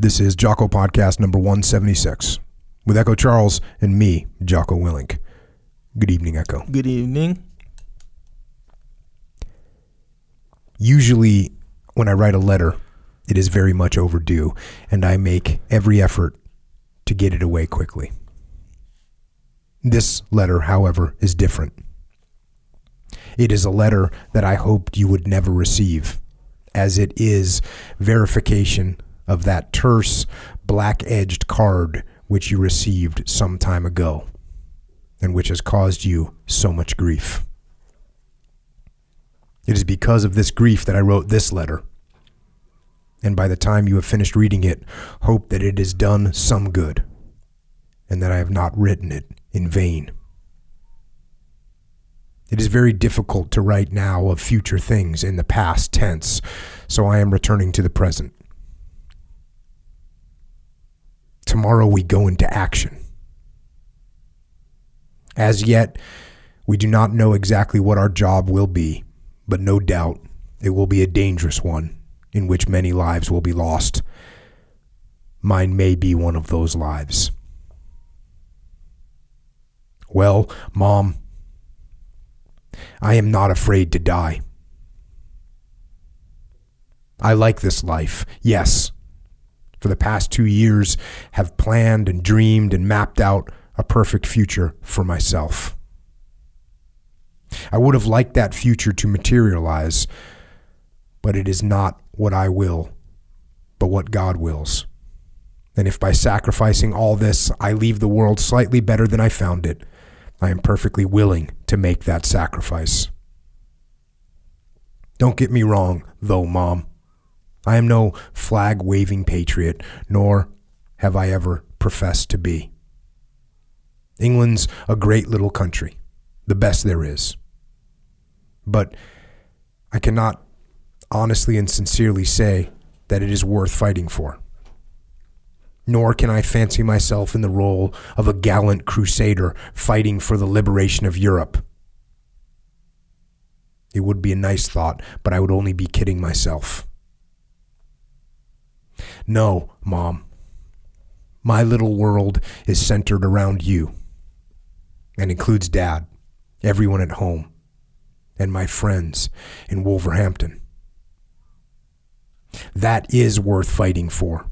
This is Jocko Podcast number 176 with Echo Charles and me, Jocko Willink. Good evening, Echo. Good evening. Usually, when I write a letter, it is very much overdue, and I make every effort to get it away quickly. This letter, however, is different. It is a letter that I hoped you would never receive, as it is verification of that terse, black edged card which you received some time ago, and which has caused you so much grief. It is because of this grief that I wrote this letter. And by the time you have finished reading it, hope that it has done some good, and that I have not written it in vain. It is very difficult to write now of future things in the past tense, so I am returning to the present. Tomorrow we go into action. As yet, we do not know exactly what our job will be, but no doubt it will be a dangerous one in which many lives will be lost. Mine may be one of those lives. Well, Mom, I am not afraid to die. I like this life, yes. For the past two years, have planned and dreamed and mapped out a perfect future for myself. I would have liked that future to materialize, but it is not what I will, but what God wills. And if by sacrificing all this I leave the world slightly better than I found it, I am perfectly willing to make that sacrifice. Don't get me wrong, though, Mom. I am no flag waving patriot, nor have I ever professed to be. England's a great little country, the best there is. But I cannot honestly and sincerely say that it is worth fighting for. Nor can I fancy myself in the role of a gallant crusader fighting for the liberation of Europe. It would be a nice thought, but I would only be kidding myself. No, Mom. My little world is centered around you and includes Dad, everyone at home, and my friends in Wolverhampton. That is worth fighting for.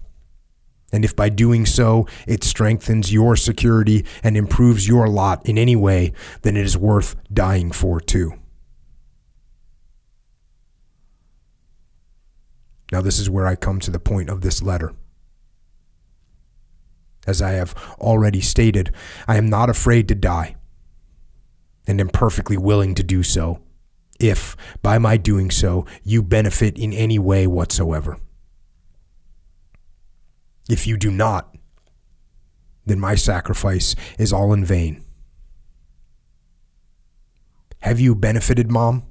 And if by doing so it strengthens your security and improves your lot in any way, then it is worth dying for too. Now, this is where I come to the point of this letter. As I have already stated, I am not afraid to die, and am perfectly willing to do so, if, by my doing so, you benefit in any way whatsoever. If you do not, then my sacrifice is all in vain. Have you benefited, Mom?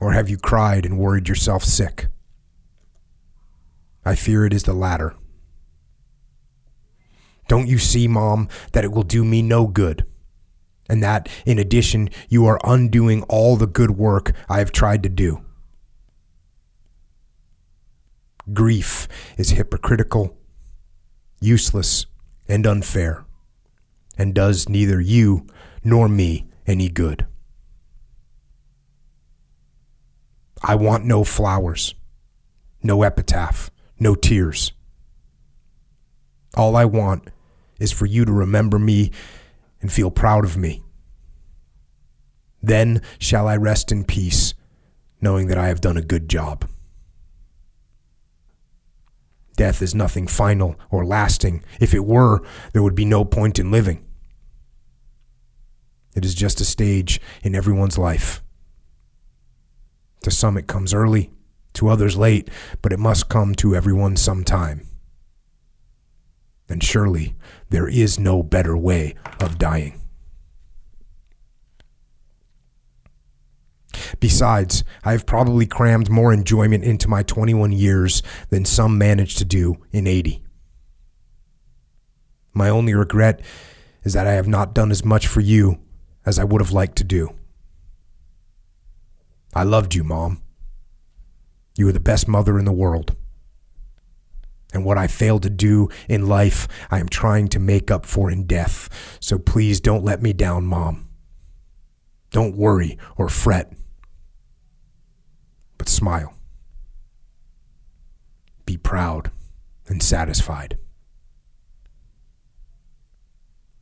Or have you cried and worried yourself sick? I fear it is the latter. Don't you see, Mom, that it will do me no good? And that, in addition, you are undoing all the good work I have tried to do. Grief is hypocritical, useless, and unfair, and does neither you nor me any good. I want no flowers, no epitaph, no tears. All I want is for you to remember me and feel proud of me. Then shall I rest in peace, knowing that I have done a good job. Death is nothing final or lasting. If it were, there would be no point in living. It is just a stage in everyone's life. To some, it comes early, to others, late, but it must come to everyone sometime. And surely there is no better way of dying. Besides, I have probably crammed more enjoyment into my 21 years than some manage to do in 80. My only regret is that I have not done as much for you as I would have liked to do. I loved you, Mom. You were the best mother in the world. And what I failed to do in life, I am trying to make up for in death. So please don't let me down, Mom. Don't worry or fret, but smile. Be proud and satisfied.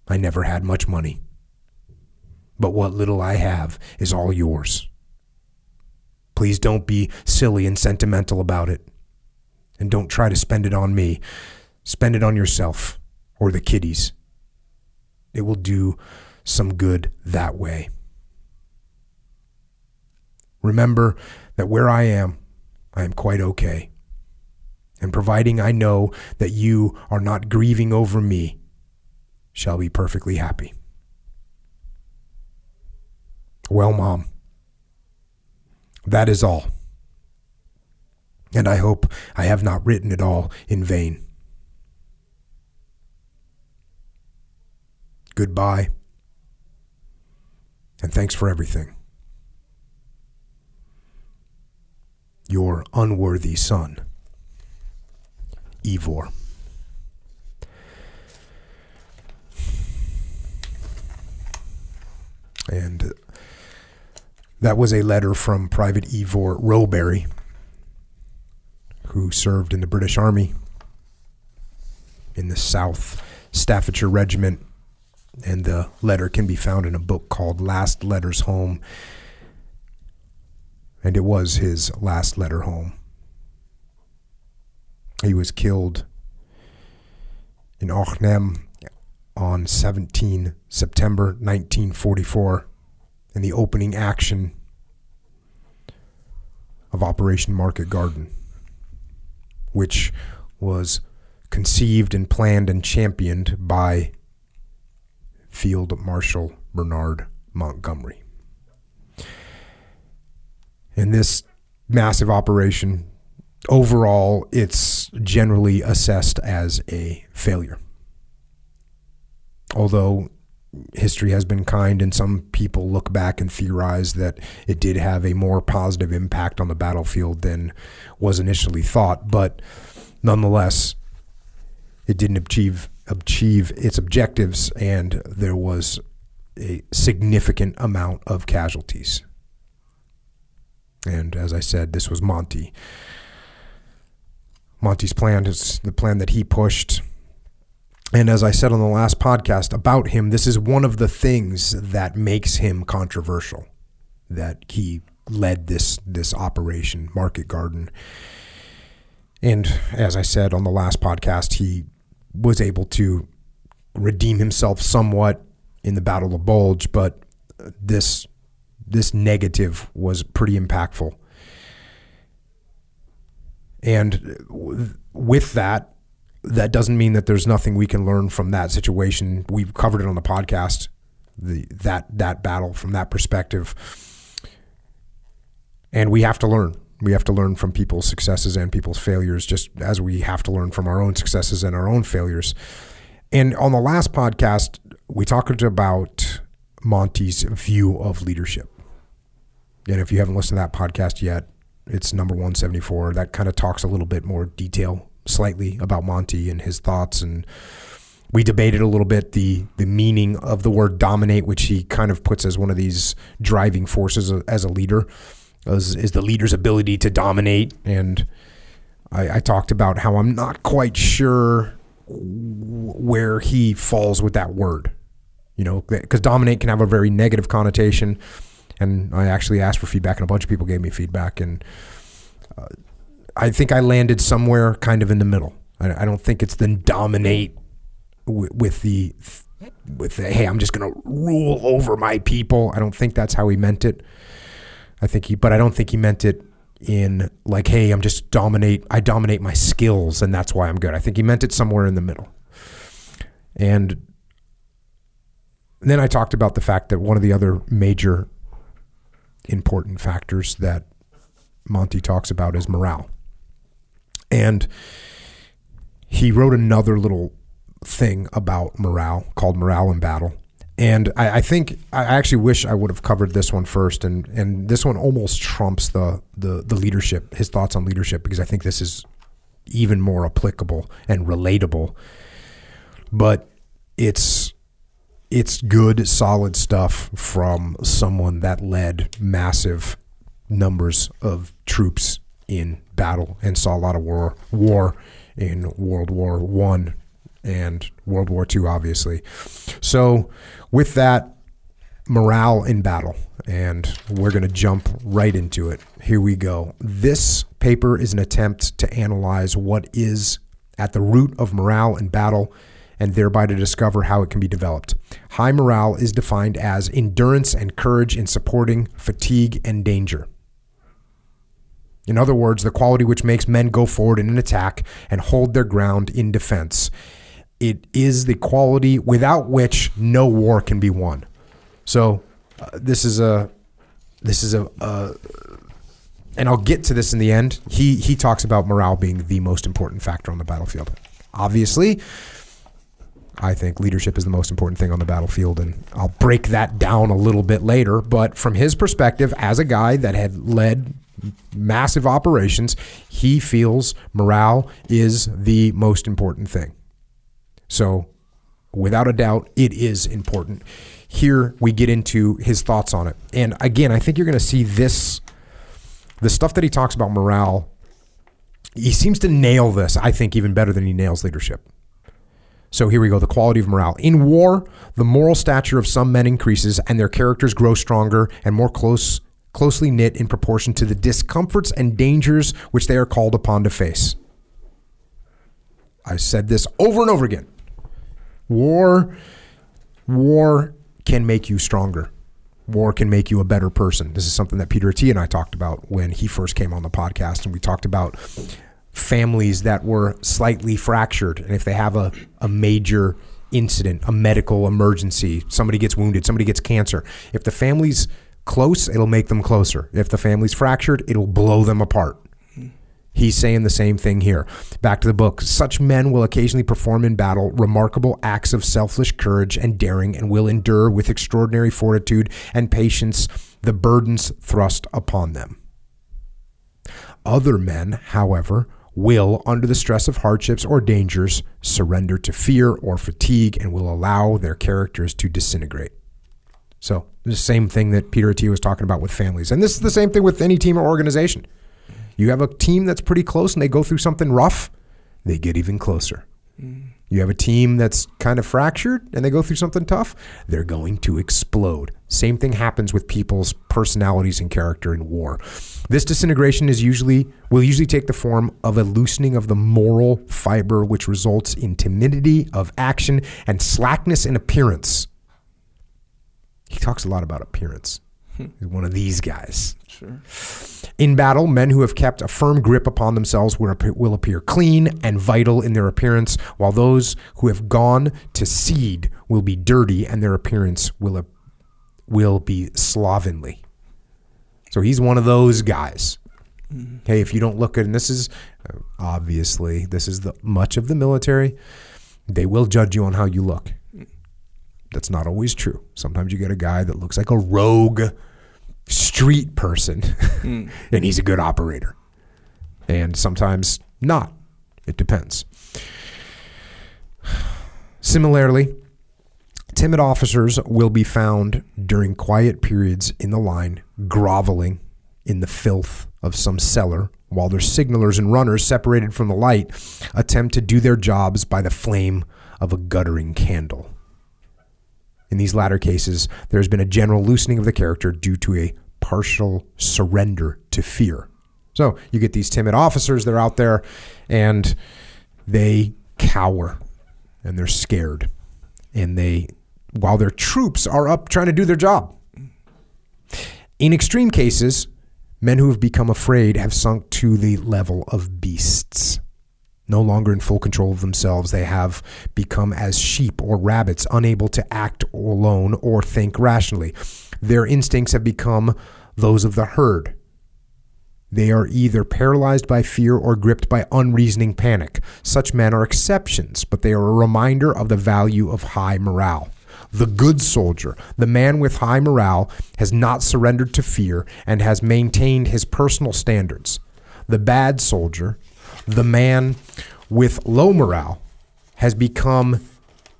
I never had much money, but what little I have is all yours. Please don't be silly and sentimental about it. And don't try to spend it on me. Spend it on yourself or the kiddies. It will do some good that way. Remember that where I am, I am quite okay. And providing I know that you are not grieving over me, shall be perfectly happy. Well, Mom, that is all. And I hope I have not written it all in vain. Goodbye, and thanks for everything. Your unworthy son, Ivor. And that was a letter from Private Ivor Rowberry, who served in the British Army in the South Staffordshire Regiment. And the letter can be found in a book called Last Letters Home. And it was his last letter home. He was killed in Arnhem on 17 September 1944 in the opening action of Operation Market Garden, which was conceived and planned and championed by Field Marshal Bernard Montgomery. In this massive operation, overall, it's generally assessed as a failure. Although history has been kind, and some people look back and theorize that it did have a more positive impact on the battlefield than was initially thought. But nonetheless, it didn't achieve achieve its objectives, and there was a significant amount of casualties. And as I said, this was Monty. Monty's plan is the plan that he pushed and as I said on the last podcast about him, this is one of the things that makes him controversial. That he led this this operation, Market Garden. And as I said on the last podcast, he was able to redeem himself somewhat in the Battle of Bulge, but uh, this this negative was pretty impactful. And uh, with that, that doesn't mean that there's nothing we can learn from that situation. We've covered it on the podcast, the that that battle from that perspective, and we have to learn. We have to learn from people's successes and people's failures, just as we have to learn from our own successes and our own failures. And on the last podcast, we talked about Monty's view of leadership. And if you haven't listened to that podcast yet, it's number 174. That kind of talks a little bit more detail slightly about Monty and his thoughts and we debated a little bit the the meaning of the word dominate, which he kind of puts as one of these driving forces as a leader, is, is the leader's ability to dominate. And I, I, talked about how I'm not quite sure where he falls with that word, you know, because dominate can have a very negative connotation. And I actually asked for feedback, and a bunch of people gave me feedback, and uh, I think I landed somewhere kind of in the middle. I, I don't think it's the dominate w- with the with the hey, I'm just going to rule over my people. I don't think that's how he meant it. I think he, but I don't think he meant it in like, hey, I'm just dominate. I dominate my skills, and that's why I'm good. I think he meant it somewhere in the middle. And then I talked about the fact that one of the other major important factors that Monty talks about is morale. And he wrote another little thing about morale called Morale in Battle. And I, I, think I actually wish I would have covered this one first, and, and this one almost trumps the, the the leadership, his thoughts on leadership, because I think this is even more applicable and relatable. But it's it's good, solid stuff from someone that led massive numbers of troops in battle and saw a lot of war war in World War One and World War Two, obviously. So, with that, morale in battle, and we're going to jump right into it. Here we go. This paper is an attempt to analyze what is at the root of morale in battle and thereby to discover how it can be developed. High morale is defined as endurance and courage in supporting fatigue and danger. In other words, the quality which makes men go forward in an attack and hold their ground in defense. It is the quality without which no war can be won. So, uh, this is a this is a, a and I'll get to this in the end. He he talks about morale being the most important factor on the battlefield. Obviously, I think leadership is the most important thing on the battlefield, and I'll break that down a little bit later. But from his perspective, as a guy that had led massive operations, he feels morale is the most important thing. So, without a doubt, it is important. Here we get into his thoughts on it. And again, I think you're going to see this the stuff that he talks about morale. He seems to nail this, I think, even better than he nails leadership. So here we go the quality of morale. In war, the moral stature of some men increases and their characters grow stronger and more close, closely knit in proportion to the discomforts and dangers which they are called upon to face. I said this over and over again. War war can make you stronger. War can make you a better person. This is something that Peter T and I talked about when he first came on the podcast and we talked about families that were slightly fractured. And if they have a, a major incident, a medical emergency, somebody gets wounded, somebody gets cancer, if the family's close, it'll make them closer. If the family's fractured, it'll blow them apart. He's saying the same thing here. Back to the book. Such men will occasionally perform in battle remarkable acts of selfish courage and daring and will endure with extraordinary fortitude and patience the burdens thrust upon them. Other men, however, will, under the stress of hardships or dangers, surrender to fear or fatigue and will allow their characters to disintegrate. So, the same thing that Peter T was talking about with families. And this is the same thing with any team or organization. You have a team that's pretty close and they go through something rough, they get even closer. Mm. You have a team that's kind of fractured and they go through something tough, they're going to explode. Same thing happens with people's personalities and character in war. This disintegration is usually will usually take the form of a loosening of the moral fiber which results in timidity of action and slackness in appearance. He talks a lot about appearance. He's one of these guys. Sure. In battle, men who have kept a firm grip upon themselves will appear clean and vital in their appearance, while those who have gone to seed will be dirty and their appearance will, will be slovenly. So he's one of those guys. Mm-hmm. Hey, if you don't look good, and this is uh, obviously this is the much of the military, they will judge you on how you look. That's not always true. Sometimes you get a guy that looks like a rogue street person mm. and he's a good operator. And sometimes not. It depends. Similarly, timid officers will be found during quiet periods in the line groveling in the filth of some cellar while their signalers and runners separated from the light attempt to do their jobs by the flame of a guttering candle. In these latter cases, there has been a general loosening of the character due to a partial surrender to fear. So you get these timid officers, they're out there and they cower and they're scared. And they, while their troops are up trying to do their job. In extreme cases, men who have become afraid have sunk to the level of beasts. No longer in full control of themselves, they have become as sheep or rabbits, unable to act alone or think rationally. Their instincts have become those of the herd. They are either paralyzed by fear or gripped by unreasoning panic. Such men are exceptions, but they are a reminder of the value of high morale. The good soldier, the man with high morale, has not surrendered to fear and has maintained his personal standards. The bad soldier, the man with low morale has become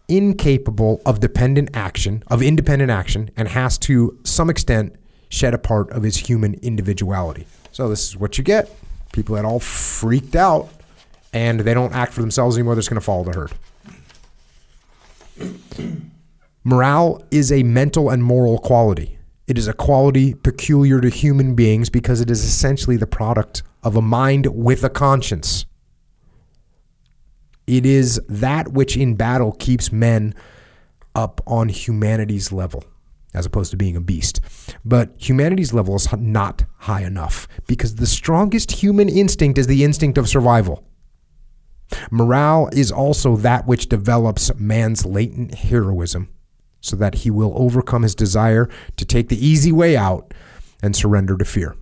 incapable of dependent action, of independent action, and has to some extent shed a part of his human individuality. So this is what you get. People that all freaked out and they don't act for themselves anymore, they're just going to follow the herd. Morale is a mental and moral quality. It is a quality peculiar to human beings because it is essentially the product of a mind with a conscience. It is that which in battle keeps men up on humanity's level, as opposed to being a beast. But humanity's level is not high enough because the strongest human instinct is the instinct of survival. Morale is also that which develops man's latent heroism so that he will overcome his desire to take the easy way out and surrender to fear.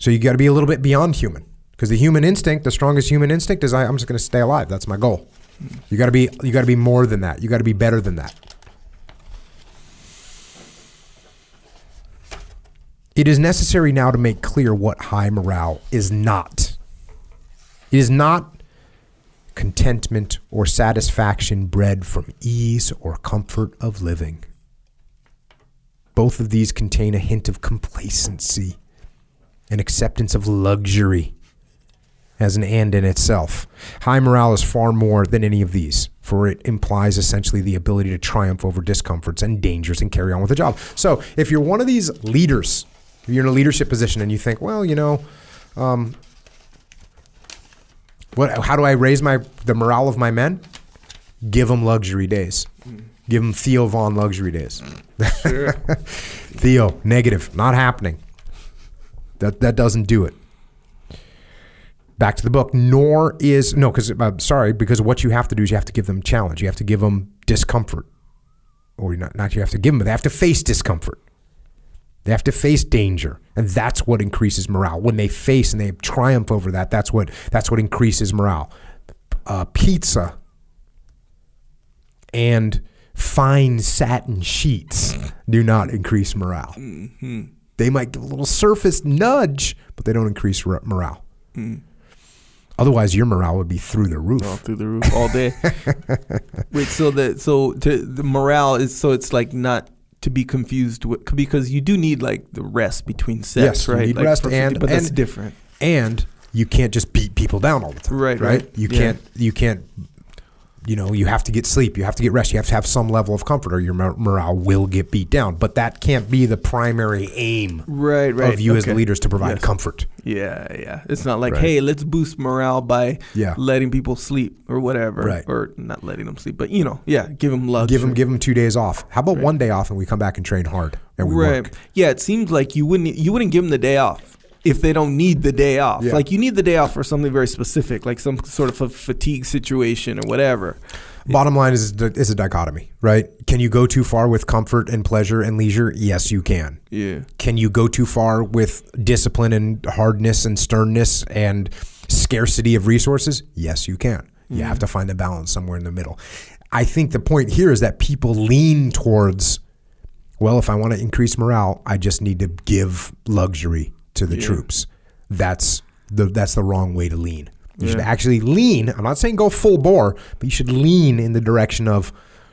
So you got to be a little bit beyond human because the human instinct, the strongest human instinct is I, I'm just going to stay alive. That's my goal. You got to be you got to be more than that. You got to be better than that. It is necessary now to make clear what high morale is not. It is not contentment or satisfaction bred from ease or comfort of living. Both of these contain a hint of complacency, an acceptance of luxury as an end in itself. High morale is far more than any of these, for it implies essentially the ability to triumph over discomforts and dangers and carry on with the job. So, if you're one of these leaders, if you're in a leadership position and you think, well, you know, um, what? How do I raise my the morale of my men? Give them luxury days. Mm. Give them Theo Von luxury days. Mm. Sure. Theo, negative, not happening. That that doesn't do it. Back to the book. Nor is no, because I'm uh, sorry, because what you have to do is you have to give them challenge. You have to give them discomfort, or not. Not you have to give them, but they have to face discomfort. They have to face danger, and that's what increases morale. When they face and they triumph over that, that's what that's what increases morale. Uh, pizza and fine satin sheets do not increase morale. They might give a little surface nudge, but they don't increase r- morale. Otherwise, your morale would be through the roof. all through the roof all day. Wait, so the so to the morale is so it's like not to be confused with because you do need like the rest between sets, Yes, you right? need like rest for- and- but that's and- different. and you can't just beat people down all the time. Right, Right. right. You Yeah. can't. You can't. You know, you have to get sleep. You have to get rest. You have to have some level of comfort, or your morale will get beat down. But that can't be the primary aim Right, right. of you as leaders to provide Yes. comfort. Yeah, yeah. It's not like, Right. hey, let's boost morale by Yeah. letting people sleep or whatever, Right. or not letting them sleep, but you know, yeah, give them love. Give them, give them two days off. How about one day off and we come back and train hard and we right. work? Yeah, it seems like you wouldn't you wouldn't give them the day off if they don't need the day off. Yeah. Like you need the day off for something very specific, like some sort of a fatigue situation or whatever. Bottom line is is a dichotomy, right? Can you go too far with comfort and pleasure and leisure? Yes, you can. Yeah. Can you go too far with discipline and hardness and sternness and scarcity of resources? Yes, you can. You mm-hmm. have to find a balance somewhere in the middle. I think the point here is that people lean towards, well, if I want to increase morale, I just need to give luxury to the troops. That's the that's the wrong way to lean. You should actually lean. I'm not saying go full bore, but you should lean in the direction of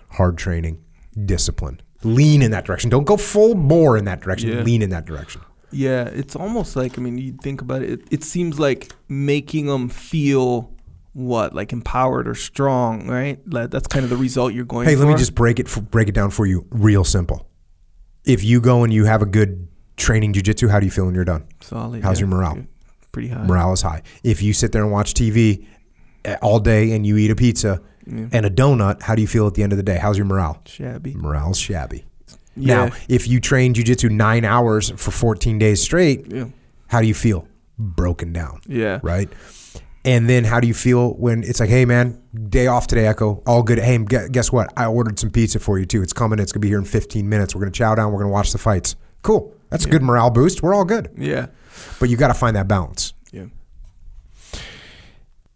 hard training, discipline. Lean in that direction. Don't go full bore in that direction. Yeah. Lean in that direction. Yeah, it's almost like I mean, you think about it, it. It seems like making them feel what, like empowered or strong, right? That's kind of the result you're going. Hey, for. let me just break it f- break it down for you real simple. If you go and you have a good training jujitsu, how do you feel when you're done? solid. how's yeah. your morale? Pretty high. Morale is high. If you sit there and watch TV eh, all day and you eat a pizza Yeah. and a donut, how do you feel at the end of the day? How's your morale? Shabby. Morale's shabby. Yeah. Now, if you train jujitsu nine hours for 14 days straight, Yeah. how do you feel? Broken down. Yeah. right? And then how do you feel when it's like, hey man, day off today, Echo, all good. Hey, guess what? I ordered some pizza for you too. It's coming. It's gonna be here in 15 minutes. We're gonna chow down. We're gonna watch the fights. Cool. That's a good morale boost. We're all good. Yeah. But you got to find that balance. Yeah.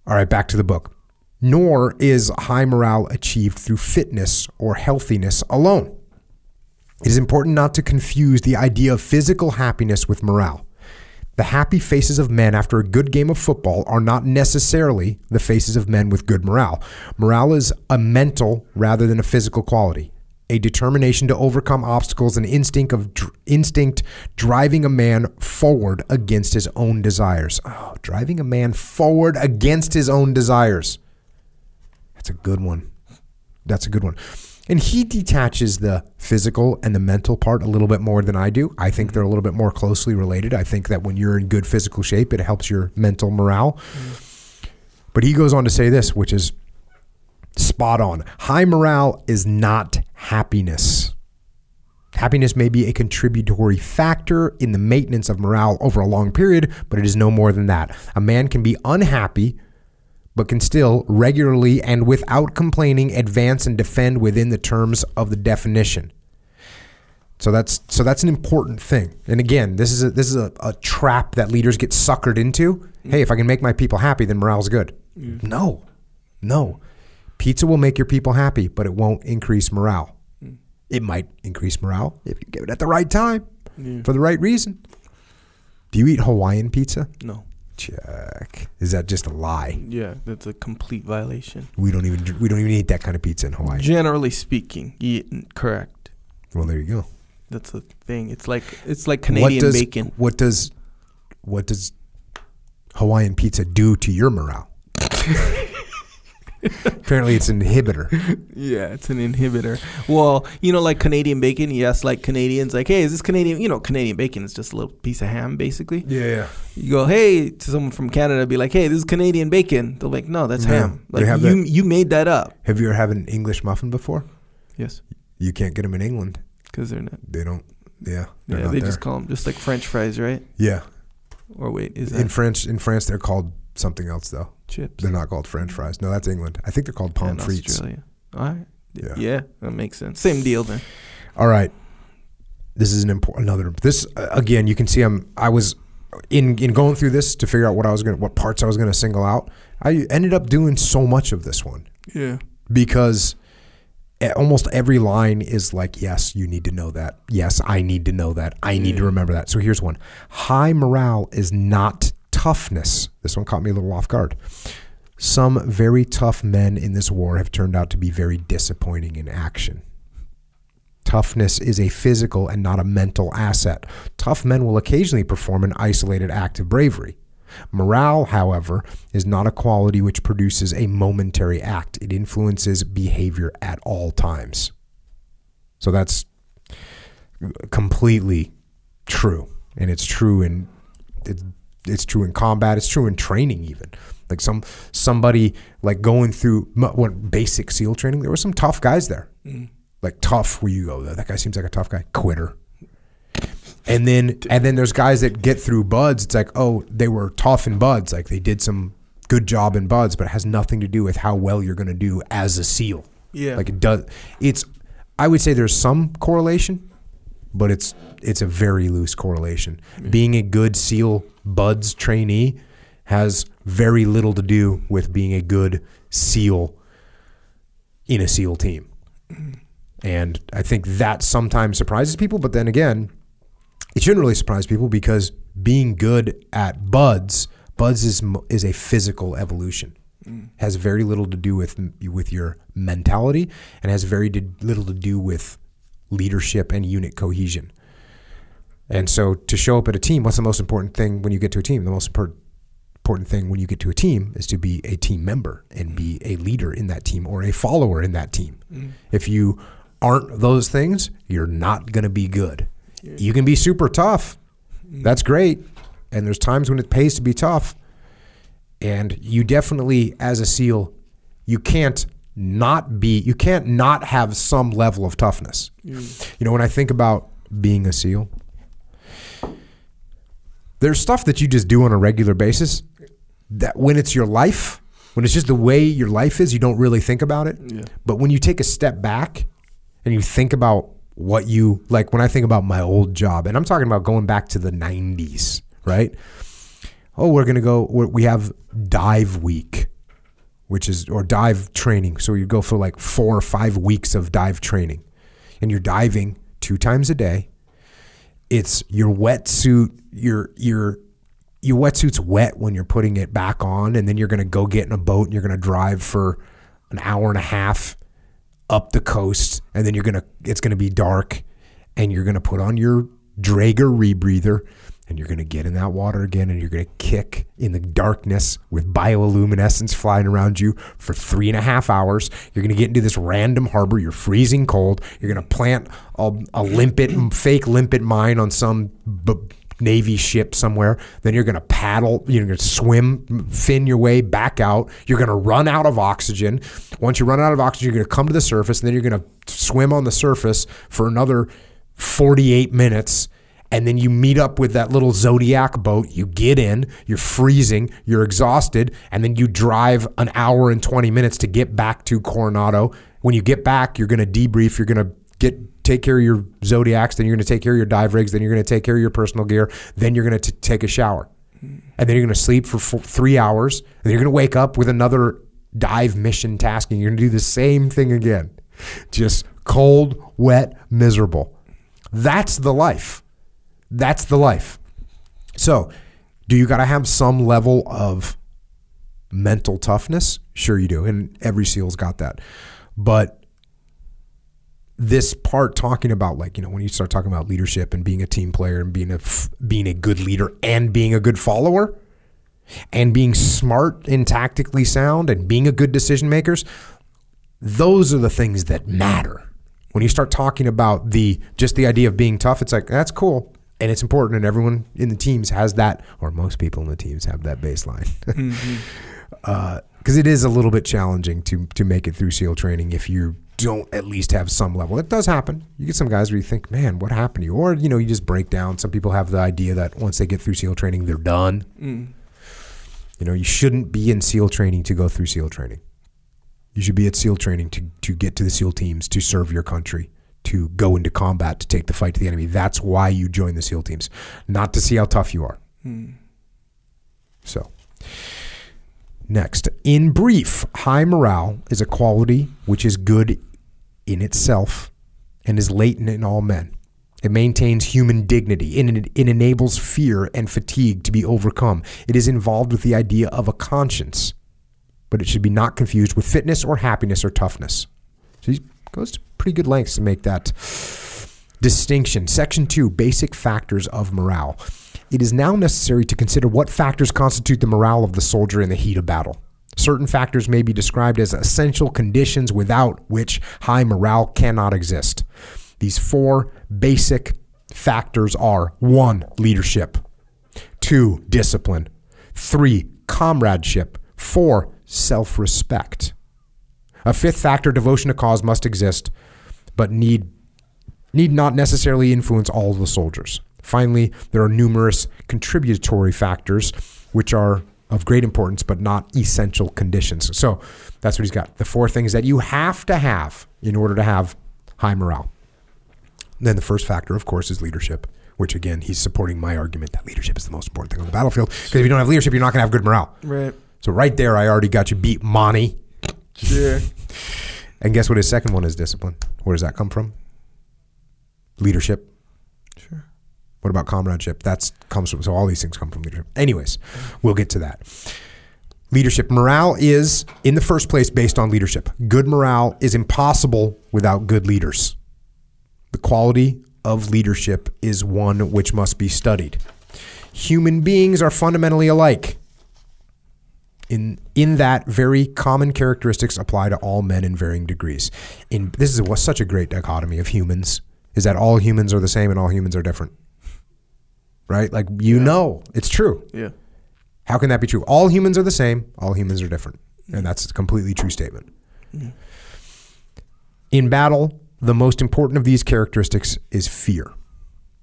All right, back to the book. Nor is high morale achieved through fitness or healthiness alone. It is important not to confuse the idea of physical happiness with morale. The happy faces of men after a good game of football are not necessarily the faces of men with good morale. Morale is a mental rather than a physical quality. A determination to overcome obstacles an instinct of dr- instinct driving a man forward against his own desires. Oh, driving a man forward against his own desires. That's a good one. That's a good one. And he detaches the physical and the mental part a little bit more than I do. I think they're a little bit more closely related. I think that when you're in good physical shape, it helps your mental morale. Mm. But he goes on to say this, which is spot on. High morale is not happiness. Happiness may be a contributory factor in the maintenance of morale over a long period, but it is no more than that. A man can be unhappy but can still regularly and without complaining advance and defend within the terms of the definition. So that's so that's an important thing. And again, this is a, this is a, a trap that leaders get suckered into. Mm. Hey, if I can make my people happy, then morale's good. Mm. No, no. Pizza will make your people happy, but it won't increase morale. Hmm. It might increase morale if you give it at the right time for the right reason. Do you eat Hawaiian pizza? No. Check. Is that just a lie? Yeah, that's a complete violation. We don't even we don't even eat that kind of pizza in Hawaii. Generally speaking, yeah, correct. Well, there you go. That's the thing. It's like it's like Canadian what does, bacon. What does what does Hawaiian pizza do to your morale? Apparently, it's an inhibitor. Yeah, it's an inhibitor. Well, you know, like Canadian bacon. Yes, like Canadians, like, "Hey, is this Canadian?" You know, Canadian bacon is just a little piece of ham, basically. Yeah, yeah. You go, "Hey," to someone from Canada, be like, "Hey, this is Canadian bacon." They're like, "No, that's Yeah, ham. Like have you, that- you made that up." Have you ever had an English muffin before? Yes, You can't get them in England. because they're not. They don't. Yeah, Yeah, they there. just call them just like French fries, right? yeah, Or wait, is that in French, in France, they're called something else though. Chips? They're not called French fries. No, that's England. I think they're called Yeah, in frites. Australia. All right. Yeah. Yeah. that makes sense. Same deal then. All right. This is an important another this uh, again you can see I'm I was in in going through this to figure out what I was going to what parts I was going to single out. I ended up doing so much of this one Yeah. because almost every line is like yes, you need to know that. Yes, I need to know that. I need to remember that. So here's one. High morale is not toughness. This one caught me a little off guard. Some very tough men in this war have turned out to be very disappointing in action. Toughness is a physical and not a mental asset. Tough men will occasionally perform an isolated act of bravery. Morale, however, is not a quality which produces a momentary act. It influences behavior at all times. So that's completely true. And it's true in it's true in combat, it's true in training even. Like some somebody like going through what basic SEAL training, there were some tough guys there. Mm-hmm. Like tough where you go that guy seems like a tough guy. Quitter. And then and then there's guys that get through BUD/S it's like oh they were tough in BUD/S like they did some good job in BUD/S but it has nothing to do with how well you're going to do as a seal. Yeah. like it does it's i would say there's some correlation but it's it's a very loose correlation. Being a good seal BUD/S trainee has very little to do with being a good seal in a seal team and I think that sometimes surprises people. But then again, it shouldn't really surprise people because being good at BUD/S, BUD/S is is a physical evolution. Mm. Has very little to do with with your mentality, and has very little to do with leadership and unit cohesion. And so, to show up at a team, what's the most important thing when you get to a team? The most important thing when you get to a team is to be a team member and be a leader in that team or a follower in that team. Mm. If you aren't those things, you're not going to be good. You can be super tough. Mm. That's great. And there's times when it pays to be tough. And you definitely, as a SEAL, you can't not be, you can't not have some level of toughness. Mm. You know, when I think about being a SEAL, there's stuff that you just do on a regular basis that when it's your life, when it's just the way your life is, you don't really think about it. Yeah. But when you take a step back and you think about what you like, when I think about my old job, and I'm talking about going back to the 90s, right? Oh, we're going to go, we're, we have dive week, which is, or dive training. So you go for like four or five weeks of dive training, and you're diving two times a day it's your wetsuit, your your your wetsuit's wet when you're putting it back on, and then you're going to go get in a boat and you're going to drive for an hour and a half up the coast, and then you're going to it's going to be dark, and you're going to put on your Drager rebreather, and you're going to get in that water again, and you're going to kick in the darkness with bioluminescence flying around you for three and a half hours. You're going to get into this random harbor. You're freezing cold. You're going to plant a, a limpet, fake limpet mine on some b- Navy ship somewhere. Then you're going to paddle, you're going to swim, fin your way back out. You're going to run out of oxygen. Once you run out of oxygen, you're going to come to the surface, and then you're going to swim on the surface for another 48 minutes. And then you meet up with that little Zodiac boat. You get in, you're freezing, you're exhausted, and then you drive an hour and 20 minutes to get back to Coronado. When you get back, you're going to debrief, you're going to get take care of your zodiacs, then you're going to take care of your dive rigs, then you're going to take care of your personal gear, then you're going to take a shower, and then you're going to sleep for four, three hours, and then you're going to wake up with another dive mission task, and you're going to do the same thing again, just cold, wet, miserable. That's the life. That's the life. So, do you got to have some level of mental toughness? Sure, you do, and every SEAL's got that, but this part talking about like you know when you start talking about leadership and being a team player and being a being a good leader and being a good follower and being smart and tactically sound and being a good decision makers those are the things that matter when you start talking about the just the idea of being tough it's like that's cool and it's important and everyone in the teams has that or most people in the teams have that baseline mm-hmm. uh, because it is a little bit challenging to to make it through SEAL training if you don't at least have some level. It does happen. You get some guys where you think, man, what happened to you? Or, you know, you just break down. Some people have the idea that once they get through SEAL training, they're done. Mm. You know, you shouldn't be in SEAL training to go through SEAL training. You should be at SEAL training to, to get to the SEAL teams, to serve your country, to go into combat, to take the fight to the enemy. That's why you join the SEAL teams, not to see how tough you are. Mm. So. Next, in brief, high morale is a quality which is good in itself and is latent in all men. It maintains human dignity. It, it enables fear and fatigue to be overcome. It is involved with the idea of a conscience, but it should be not confused with fitness or happiness or toughness. So goes to pretty good lengths to make that distinction. Section two basic factors of morale. It is now necessary to consider what factors constitute the morale of the soldier in the heat of battle. Certain factors may be described as essential conditions without which high morale cannot exist. These four basic factors are one, leadership, two, discipline, three, comradeship, four, self respect. A fifth factor, devotion to cause, must exist, but need, need not necessarily influence all the soldiers. Finally, there are numerous contributory factors, which are of great importance, but not essential conditions. So that's what he's got. The four things that you have to have in order to have high morale. And then the first factor, of course, is leadership, which again, he's supporting my argument that leadership is the most important thing on the battlefield. Because if you don't have leadership, you're not going to have good morale. Right. So right there, I already got you beat, Monty. Yeah. and guess what his second one is? Discipline. Where does that come from? Leadership. Sure. What about comradeship? That's comes from so all these things come from leadership. Anyways, we'll get to that. Leadership morale is in the first place based on leadership. Good morale is impossible without good leaders. The quality of leadership is one which must be studied. Human beings are fundamentally alike. In, in that very common characteristics apply to all men in varying degrees. In this is such a great dichotomy of humans is that all humans are the same and all humans are different right? Like you yeah. know it's true. Yeah. How can that be true? All humans are the same. All humans are different, and that's a completely true statement. Mm-hmm. In battle, the most important of these characteristics is fear.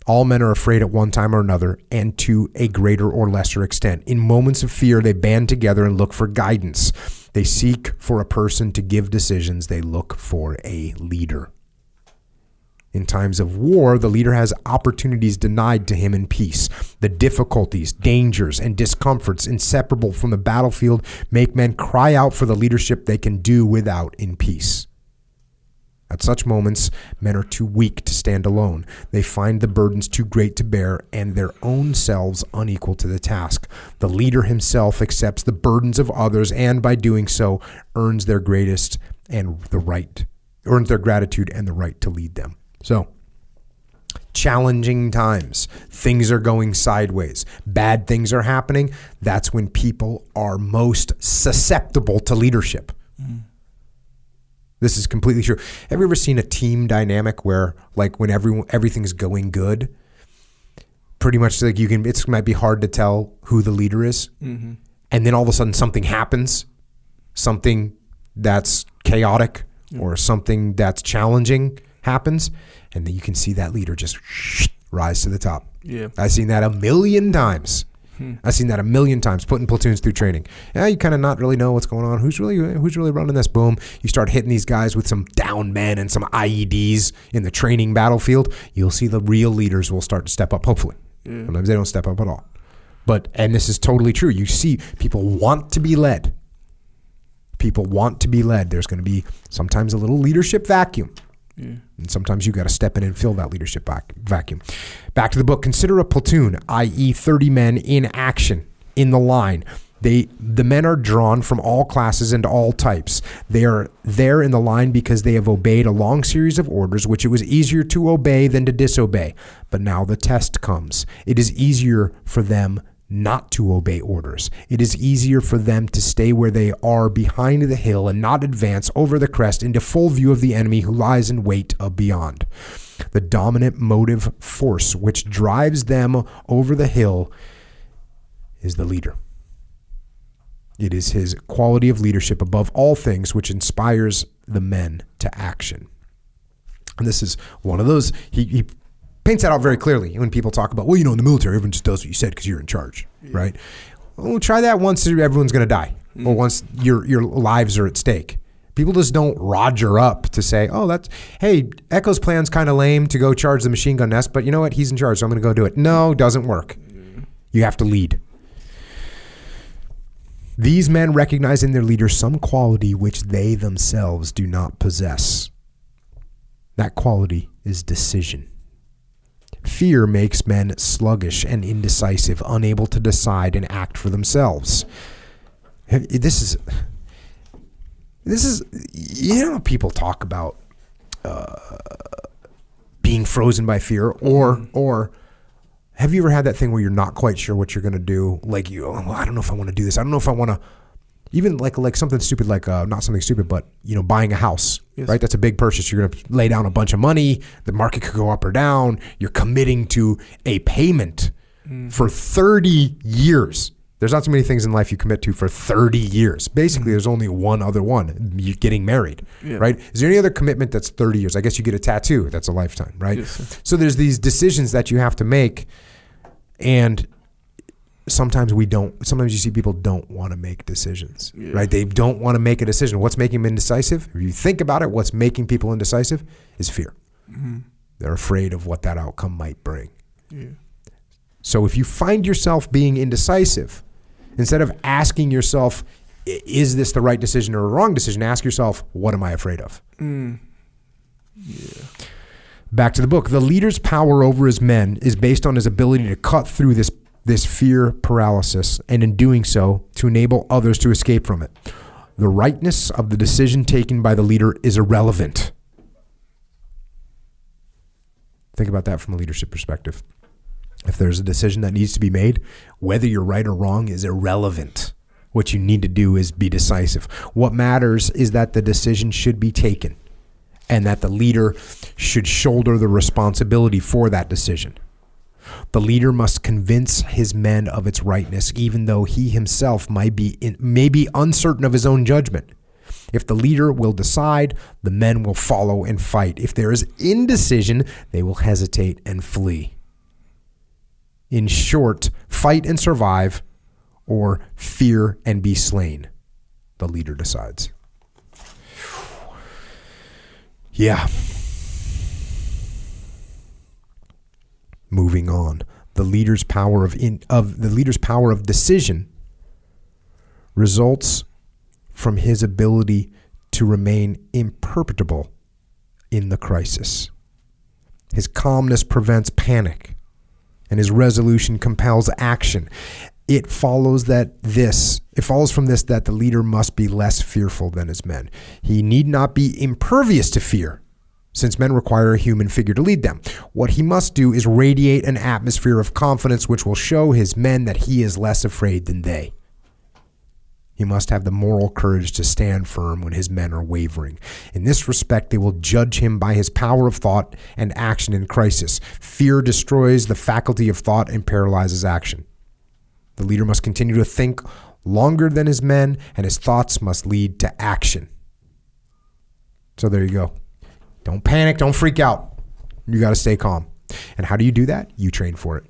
All men are afraid at one time or another, and to a greater or lesser extent. In moments of fear, they band together and look for guidance. They seek for a person to give decisions. They look for a leader. In times of war, the leader has opportunities denied to him in peace. The difficulties, dangers, and discomforts inseparable from the battlefield make men cry out for the leadership they can do without in peace. At such moments, men are too weak to stand alone. They find the burdens too great to bear and their own selves unequal to the task. The leader himself accepts the burdens of others and by doing so earns their greatest and the right earns their gratitude and the right to lead them. So, challenging times, things are going sideways, bad things are happening, that's when people are most susceptible to leadership. Mm. This is completely true. Have you ever seen a team dynamic where, like, when everyone everything's going good, pretty much like you can, it might be hard to tell who the leader is, mm-hmm. and then all of a sudden something happens, something that's chaotic or something that's challenging happens, and then you can see that leader just rise to the top. Yeah. I've seen that a million times. Hmm. I've seen that a million times. Putting platoons through training. Yeah, you kind of not really know what's going on. Who's really who's really running this? Boom. You start hitting these guys with some down men and some IEDs in the training battlefield. You'll see the real leaders will start to step up. Hopefully, sometimes they don't step up at all. But and this is totally true. You see, people want to be led. People want to be led. There's going to be sometimes a little leadership vacuum. And sometimes you got to step in and fill that leadership vac- vacuum. Back to the book. Consider a platoon, i.e., 30 men in action in the line. They, the men are drawn from all classes and all types. They are there in the line because they have obeyed a long series of orders, which it was easier to obey than to disobey. But now the test comes. It is easier for them not to obey orders. It is easier for them to stay where they are behind the hill and not advance over the crest into full view of the enemy who lies in wait beyond. The dominant motive force which drives them over the hill is the leader. It is his quality of leadership above all things which inspires the men to action. And this is one of those, he, he paints that out very clearly when people talk about, well, you know, in the military, everyone just does what you said because you're in charge, right? Well, try that once everyone's going to die or mm. once your, your lives are at stake. People just don't roger up to say, oh, that's, hey, Echo's plan's kind of lame to go charge the machine gun nest, but you know what? He's in charge, so I'm going to go do it. No, doesn't work. You have to lead. These men recognize in their leader some quality which they themselves do not possess. That quality is decision. Fear makes men sluggish and indecisive, unable to decide and act for themselves. This is this is you know people talk about uh, being frozen by fear? Or or have you ever had that thing where you're not quite sure what you're going to do? Like you oh, well, I don't know if I want to do this. I don't know if I want to even like like something stupid like uh, not something stupid but you know buying a house Yes. right? That's a big purchase. You're going to lay down a bunch of money. The market could go up or down. You're committing to a payment for 30 years. There's not so many things in life you commit to for 30 years. Basically there's only one other one you getting married Yeah. right? Is there any other commitment that's 30 years? I guess you get a tattoo. That's a lifetime right? Yes, so there's these decisions that you have to make and sometimes we don't sometimes you see people don't want to make decisions Yeah. right? They don't want to make a decision. What's making them indecisive? If you think about it what's making people indecisive is fear. They're afraid of what that outcome might bring. Yeah. so if you find yourself being indecisive instead of asking yourself is this the right decision or a wrong decision? Ask yourself what am i afraid of? Mm. Back to the book. The leader's power over his men is based on his ability to cut through this this fear paralysis and in doing so to enable others to escape from it. The rightness of the decision taken by the leader is irrelevant. Think about that from a leadership perspective. If there's a decision that needs to be made, whether you're right or wrong is irrelevant. What you need to do is be decisive. What matters is that the decision should be taken and that the leader should shoulder the responsibility for that decision. The leader must convince his men of its rightness, even though he himself might be in, may be uncertain of his own judgment. If the leader will decide, the men will follow and fight. If there is indecision, they will hesitate and flee. In short, fight and survive, or fear and be slain. The leader decides. Yeah. Moving on, the leader's power of in, of the leader's power of decision results from his ability to remain imperturbable in the crisis. His calmness prevents panic, and his resolution compels action. It follows that this, it follows from this that the leader must be less fearful than his men. He need not be impervious to fear, since men require a human figure to lead them. What he must do is radiate an atmosphere of confidence which will show his men that he is less afraid than they. He must have the moral courage to stand firm when his men are wavering. In this respect, they will judge him by his power of thought and action in crisis. Fear destroys the faculty of thought and paralyzes action. The leader must continue to think longer than his men, and his thoughts must lead to action. So there you go. Don't panic, don't freak out. You got to stay calm. And how do you do that? You train for it.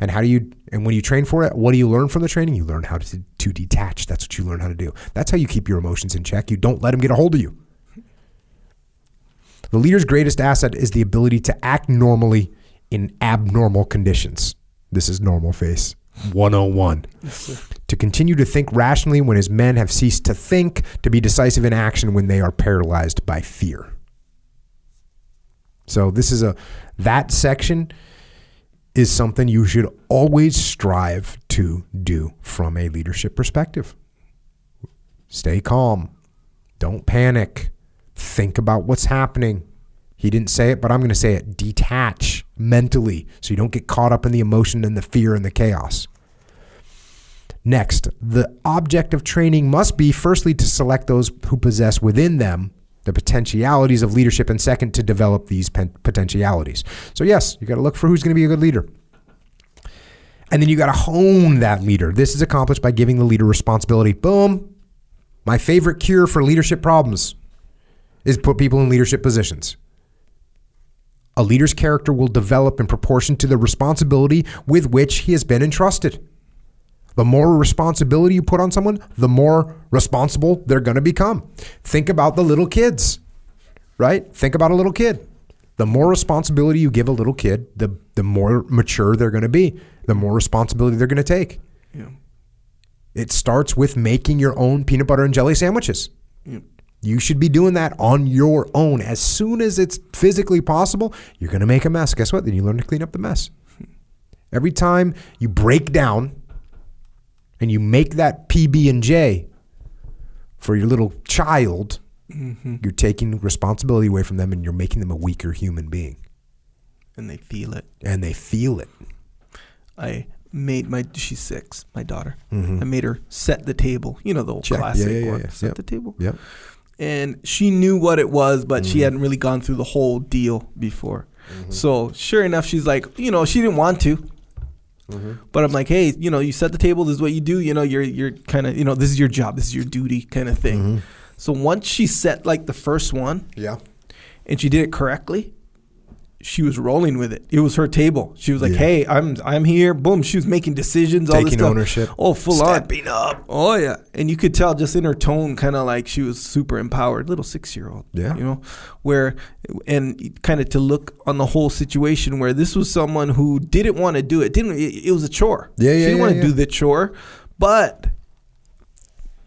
And how do you and when you train for it, what do you learn from the training? You learn how to, to detach. That's what you learn how to do. That's how you keep your emotions in check. You don't let them get a hold of you. The leader's greatest asset is the ability to act normally in abnormal conditions. This is normal face 101. to continue to think rationally when his men have ceased to think, to be decisive in action when they are paralyzed by fear. So this is a that section is something you should always strive to do from a leadership perspective. Stay calm. Don't panic. Think about what's happening. He didn't say it, but I'm going to say it. Detach mentally so you don't get caught up in the emotion and the fear and the chaos. Next, the object of training must be firstly to select those who possess within them the potentialities of leadership, and second, to develop these potentialities. So, yes, you got to look for who's going to be a good leader. And then you got to hone that leader. This is accomplished by giving the leader responsibility. Boom. My favorite cure for leadership problems is put people in leadership positions. A leader's character will develop in proportion to the responsibility with which he has been entrusted. The more responsibility you put on someone, the more responsible they're going to become. Think about the little kids, right? Think about a little kid. The more responsibility you give a little kid, the, the more mature they're going to be, the more responsibility they're going to take. Yeah. It starts with making your own peanut butter and jelly sandwiches. Yeah. You should be doing that on your own. As soon as it's physically possible, you're going to make a mess. Guess what? Then you learn to clean up the mess. Hmm. Every time you break down and you make that PB and J for your little child, mm-hmm. you're taking responsibility away from them and you're making them a weaker human being. And they feel it. And they feel it. I made my she's six, my daughter. Mhm. I made her set the table. You know the old Check. Classic yeah, yeah, one. yeah. Set Yep. the table. Yep. And she knew what it was, but she Mhm. hadn't really gone through the whole deal before. Mm-hmm. So sure enough, she's like, you know, she didn't want to. Mm-hmm. But I'm like, hey, you know, you set the table. This is what you do. You know, you're you're kind of, you know, this is your job. This is your duty, kind of thing. Mhm. So once she set like the first one, Yeah. and she did it correctly, she was rolling with it. It was her table. She was like, Yeah. "Hey, I'm I'm here." Boom. She was making decisions, all this Taking stuff. ownership. Oh, full on. Stepping up. Oh yeah, and you could tell just in her tone, kind of like she was super empowered, little six year old. Yeah. you know, where and kind of to look on the whole situation where this was someone who didn't want to do it. Didn't it, it was a chore. Yeah, She yeah, didn't yeah, want to yeah. do the chore, but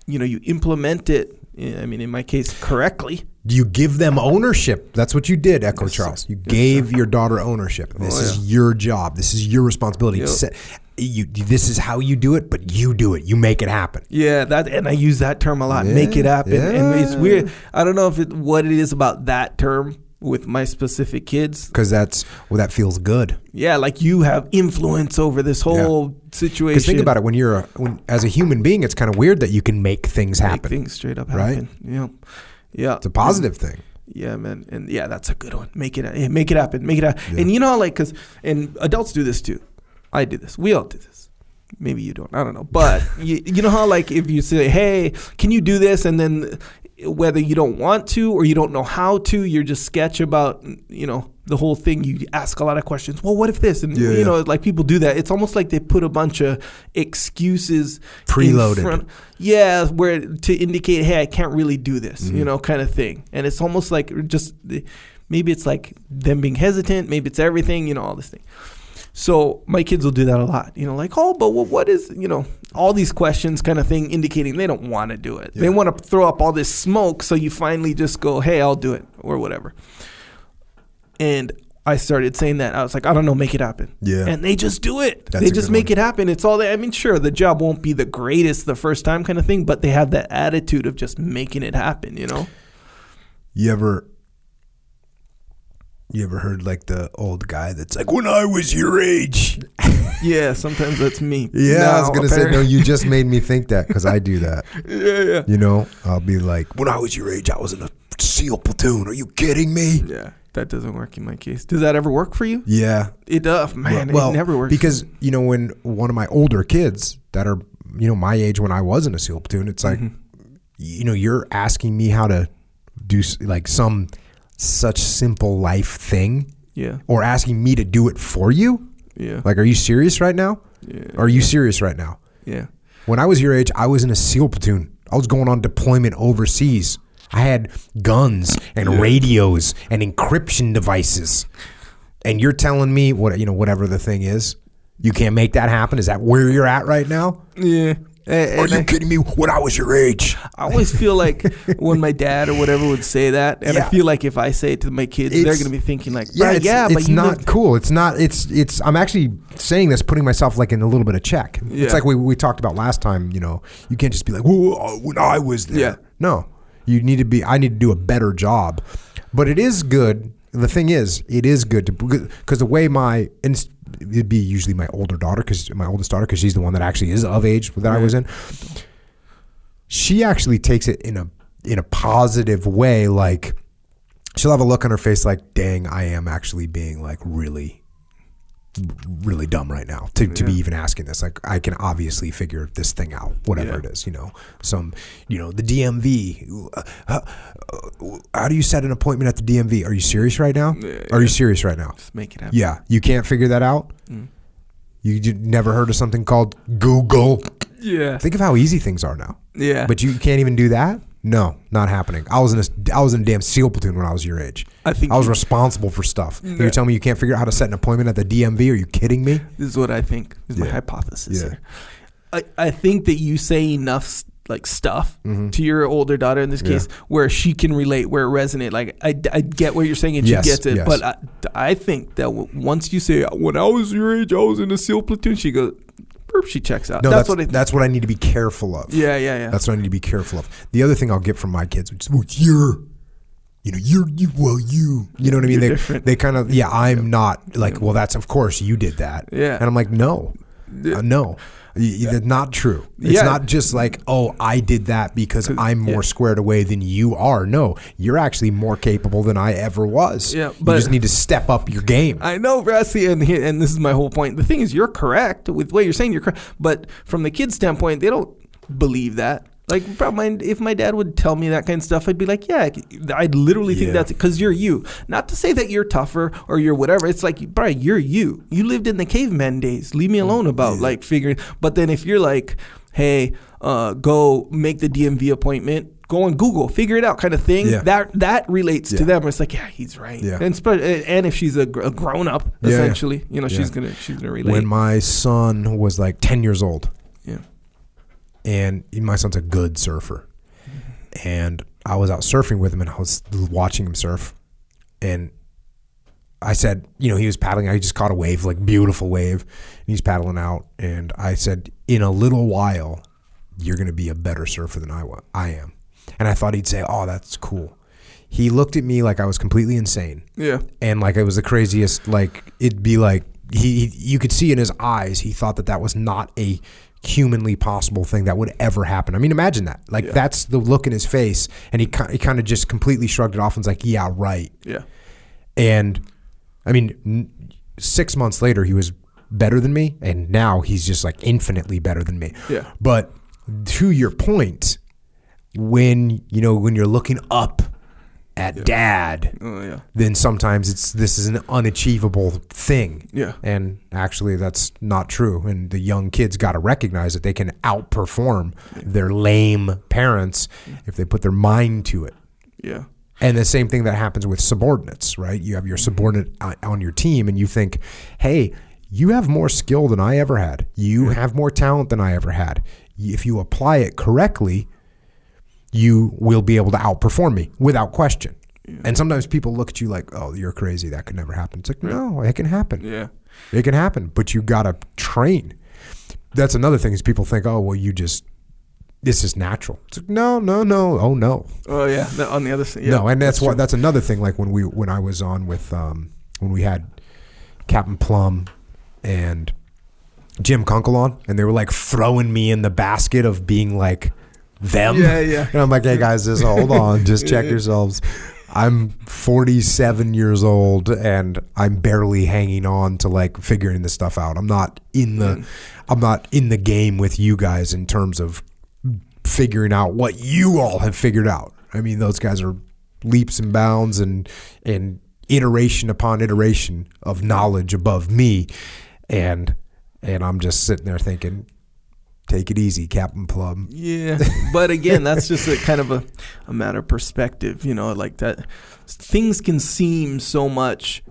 you know, you implement it. Eh, I mean, in my case, correctly. You give them ownership. That's what you did, Echo Yes. Charles. You Yes, gave your daughter ownership. Oh, this Oh, is yeah. your job. This is your responsibility. Yep. Set- You, this is how you do it, but you do it. You make it happen. Yeah, that and I use that term a lot. Make it Yeah, happen, and it's weird. I don't know if it what it is about that term with my specific kids. Because that's well, that feels good. Yeah, like you have influence over this whole situation. Because think about it, when you're a, when, as a human being, it's kind of weird that you can make things Make happen. things straight up Right? Yeah, yeah. It's a positive thing. Yeah, man, and yeah, that's a good one. Make it, make it happen, make it happen. Yeah. And you know, like, cause and adults do this too. I do this. We all do this. Maybe you don't. I don't know. But you, you know how like if you say, "Hey, can you do this?" and then whether you don't want to or you don't know how to, you're just sketch about you know the whole thing. You ask a lot of questions. Well, what if this? And Yeah, you yeah. know, like people do that. It's almost like they put a bunch of excuses Preloaded. front- yeah, where to indicate, hey, I can't really do this, Mm-hmm. you know, kind of thing. And it's almost like just maybe it's like them being hesitant, maybe it's everything, you know, all this thing. So my kids will do that a lot, you know, like, oh, but what, what is, you know, all these questions kind of thing, indicating they don't want to do it. They want to throw up all this smoke, so you finally just go, hey, I'll do it or whatever. and I started saying that. I was like, I don't know, make it happen. Yeah. And they just do it. That's they just make one. it happen. It's all that. I mean, sure, the job won't be the greatest the first time kind of thing, but they have that attitude of just making it happen, you know? You ever you ever heard like the old guy that's like, when I was your age? Yeah, sometimes that's me. Yeah, I was gonna say no. You just made me think that because I do that. yeah, yeah. You know, I'll be like, when I was your age, I was in a SEAL platoon. Are you kidding me? Yeah, that doesn't work in my case. Does that ever work for you? Yeah, It does, man. well, it never works. because you know when one of my older kids that are you know my age when I was in a SEAL platoon, it's like Mm-hmm. you know you're asking me how to do like some such simple life thing, yeah, or asking me to do it for you. Yeah, Like, are you serious right now? yeah, Are you serious right now? yeah. When I was your age, I was in a SEAL platoon. I was going on deployment overseas. I had guns and radios and encryption devices. And you're telling me what you know, whatever the thing is, you can't make that happen. Is that where you're at right now? Yeah. And- Are you I- kidding me? When I was your age, I always feel like when my dad or whatever would say that, and I feel like if I say it to my kids, they're going to be thinking like, yeah, it's, yeah, but it's not lived- cool. It's not. It's it's. I'm actually saying this, putting myself like in a little bit of check. Yeah. It's like we we talked about last time. You know, you can't just be like, "Whoa, uh, when I was there." Yeah. No, you need to be. I need to do a better job. But it is good. The thing is, it is good to because the way my and it'd be usually my older daughter because my oldest daughter because she's the one that actually is of age that I was in. She actually takes it in a in a positive way, like she'll have a look on her face like, dang, I am actually being like really, really dumb right now to, to be even asking this. Like, I can obviously figure this thing out, whatever Yeah. it is, you know, some, you know, the DMV. Uh, uh, uh, how do you set an appointment at the DMV? Are you serious right now? Yeah, Are you serious right now? Just make it happen. Yeah. You can't figure that out? Mm. You j- never heard of something called Google? Yeah. Think of how easy things are now. Yeah. But you can't even do that? No, not happening. I was in a I was in a damn SEAL platoon when I was your age. I think I was responsible for stuff. Yeah. You're telling me you can't figure out how to set an appointment at the DMV? Are you kidding me? This is what I think. This is my hypothesis Yeah. here. I, I think that you say enough like stuff Mm-hmm. to your older daughter in this case where she can relate, where it resonate. Like I, I get what you're saying and Yes, she gets it. yes. But I, I think that w- once you say when I was your age, I was in a SEAL platoon, she goes, she checks out. No, that's, that's, what I. that's what I need to be careful of. yeah, yeah, yeah. That's what I need to be careful of. The other thing I'll get from my kids, which is, well, you're, you know, you're, you, well, you, you know what I mean? You're They, different. they kind of, yeah, I'm not like, well, that's, of course, you did that. Yeah. And I'm like, no. Uh, no. That's not true. It's Yeah. not just like, oh, I did that because I'm more yeah. squared away than you are. No, you're actually more capable than I ever was. Yeah, you just need to step up your game. I know, Brassy, and and this is my whole point. The thing is, you're correct with what you're saying. You're correct, but from the kid's standpoint, they don't believe that. Like, bro, my, if my dad would tell me that kind of stuff, I'd be like, yeah, I'd literally think Yeah. that's because you're you. Not to say that you're tougher or you're whatever. It's like, bro, you're you. You lived in the caveman days. Leave me alone about like figuring. But then if you're like, hey, uh, go make the DMV appointment. Go on Google, figure it out, kind of thing. Yeah. That that relates to them. It's like, yeah, he's right. Yeah. And and if she's a, gr- a grown up, Yeah, yeah. essentially, you know, she's gonna she's gonna relate. when my son was like 10 years old, yeah. And my son's a good surfer. And I was out surfing with him and I was watching him surf. And I said, you know, he was paddling. I just caught a wave, like beautiful wave. And he's paddling out. And I said, in a little while, you're going to be a better surfer than I, wa- I am. And I thought he'd say, oh, that's cool. He looked at me like I was completely insane Yeah. and like it was the craziest like it'd be like he, he you could see in his eyes he thought that that was not a humanly possible thing that would ever happen. I mean imagine that. Like that's the look in his face and he, he kind of just completely shrugged it off and was like yeah right. Yeah. and i mean n- six months later he was better than me and now he's just like infinitely better than me. Yeah. but to your point when you know when you're looking up at dad Oh yeah. then sometimes it's this is an unachievable thing. Yeah. And actually that's not true. And the young kids got to recognize that they can outperform their lame parents if they put their mind to it. Yeah. And the same thing that happens with subordinates, right? You have your mm-hmm. subordinate on- on your team and you think, "Hey, you have more skill than I ever had. You have more talent than I ever had. If you apply it correctly, you will be able to outperform me without question." And sometimes people look at you like, "Oh, you're crazy. That could never happen." It's like, no, it can happen. Yeah. It can happen, but you gotta train. That's another thing is people think, "Oh, well, you just this is natural." It's like, no, no, no. Oh no, Oh yeah. The- on the other side. Yeah, no. And that's, why true. that's another thing. Like when we when I was on with um, when we had Captain Plumb and Jim Kunkel on, and they were like throwing me in the basket of being like them. Yeah, yeah. And I'm like, hey guys, just hold on, just check yourselves. I'm 47 years old and I'm barely hanging on to like figuring this stuff out. I'm not in the mm. I'm not in the game with you guys in terms of figuring out what you all have figured out. I mean, those guys are leaps and bounds and and iteration upon iteration of knowledge above me and and I'm just sitting there thinking take it easy, Captain Plumb. Yeah, but again, that's just a kind of a, a matter of perspective, you know, like that. Things can seem so much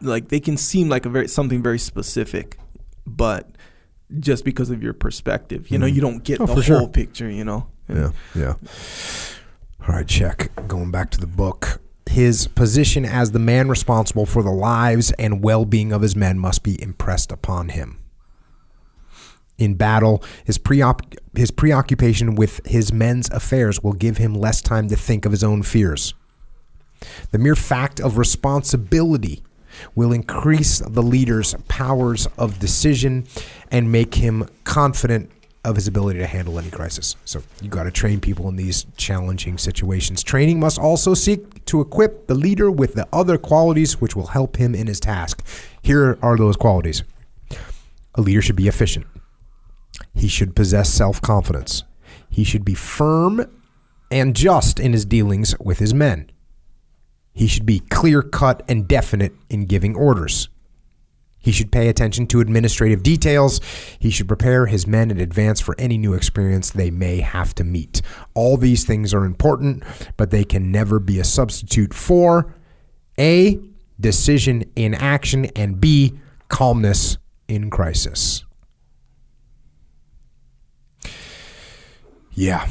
like they can seem like a very something very specific, but just because of your perspective, you know, mm-hmm. you don't get Oh, the whole sure. picture, you know. Yeah, yeah. All right, check. Going back to the book. His position as the man responsible for the lives and well being of his men must be impressed upon him. In battle, his, his preoccupation with his men's affairs will give him less time to think of his own fears. The mere fact of responsibility will increase the leader's powers of decision and make him confident of his ability to handle any crisis. So you got to train people in these challenging situations. Training must also seek to equip the leader with the other qualities which will help him in his task. Here are those qualities. A leader should be efficient. He should possess self-confidence. He should be firm and just in his dealings with his men. He should be clear cut and definite in giving orders. He should pay attention to administrative details. He should prepare his men in advance for any new experience they may have to meet. All these things are important, but they can never be a substitute for A, decision in action, and B, calmness in crisis. Yeah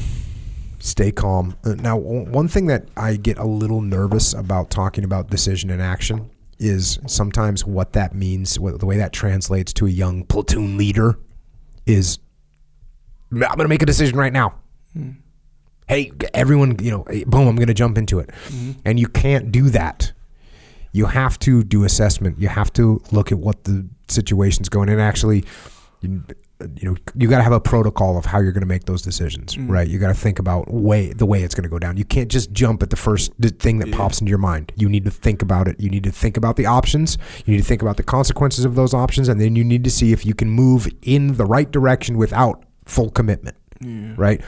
stay calm. Uh, Now, one thing that I get a little nervous about talking about decision and action is sometimes what that means, what, the way that translates to a young platoon leader is I'm going to make a decision right now. Hey, everyone, you know, boom, I'm going to jump into it. And you can't do that. You have to do assessment. You have to look at what the situation's going and actually you, know you got to have a protocol of how you're going to make those decisions mm. right? You got to think about way the way it's going to go down. You can't just jump at the first thing that pops into your mind. You need to think about it. You need to think about the options. You need to think about the consequences of those options and then you need to see if you can move in the right direction without full commitment right?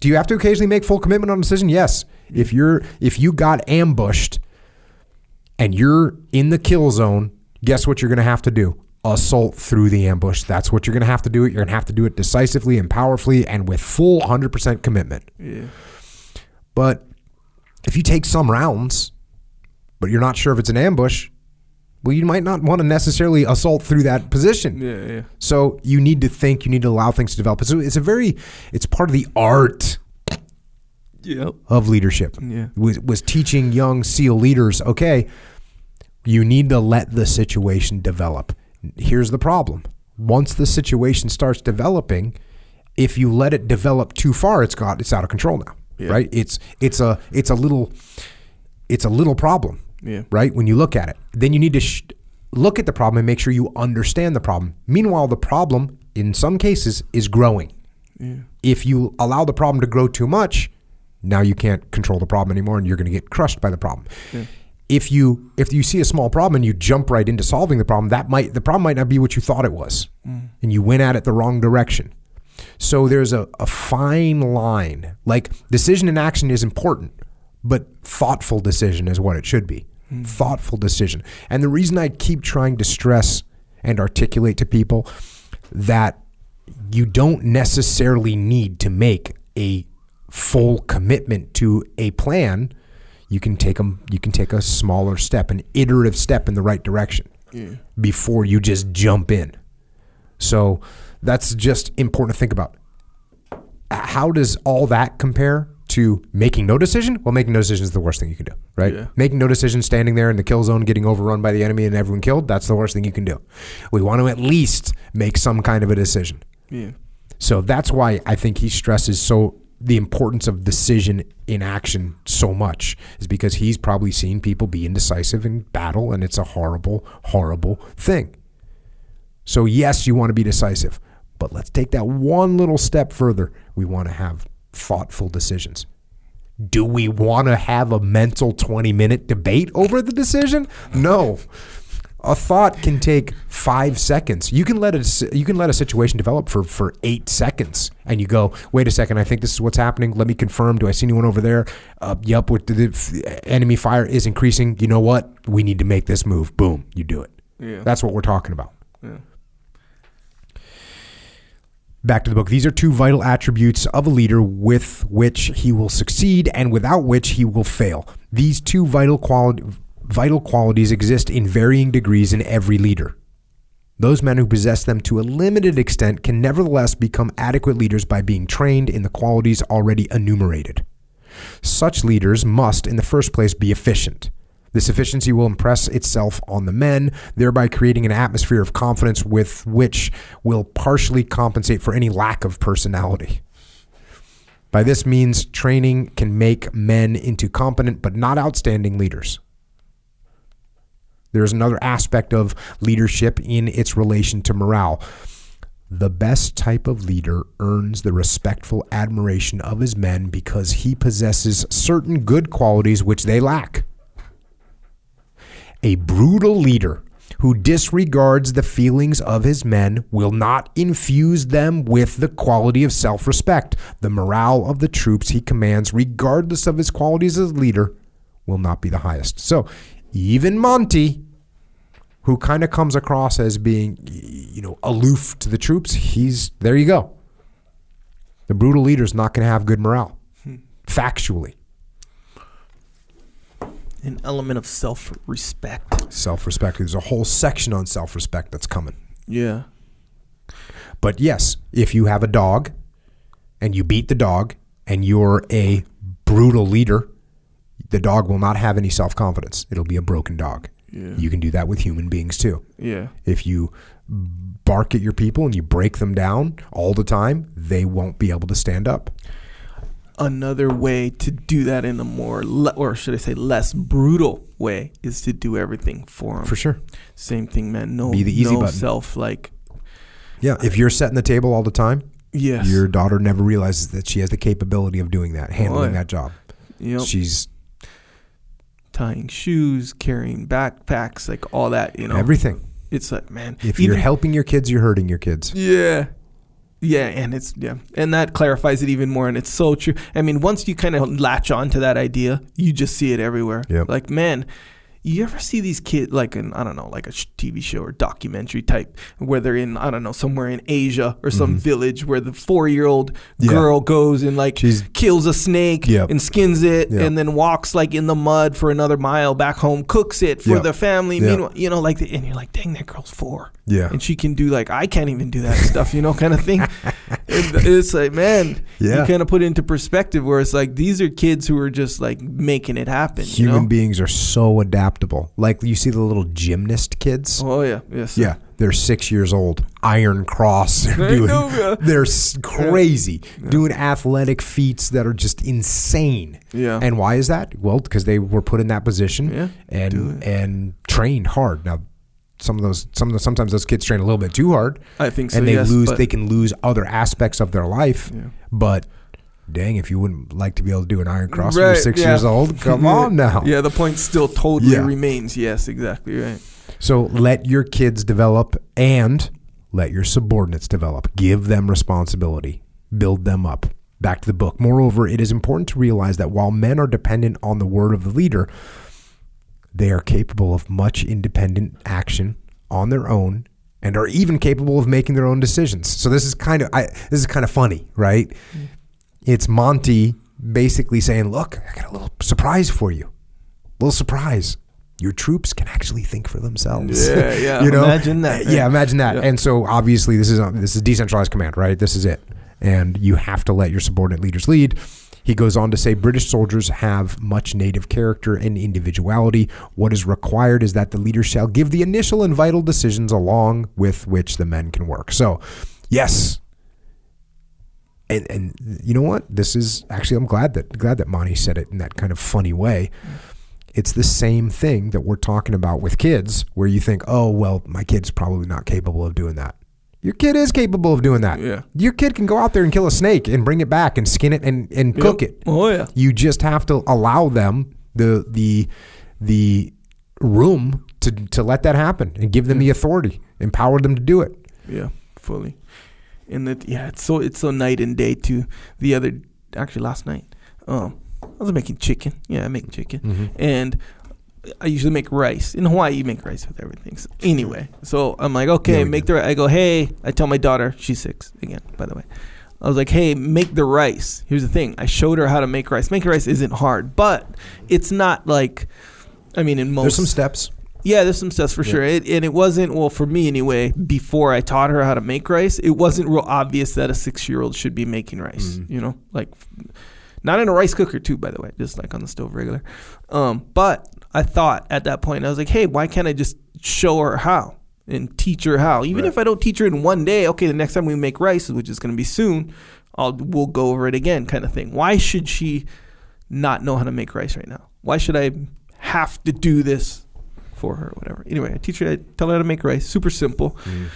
Do you have to occasionally make full commitment on a decision? Yes. If you're if you got ambushed and you're in the kill zone, guess what you're going to have to do? Assault through the ambush. That's what you're going to have to do. It. You're going to have to do it decisively and powerfully and with full 100% commitment. Yeah. But if you take some rounds, but you're not sure if it's an ambush, well, you might not want to necessarily assault through that position. Yeah, yeah. So you need to think. You need to allow things to develop. So it's a very, it's part of the art Yep. of leadership. Yeah. Was, was teaching young SEAL leaders, okay, you need to let the situation develop. Here's the problem. Once the situation starts developing, if you let it develop too far, it's got it's out of control now. Yeah. Right? It's it's a it's a little it's a little problem. Yeah. Right? When you look at it. Then you need to sh- look at the problem and make sure you understand the problem. Meanwhile, the problem in some cases is growing Yeah. if you allow the problem to grow too much, now you can't control the problem anymore and you're going to get crushed by the problem. If you if you see a small problem and you jump right into solving the problem, that might the problem might not be what you thought it was. Mm. And you went at it the wrong direction. So there's a, a fine line. Like decision and action is important, but thoughtful decision is what it should be. Mm. Thoughtful decision. And the reason I keep trying to stress and articulate to people that you don't necessarily need to make a full commitment to a plan. You can take them. You can take a smaller step, an iterative step in the right direction, before you just jump in. So that's just important to think about. Uh, how does all that compare to making no decision, well, making no decision is the worst thing you can do, right? Yeah. Making no decision, standing there in the kill zone, getting overrun by the enemy and everyone killed, that's the worst thing you can do. We want to at least make some kind of a decision. Yeah. So that's why I think he stresses so the importance of decision in action so much is because he's probably seen people be indecisive in battle and it's a horrible, horrible thing. So yes, you want to be decisive, but let's take that one little step further. We want to have thoughtful decisions. Do we want to have a mental 20 minute debate over the decision? No. A thought can take five seconds. You can let a you can let a situation develop for for eight seconds, and you go, "Wait a second, I think this is what's happening. Let me confirm. Do I see anyone over there? Uh, yep, with the, the enemy fire is increasing. You know what? We need to make this move. Boom, you do it. Yeah. That's what we're talking about. Yeah. Back to the book. These are two vital attributes of a leader with which he will succeed and without which he will fail. These two vital quality, vital qualities exist in varying degrees in every leader. Those men who possess them to a limited extent can nevertheless become adequate leaders by being trained in the qualities already enumerated. Such leaders must, in the first place, be efficient. This efficiency will impress itself on the men, thereby creating an atmosphere of confidence with which will partially compensate for any lack of personality. By this means, training can make men into competent but not outstanding leaders. There's another aspect of leadership in its relation to morale. The best type of leader earns the respectful admiration of his men because he possesses certain good qualities which they lack. A brutal leader who disregards the feelings of his men will not infuse them with the quality of self respect. The morale of the troops he commands, regardless of his qualities as a leader, will not be the highest. So, even Monty, who kind of comes across as being, you know, aloof to the troops, he's there you go. The brutal leader's not going to have good morale, hmm. factually. An element of self respect. Self respect. There's a whole section on self respect that's coming. Yeah. But yes, if you have a dog and you beat the dog and you're a brutal leader, the dog will not have any self confidence. It'll be a broken dog. Yeah. You can do that with human beings too. Yeah. If you bark at your people and you break them down all the time, they won't be able to stand up. Another way to do that in a more, le- or should I say, less brutal way is to do everything for them. For sure. Same thing, man. No, Be the easy no button. self like. Yeah. If you're setting the table all the time, Yes. your daughter never realizes that she has the capability of doing that, handling Boy. that job. Yep. She's tying shoes, carrying backpacks, like all that. You know, everything. It's like, man. If even- you're helping your kids, you're hurting your kids. Yeah. Yeah, and it's yeah, and that clarifies it even more, and it's so true. I mean, once you kind of latch on to that idea, you just see it everywhere. Yep. Like, man, you ever see these kids like an I don't know, like a TV show or documentary type, where they're in I don't know somewhere in Asia or some village where the four year old Mm-hmm. Yeah. girl goes and like She's- kills a snake Yep. and skins it, Yep. and then walks like in the mud for another mile back home, cooks it for Yep. the family. Meanwhile, you know, like, the, and you're like, dang, that girl's four Yeah. and she can do like I can't even do that stuff, you know, kind of thing. And it's like, man, Yeah. you kind of put it into perspective where it's like these are kids who are just like making it happen. you Human know? beings are so adaptable. Like you see the little gymnast kids. Oh yeah, yes. Yeah, they're six years old. Iron cross. They're doing. They're crazy, doing athletic feats that are just insane. Yeah. And why is that? Well, because they were put in that position Yeah, and and trained hard. Now, some of those, some of the, sometimes those kids train a little bit too hard, I think so. and they yes, lose. They can lose other aspects of their life. Yeah. But dang, if you wouldn't like to be able to do an iron cross when you're six yeah. years old, come on now. Yeah, the point still totally Yeah. remains. Yes, exactly right. So let your kids develop and let your subordinates develop. Give them responsibility. Build them up. Back to the book. Moreover, it is important to realize that while men are dependent on the word of the leader, they are capable of much independent action on their own and are even capable of making their own decisions. So this is kind of I, this is kind of funny, right? Mm. It's Monty basically saying, "Look, I got a little surprise for you. little surprise. Your troops can actually think for themselves. Yeah, yeah. you know, Imagine that, Yeah, imagine that. Yeah. And so obviously this is this is decentralized command, right? This is it, and you have to let your subordinate leaders lead. He goes on to say British soldiers have much native character and individuality. What is required is that the leader shall give the initial and vital decisions along with which the men can work. So, yes. And and you know what? This is actually I'm glad that glad that Monty said it in that kind of funny way. It's the same thing that we're talking about with kids where you think, "Oh, well, my kid's probably not capable of doing that." Your kid is capable of doing that. Yeah. Your kid can go out there and kill a snake and bring it back and skin it and, and cook it. Oh yeah. You just have to allow them the the the room to to let that happen and give them the authority, empower them to do it. Yeah, fully. And that yeah, it's so it's so night and day too. The other actually last night, um, I was making chicken. Yeah, I make chicken, and I usually make rice. In Hawaii, you make rice with everything. So anyway, so I'm like, okay, Yeah, make do. the. I go, hey, I tell my daughter, she's six again, by the way. I was like, hey, make the rice. Here's the thing. I showed her how to make rice. Making rice isn't hard, but it's not like, I mean, in most There's some steps. Yeah, there's some steps for sure. It, and it wasn't, well, for me anyway, before I taught her how to make rice, it wasn't real obvious that a six year old should be making rice, Mm-hmm. you know? Like, not in a rice cooker, too, by the way, just like on the stove regular. Um, but I thought at that point, I was like, hey, why can't I just show her how and teach her how? Even if I don't teach her in one day, okay, the next time we make rice, which is going to be soon, I'll, we'll go over it again, kind of thing. Why should she not know how to make rice right now? Why should I have to do this for her or whatever? Anyway, I teach her, I tell her how to make rice. Super simple. Mm.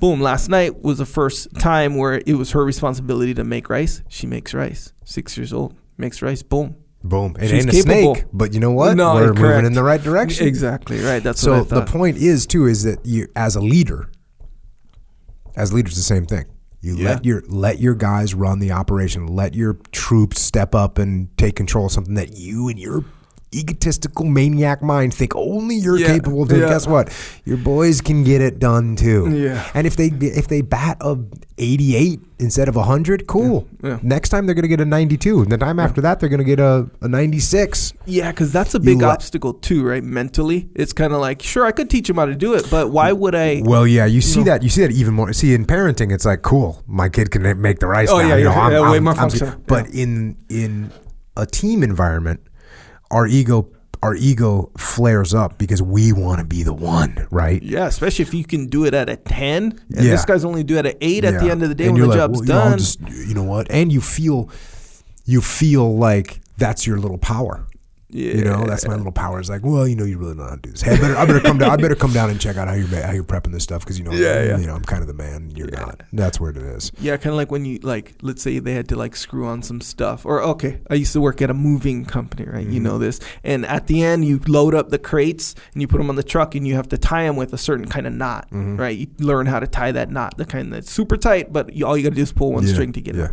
Boom. Last night was the first time where it was her responsibility to make rice. She makes rice. Six years old. Makes rice. Boom. Boom. It She's ain't a capable. snake, but you know what? No, We're correct. moving in the right direction. Exactly. Right. That's So what I the point is too is that you as a leader, as leaders, the same thing. You Yeah. let your let your guys run the operation. Let your troops step up and take control of something that you and your egotistical maniac mind think only you're Yeah. capable of doing. Yeah. Guess what? Your boys can get it done too. Yeah. And if they if they bat a 88 instead of 100, cool. Yeah. Next time they're going to get a 92. And the time after that they're going to get a, a 96. Yeah, because that's a big let- obstacle too, right? Mentally, it's kind of like, sure, I could teach them how to do it, but why would I? Well, yeah, you see know. that. You see that even more. See, in parenting, it's like cool. My kid can make the rice. Oh, now, yeah, you know, yeah, I'm- yeah, way I'm- more I'm- functional. But in in a team environment, our ego our ego flares up because we want to be the one, right? Yeah, especially if you can do it at a ten, and Yeah. this guy's only do it at eight at the end of the day And when the like, job's well, you know, done. just- you know what? And you feel you feel like that's your little power. You know, that's my little power. It's like, well, you know, you really know how to do this. Hey, I better, I better come down. I better come down and check out how you're how you're prepping this stuff because you know, Yeah, yeah. you know, I'm kind of the man. You're not. That's where it is. Yeah, kind of like when you like, let's say they had to like screw on some stuff, or okay, I used to work at a moving company, right? Mm-hmm. You know this, and at the end you load up the crates and you put them on the truck, and you have to tie them with a certain kind of knot, Mm-hmm. right? You learn how to tie that knot, the kind that's super tight, but you, all you got to do is pull one Yeah, string to get yeah. it.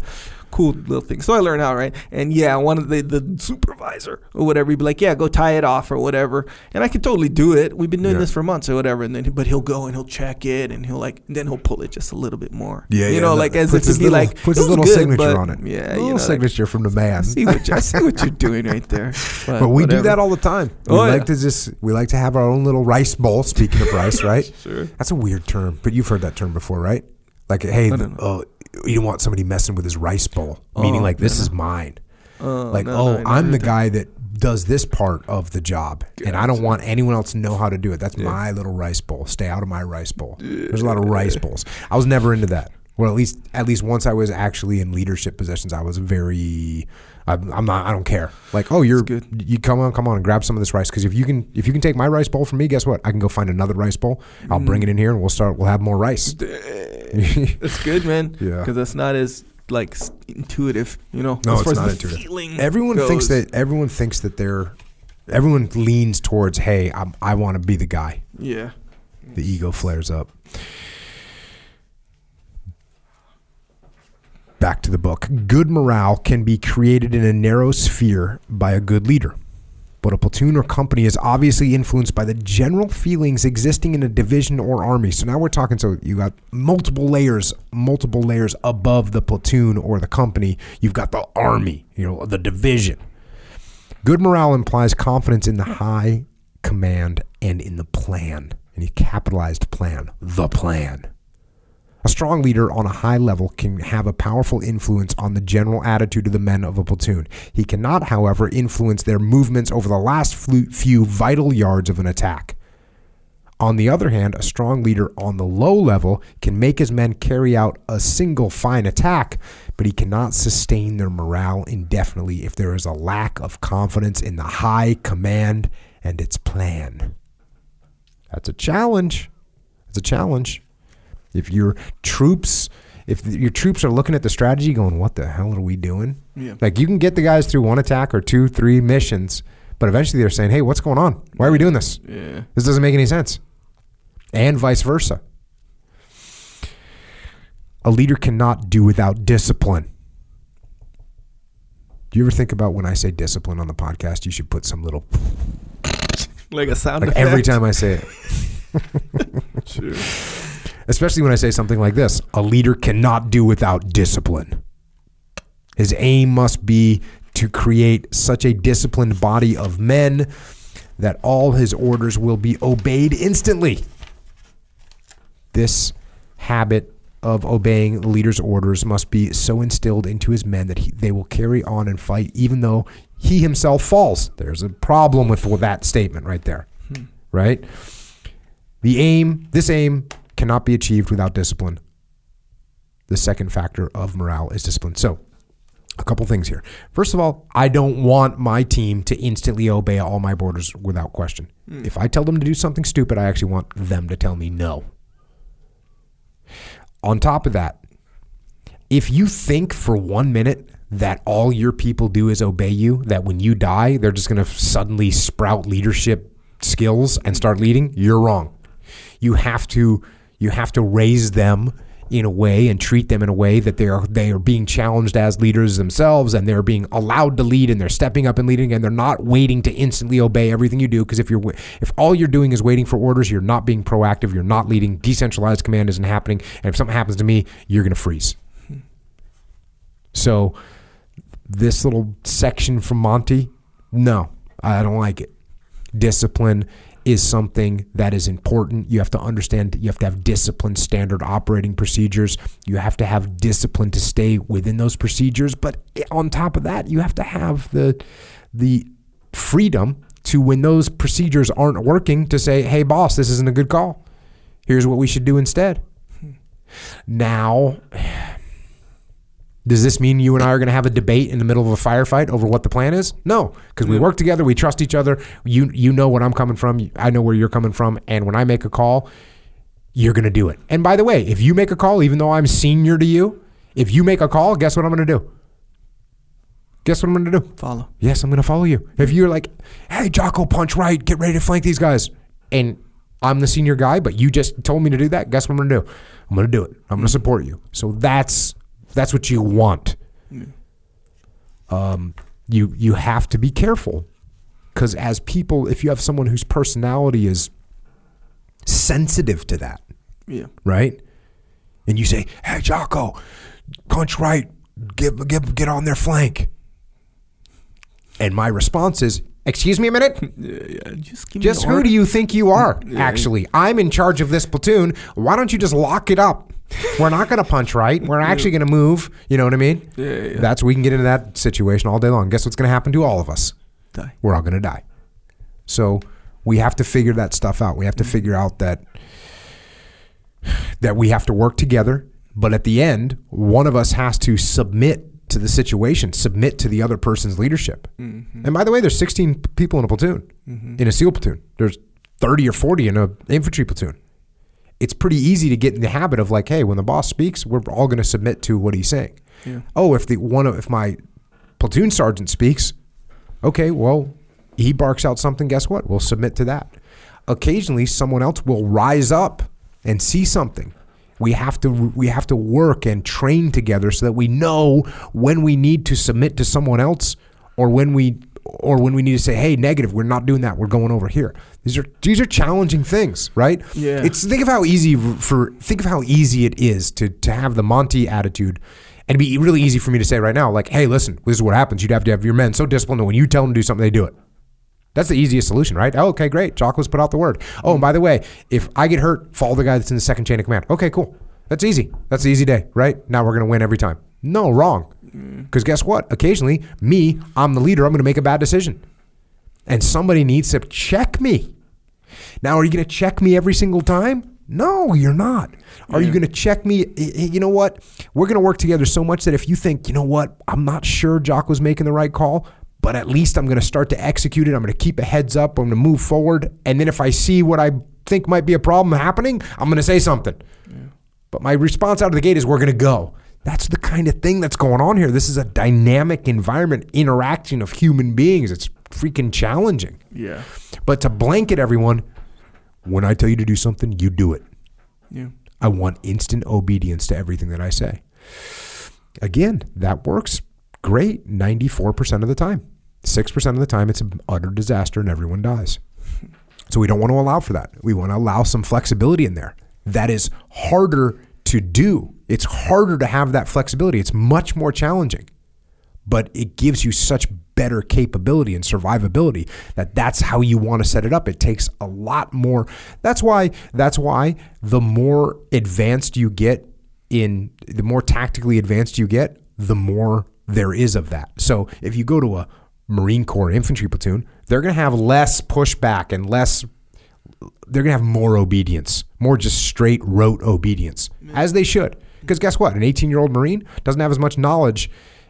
Cool little thing. So I learned how, right? And yeah, one of the the supervisor or whatever, he'd be like, "Yeah, go tie it off or whatever," and I could totally do it. We've been doing Yeah. this for months or whatever, and then but he'll go and he'll check it, and he'll like, then he'll pull it just a little bit more. Yeah, you yeah, know, like as if to be little- like puts "It his little good, signature on it. Yeah, little you know, like, signature from the man. I see what you, I see what you're doing right there. But, But we do that all the time. We Oh, like yeah. to just we like to have our own little rice bowl. Speaking of rice, right? Sure. That's a weird term, but you've heard that term before, right? Like, hey, I don't know. oh, you don't want somebody messing with his rice bowl, meaning Oh, like this is mine. Oh, like, no, oh, I never I'm the guy that does this part of the job, and I don't want anyone else to know how to do it. That's my little rice bowl. Stay out of my rice bowl. There's a lot of rice bowls. I was never into that. Well, at least at least once I was actually in leadership positions, I was very. I'm, I'm not. I don't care. Like, oh, you're good. You come on, come on, and grab some of this rice because if you can, if you can take my rice bowl from me, guess what? I can go find another rice bowl. I'll bring Mm. it in here, and we'll start. We'll have more rice. It's good, man. Yeah. because that's not as like intuitive, you know. No, as it's far as not intuitive. Feeling Everyone thinks that everyone thinks that they're everyone leans towards hey I'm, i want to be the guy Yeah. the ego flares up back to the book. Good morale can be created in a narrow sphere by a good leader. But a platoon or company is obviously influenced by the general feelings existing in a division or army. So now we're talking so you got multiple layers multiple layers above the platoon or the company. You've got the army you know the division. Good morale implies confidence in the high command and in the plan. And he capitalized plan, the plan. A strong leader on a high level can have a powerful influence on the general attitude of the men of a platoon. He cannot, however, influence their movements over the last few vital yards of an attack. On the other hand, a strong leader on the low level can make his men carry out a single fine attack, but he cannot sustain their morale indefinitely if there is a lack of confidence in the high command and its plan. That's a challenge. It's a challenge. If your troops, if your troops are looking at the strategy, going, "What the hell are we doing?" Yeah. Like you can get the guys through one attack or two, three missions, but eventually they're saying, "Hey, what's going on? Why are we doing this? Yeah. This doesn't make any sense." And vice versa. A leader cannot do without discipline. Do you ever think about when I say discipline on the podcast, you should put some little Like a sound like effect. every time I say it. Sure. Especially when I say something like this a leader cannot do without discipline. His aim must be to create such a disciplined body of men that all his orders will be obeyed instantly. This habit of obeying the leader's orders must be so instilled into his men that he, they will carry on and fight even though he himself falls. There's a problem with that statement right there. Hmm. Right? The aim, this aim cannot be achieved without discipline. The second factor of morale is discipline. So, a couple things here. First of all, I don't want my team to instantly obey all my orders without question. Hmm. If I tell them to do something stupid, I actually want them to tell me no. On top of that, if you think for one minute that all your people do is obey you, that when you die, they're just going to suddenly sprout leadership skills and start leading, you're wrong. You have to you have to raise them in a way and treat them in a way that they are they are being challenged as leaders themselves and they're being allowed to lead and they're stepping up and leading and they're not waiting to instantly obey everything you do. Because if you're if all you're doing is waiting for orders you're not being proactive you're not leading. Decentralized command isn't happening. And if something happens to me you're going to freeze. So this little section from Monty, no, I don't like it. Discipline is something that is important. You have to understand you have to have disciplined standard operating procedures. You have to have discipline to stay within those procedures, but on top of that, you have to have the the freedom to when those procedures aren't working to say, "Hey boss, this isn't a good call. Here's what we should do instead." Now, does this mean you and I are going to have a debate in the middle of a firefight over what the plan is? No, because we work together, we trust each other. You you know what I'm coming from, I know where you're coming from, and when I make a call, you're going to do it. And by the way, if you make a call, even though I'm senior to you, if you make a call, guess what I'm going to do? Guess what I'm going to do? Follow. Yes, I'm going to follow you. If you're like, hey, Jocko, punch right, get ready to flank these guys, and I'm the senior guy, but you just told me to do that, guess what I'm going to do? I'm going to do it. I'm going to support you. So that's that's what you want. Um, you you have to be careful because as people, if you have someone whose personality is sensitive to that, Yeah. right? And you say, "Hey, Jocko, punch right, get get get on their flank." And my response is, "Excuse me a minute. Yeah, yeah. Just give Just who order. do you think you are? Actually, I'm in charge of this platoon. Why don't you just lock it up? We're not going to punch right. We're actually going to move. You know what I mean? Yeah, yeah, yeah. That's we can get into that situation all day long. Guess what's going to happen to all of us? Die. we're all going to die. So we have to figure that stuff out. We have to mm-hmm. figure out that that we have to work together, but at the end, one of us has to submit to the situation, submit to the other person's leadership. Mm-hmm. And by the way, there's 16 people in a platoon, mm-hmm. in a SEAL platoon. There's 30 or 40 in an infantry platoon. It's pretty easy to get in the habit of like, hey, when the boss speaks, we're all going to submit to what he's saying. Yeah. Oh, if the one of if my platoon sergeant speaks, okay, well, he barks out something, guess what? We'll submit to that. Occasionally someone else will rise up and see something. We have to we have to work and train together so that we know when we need to submit to someone else or when we or when we need to say, "Hey, negative, we're not doing that. We're going over here." These are these are challenging things, right? Yeah. It's think of how easy for think of how easy it is to to have the Monty attitude and it'd be really easy for me to say right now, like, hey, listen, this is what happens. You'd have to have your men so disciplined that when you tell them to do something, they do it. That's the easiest solution, right? Oh, okay, great. Jocko's put out the word. Oh, and by the way, if I get hurt, follow the guy that's in the second chain of command. Okay, cool. That's easy. That's the easy day, right? Now we're going to win every time. No, wrong. Because guess what? Occasionally, me, I'm the leader. I'm going to make a bad decision. And somebody needs to check me. Now, are you going to check me every single time? No, you're not. Are you going to check me? You know what? We're going to work together so much that if you think, you know what, I'm not sure Jock was making the right call, but at least I'm going to start to execute it. I'm going to keep a heads up. I'm going to move forward. And then if I see what I think might be a problem happening, I'm going to say something. But my response out of the gate is we're going to go. That's the kind of thing that's going on here. This is a dynamic environment, interaction of human beings. It's freaking challenging. Yeah. But to blanket everyone, when I tell you to do something, you do it. Yeah. I want instant obedience to everything that I say. Again, that works great 94% of the time. 6% of the time, it's an utter disaster and everyone dies. So we don't want to allow for that. We want to allow some flexibility in there. That is harder to do. It's harder to have that flexibility. It's much more challenging. But it gives you such better capability and survivability that that's how you want to set it up. It takes a lot more. That's why that's why the more advanced you get in the more tactically advanced you get, the more there is of that. So if you go to a Marine Corps infantry platoon, they're going to have less pushback and less they're going to have more obedience, more just straight rote obedience, as they should. Because guess what? An 18 year old Marine doesn't have as much knowledge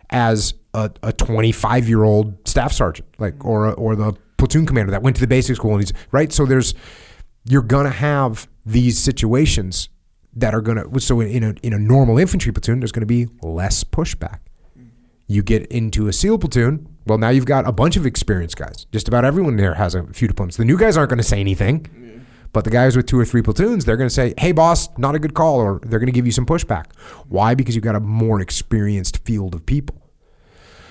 as a, a 25 year old staff sergeant, like or or the platoon commander that went to the basic school and he's right. So there's you're to have these situations that are to so in a in a normal infantry platoon there's to be less pushback. You get into a SEAL platoon, well, now you've got a bunch of experienced guys. Just about everyone there has a few deployments. The new guys aren't going to say anything, but the guys with two or three platoons, they're going to say, hey, boss, not a good call, or they're going to give you some pushback. Why? Because you've got a more experienced field of people.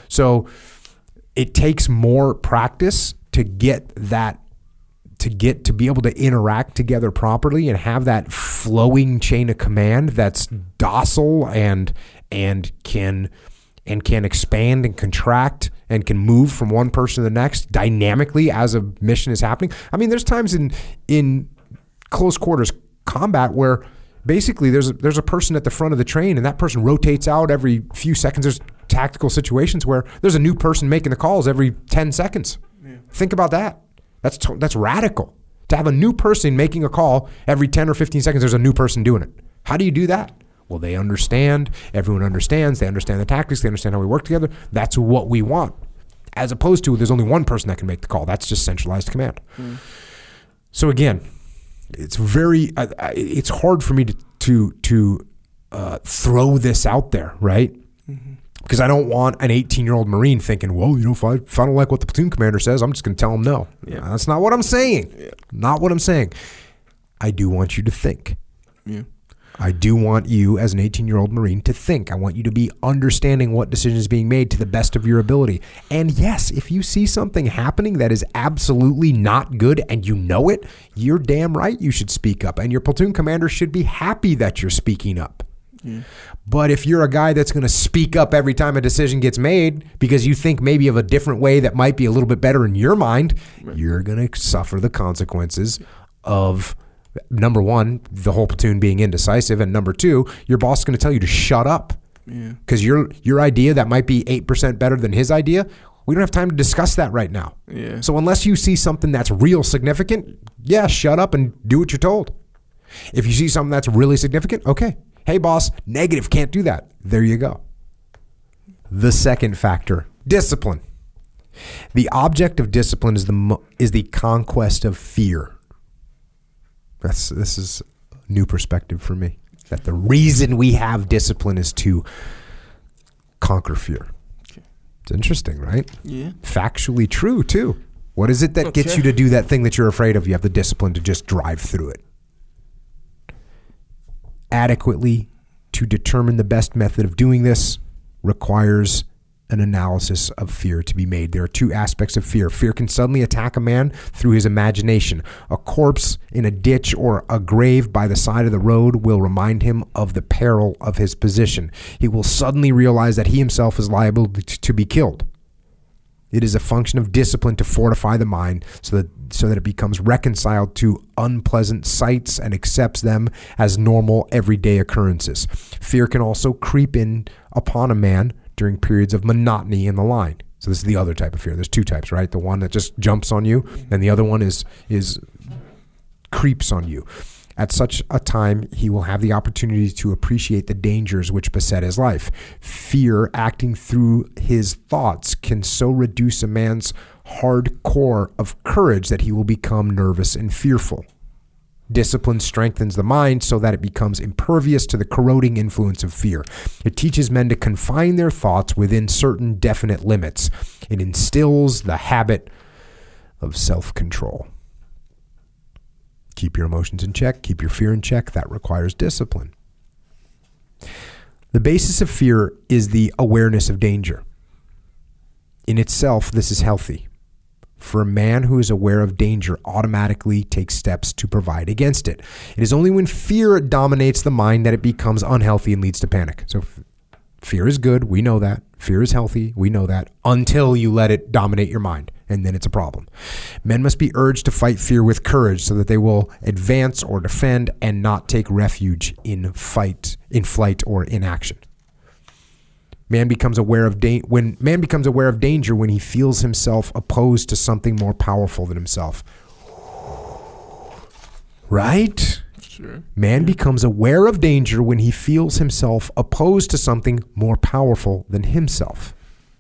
So it takes more practice to get that to get to be able to interact together properly and have that flowing chain of command that's docile and and can and can expand and contract and can move from one person to the next dynamically as a mission is happening. I mean, there's times in in close quarters combat where basically there's a, there's a person at the front of the train and that person rotates out every few seconds. There's tactical situations where there's a new person making the calls every 10 seconds. Think about that. That's t- that's radical. To have a new person making a call every 10 or 15 seconds, there's a new person doing it. How do you do that? Well, they understand. Everyone understands. They understand the tactics. They understand how we work together. That's what we want. As opposed to there's only one person that can make the call. That's just centralized command. Hmm. So again, it's very I, I, it's hard for me to to to uh, throw this out there, right? Because I don't want an 18 year old Marine thinking, well, you know, if I, if I don't like what the platoon commander says, I'm just going to tell him no. Yeah. That's not what I'm saying. Not what I'm saying. I do want you to think. Yeah. I do want you, as an 18 year old Marine, to think. I want you to be understanding what decision is being made to the best of your ability. And yes, if you see something happening that is absolutely not good and you know it, you're damn right you should speak up. And your platoon commander should be happy that you're speaking up. But if you're a guy that's going to speak up every time a decision gets made because you think maybe of a different way that might be a little bit better in your mind, you're going to suffer the consequences of number one, the whole platoon being indecisive, and number two, your boss is going to tell you to shut up Yeah. because your your idea that might be eight percent better than his idea. We don't have time to discuss that right now. Yeah. So unless you see something that's real significant, yeah, shut up and do what you're told. If you see something that's really significant, okay. Hey, boss, negative, can't do that. There you go. The second factor discipline. The object of discipline is the, mo- is the conquest of fear. That's, this is a new perspective for me. That the reason we have discipline is to conquer fear. Okay. It's interesting, right? Yeah. factually true too. What is it that gets you to do that thing that you're afraid of? You have the discipline to just drive through it. Adequately to determine the best method of doing this requires an analysis of fear to be made. There are two aspects of fear. Fear can suddenly attack a man through his imagination. A corpse in a ditch or a grave by the side of the road will remind him of the peril of his position. He will suddenly realize that he himself is liable to be killed. It is a function of discipline to fortify the mind so that so that it becomes reconciled to unpleasant sights and accepts them as normal everyday occurrences. Fear can also creep in upon a man during periods of monotony in the line. So this is the other type of fear. There's two types, right? The one that just jumps on you, and the other one is is creeps on you. At such a time, he will have the opportunity to appreciate the dangers which beset his life. Fear, acting through his thoughts, can so reduce a man's hard core of courage that he will become nervous and fearful. Discipline strengthens the mind so that it becomes impervious to the corroding influence of fear. It teaches men to confine their thoughts within certain definite limits. It instills the habit of self control. Keep your emotions in check, keep your fear in check. That requires discipline. The basis of fear is the awareness of danger. In itself, this is healthy. For a man who is aware of danger automatically takes steps to provide against it. It is only when fear dominates the mind that it becomes unhealthy and leads to panic. So, fear is good. We know that. Fear is healthy. We know that until you let it dominate your mind, and then it's a problem. Men must be urged to fight fear with courage so that they will advance or defend and not take refuge in fight, in flight, or inaction. Man becomes aware of da- when man becomes aware of danger when he feels himself opposed to something more powerful than himself. Right? Sure. Man becomes aware of danger when he feels himself opposed to something more powerful than himself.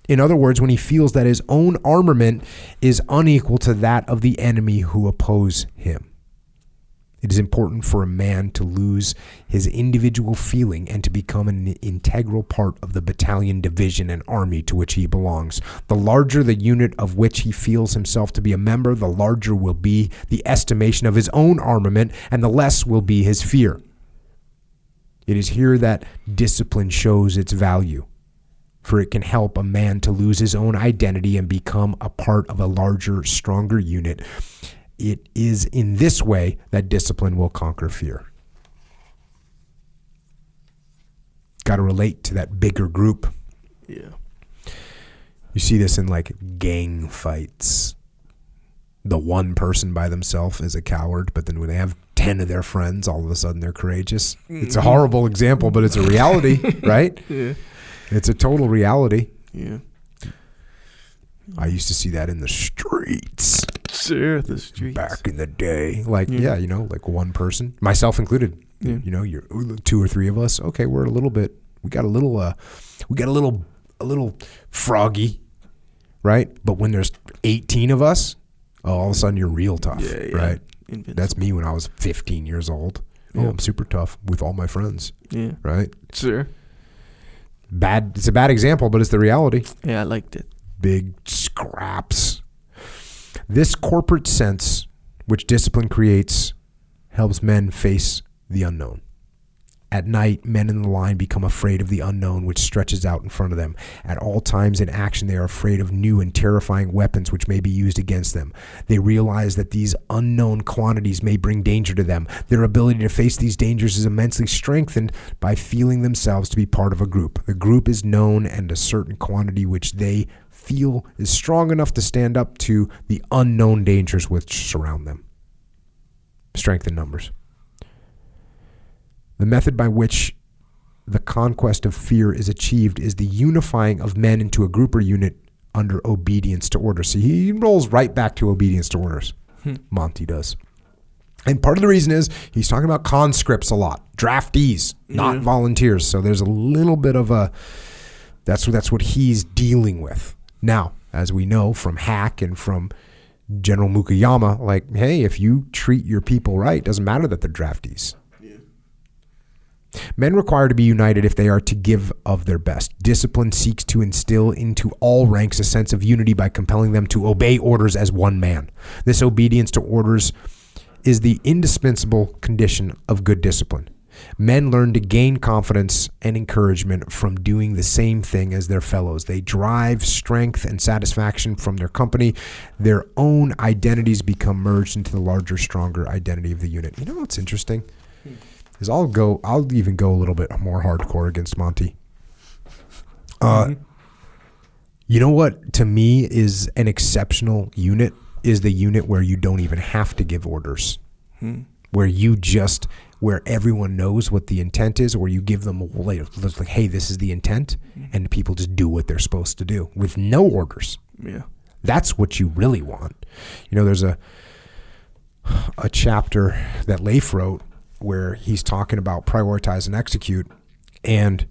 In other words, when he feels that his own armament is unequal to that of the enemy who oppose him. It is important for a man to lose his individual feeling and to become an integral part of the battalion, division, and army to which he belongs. The larger the unit of which he feels himself to be a member, the larger will be the estimation of his own armament, and the less will be his fear. It is here that discipline shows its value, for it can help a man to lose his own identity and become a part of a larger, stronger unit. It is in this way that discipline will conquer fear. Got to relate to that bigger group. Yeah. You see this in like gang fights. The one person by themselves is a coward, but then when they have 10 of their friends, all of a sudden they're courageous. It's a mm-hmm. horrible example, but it's a reality, right? Yeah. It's a total reality. Yeah. I used to see that in the streets Sure. The streets. back in the day. Like, Yeah. yeah, you know, like one person, myself included. Yeah. You know, you're two or three of us. Okay, we're a little bit. We got a little. uh We got a little. A little froggy, right? But when there's 18 of us, oh, all of a sudden you're real tough. Yeah. right? Invincible. That's me when I was 15 years old. Oh, I'm super tough with all my friends, Yeah. right? Sure. Bad. It's a bad example, but it's the reality. Yeah, I liked it. Big scraps. This corporate sense, which discipline creates, helps men face the unknown. At night, men in the line become afraid of the unknown which stretches out in front of them. At all times in action, they are afraid of new and terrifying weapons which may be used against them. They realize that these unknown quantities may bring danger to them. Their ability to face these dangers is immensely strengthened by feeling themselves to be part of a group. The group is known and a certain quantity which they feel is strong enough to stand up to the unknown dangers which surround them. Strength in numbers. The method by which the conquest of fear is achieved is the unifying of men into a group or unit under obedience to orders. See, he rolls right back to obedience to orders. Hmm. Monty does. And part of the reason is he's talking about conscripts a lot, draftees, not Yeah. volunteers. So there's a little bit of a that's that's what he's dealing with. Now, as we know from Hack and from General Mukayama, like, hey, if you treat your people right, doesn't matter that they're draftees. Men require to be united if they are to give of their best. Discipline seeks to instill into all ranks a sense of unity by compelling them to obey orders as one man. This obedience to orders is the indispensable condition of good discipline. Men learn to gain confidence and encouragement from doing the same thing as their fellows. They derive strength and satisfaction from their company. Their own identities become merged into the larger, stronger identity of the unit. You know what's interesting? Is I'll go. I'll even go a little bit more hardcore against Monty. Uh, You know what to me is an exceptional unit is the unit where you don't even have to give orders. Where you just where everyone knows what the intent is, or you give them like, like, hey, this is the intent, and people just do what they're supposed to do with no orders. Yeah. That's what you really want. You know, there's a a chapter that Leif wrote where he's talking about prioritize and execute, and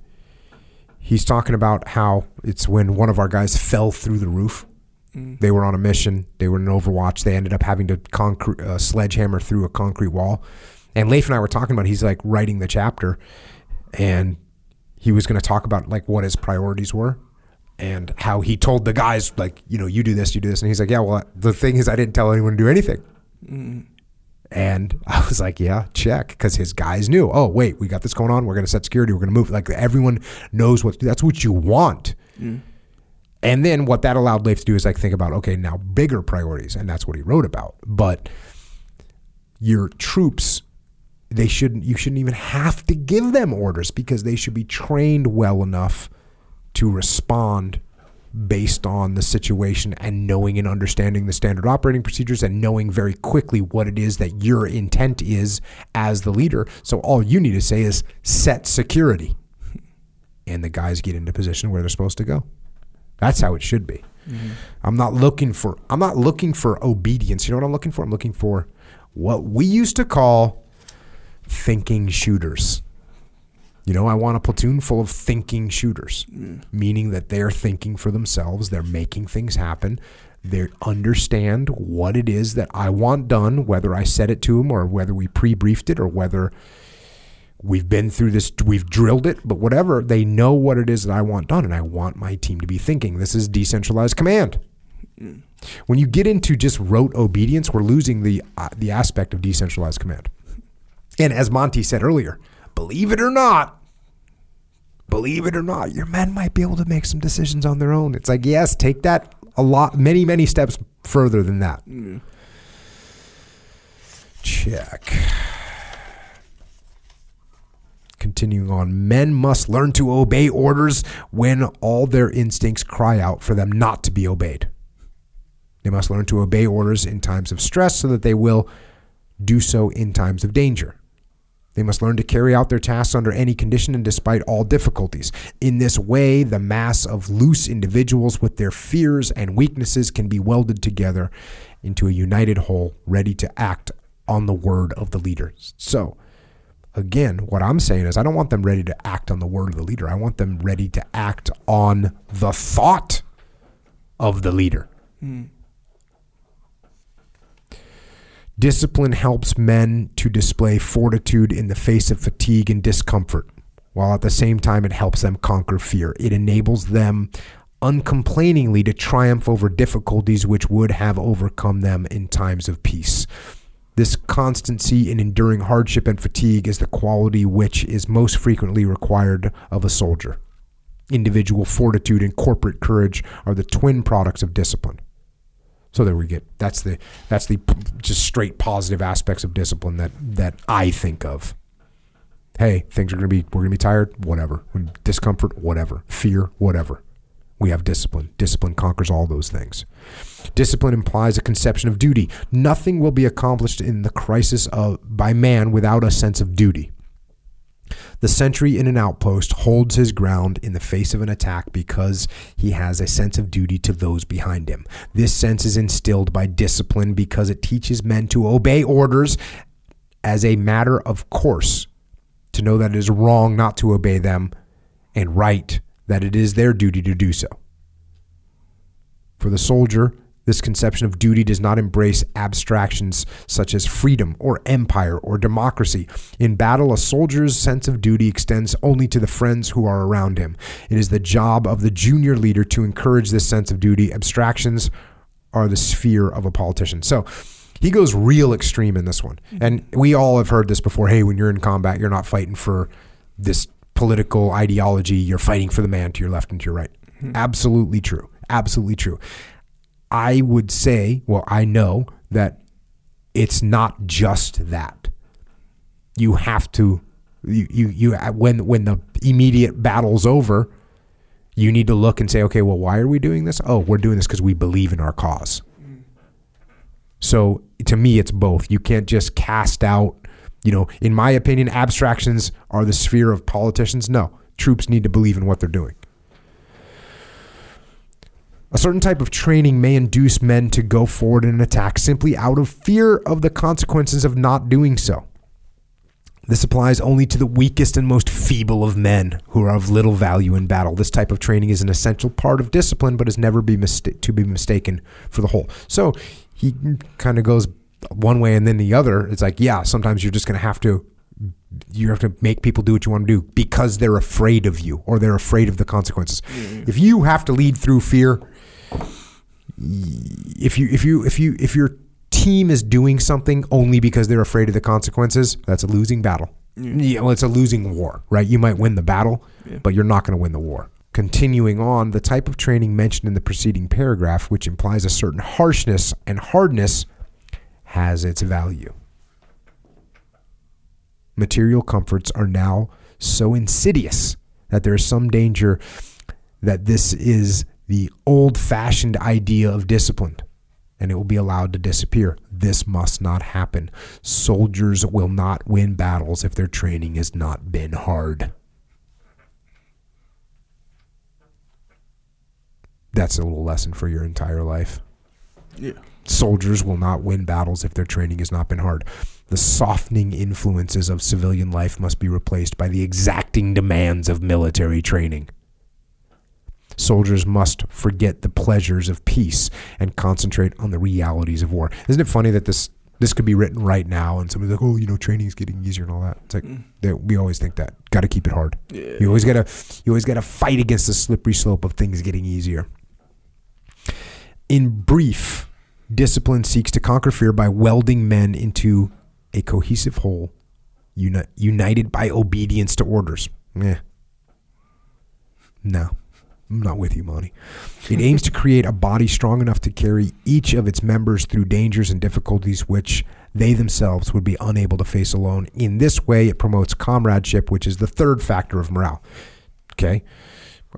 he's talking about how it's when one of our guys fell through the roof. They were on a mission. They were in Overwatch. They ended up having to concrete uh, sledgehammer through a concrete wall. And Leif and I were talking about. He's like writing the chapter, and he was going to talk about like what his priorities were and how he told the guys like you know you do this you do this and he's like yeah well the thing is i didn't tell anyone to do anything. And i was like yeah check because his guys knew oh wait we got this going on we're going to set security we're going to move like everyone knows what that's what you want. Mm. And then what that allowed Leif to do is like think about okay now bigger priorities and that's what he wrote about. But your troops they shouldn't you shouldn't even have to give them orders because they should be trained well enough to respond based on the situation and knowing and understanding the standard operating procedures and knowing very quickly what it is that your intent is as the leader. So all you need to say is set security. And the guys get into position where they're supposed to go. That's how it should be. Mm-hmm. I'm not looking for i'm not looking for obedience. You know what i'm looking for? I'm looking for what we used to call thinking shooters. You know, I want a platoon full of thinking shooters, meaning that they're thinking for themselves, they're making things happen, they understand what it is that I want done, whether I said it to them or whether we pre-briefed it or whether we've been through this, we've drilled it, but whatever, they know what it is that I want done, and I want my team to be thinking. This is decentralized command. When you get into just rote obedience, we're losing the uh, the aspect of decentralized command. And as Monty said earlier, believe it or not, believe it or not, your men might be able to make some decisions on their own. It's like, yes, take that a lot, many, many steps further than that. Mm. Check. Continuing on, men must learn to obey orders when all their instincts cry out for them not to be obeyed. They must learn to obey orders in times of stress so that they will do so in times of danger. They must learn to carry out their tasks under any condition and despite all difficulties. In this way, the mass of loose individuals with their fears and weaknesses can be welded together into a united whole, ready to act on the word of the leader. So, again, what I'm saying is I don't want them ready to act on the word of the leader. I want them ready to act on the thought of the leader. Hmm. Discipline helps men to display fortitude in the face of fatigue and discomfort, while at the same time it helps them conquer fear. It enables them uncomplainingly to triumph over difficulties which would have overcome them in times of peace. This constancy in enduring hardship and fatigue is the quality which is most frequently required of a soldier. Individual fortitude and corporate courage are the twin products of discipline. So there we get that's the that's the just straight positive aspects of discipline that that I think of. Hey, things are gonna be we're gonna be tired, whatever. Discomfort, whatever. Fear, whatever. We have discipline. Discipline conquers all those things. Discipline implies a conception of duty. Nothing will be accomplished in the crisis of by man without a sense of duty. The sentry in an outpost holds his ground in the face of an attack because he has a sense of duty to those behind him. This sense is instilled by discipline because it teaches men to obey orders as a matter of course, to know that it is wrong not to obey them, and right that it is their duty to do so. For the soldier, this conception of duty does not embrace abstractions such as freedom or empire or democracy. In battle, a soldier's sense of duty extends only to the friends who are around him. It is the job of the junior leader to encourage this sense of duty. Abstractions are the sphere of a politician. So he goes real extreme in this one. Mm-hmm. And we all have heard this before. Hey, when you're in combat, you're not fighting for this political ideology, you're fighting for the man to your left and to your right. Mm-hmm. Absolutely true. Absolutely true. I would say, well, I know that it's not just that. You have to, you, you, you when when the immediate battle's over, You need to look and say, okay, well, why are we doing this? Oh, we're doing this because we believe in our cause. So to me, it's both. You can't just cast out, you know, in my opinion, abstractions are the sphere of politicians. No, troops need to believe in what they're doing. A certain type of training may induce men to go forward in an attack simply out of fear of the consequences of not doing so. This applies only to the weakest and most feeble of men who are of little value in battle. This type of training is an essential part of discipline, but is never be mista- to be mistaken for the whole. So he kind of goes one way and then the other. It's like, yeah, sometimes you're just going to have to you have to make people do what you want to do because they're afraid of you or they're afraid of the consequences. If you have to lead through fear, if you if you if you if your team is doing something only because they're afraid of the consequences, that's a losing battle. Yeah, well, it's a losing war, right? You might win the battle, Yeah. but you're not going to win the war. Continuing on, the type of training mentioned in the preceding paragraph, which implies a certain harshness and hardness, has its value. Material comforts are now so insidious that there is some danger that this is the old fashioned idea of discipline and it will be allowed to disappear. This must not happen. Soldiers will not win battles if their training has not been hard. That's a little lesson for your entire life. Yeah. Soldiers will not win battles if their training has not been hard. The softening influences of civilian life must be replaced by the exacting demands of military training. Soldiers must forget the pleasures of peace and concentrate on the realities of war. Isn't it funny that this this could be written right now and somebody's like, "Oh, you know, training is getting easier and all that." It's like mm. that we always think that. Got to keep it hard. Yeah. You always gotta you always gotta fight against the slippery slope of things getting easier. In brief, discipline seeks to conquer fear by welding men into a cohesive whole, uni- united by obedience to orders. Yeah. No, I'm not with you, Monty. It aims to create a body strong enough to carry each of its members through dangers and difficulties which they themselves would be unable to face alone. In this way, it promotes comradeship, which is the third factor of morale. Okay.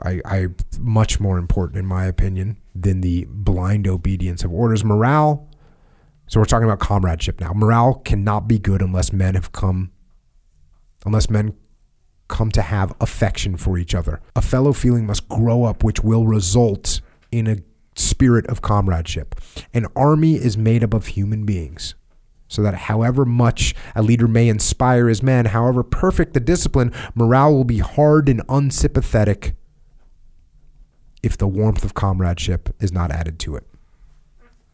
I, I much more important in my opinion than the blind obedience of orders. Morale. So we're talking about comradeship now. Morale cannot be good unless men have come, unless men come to have affection for each other. A fellow feeling must grow up, which will result in a spirit of comradeship. An army is made up of human beings. So that however much a leader may inspire his men, however perfect the discipline, morale will be hard and unsympathetic if the warmth of comradeship is not added to it.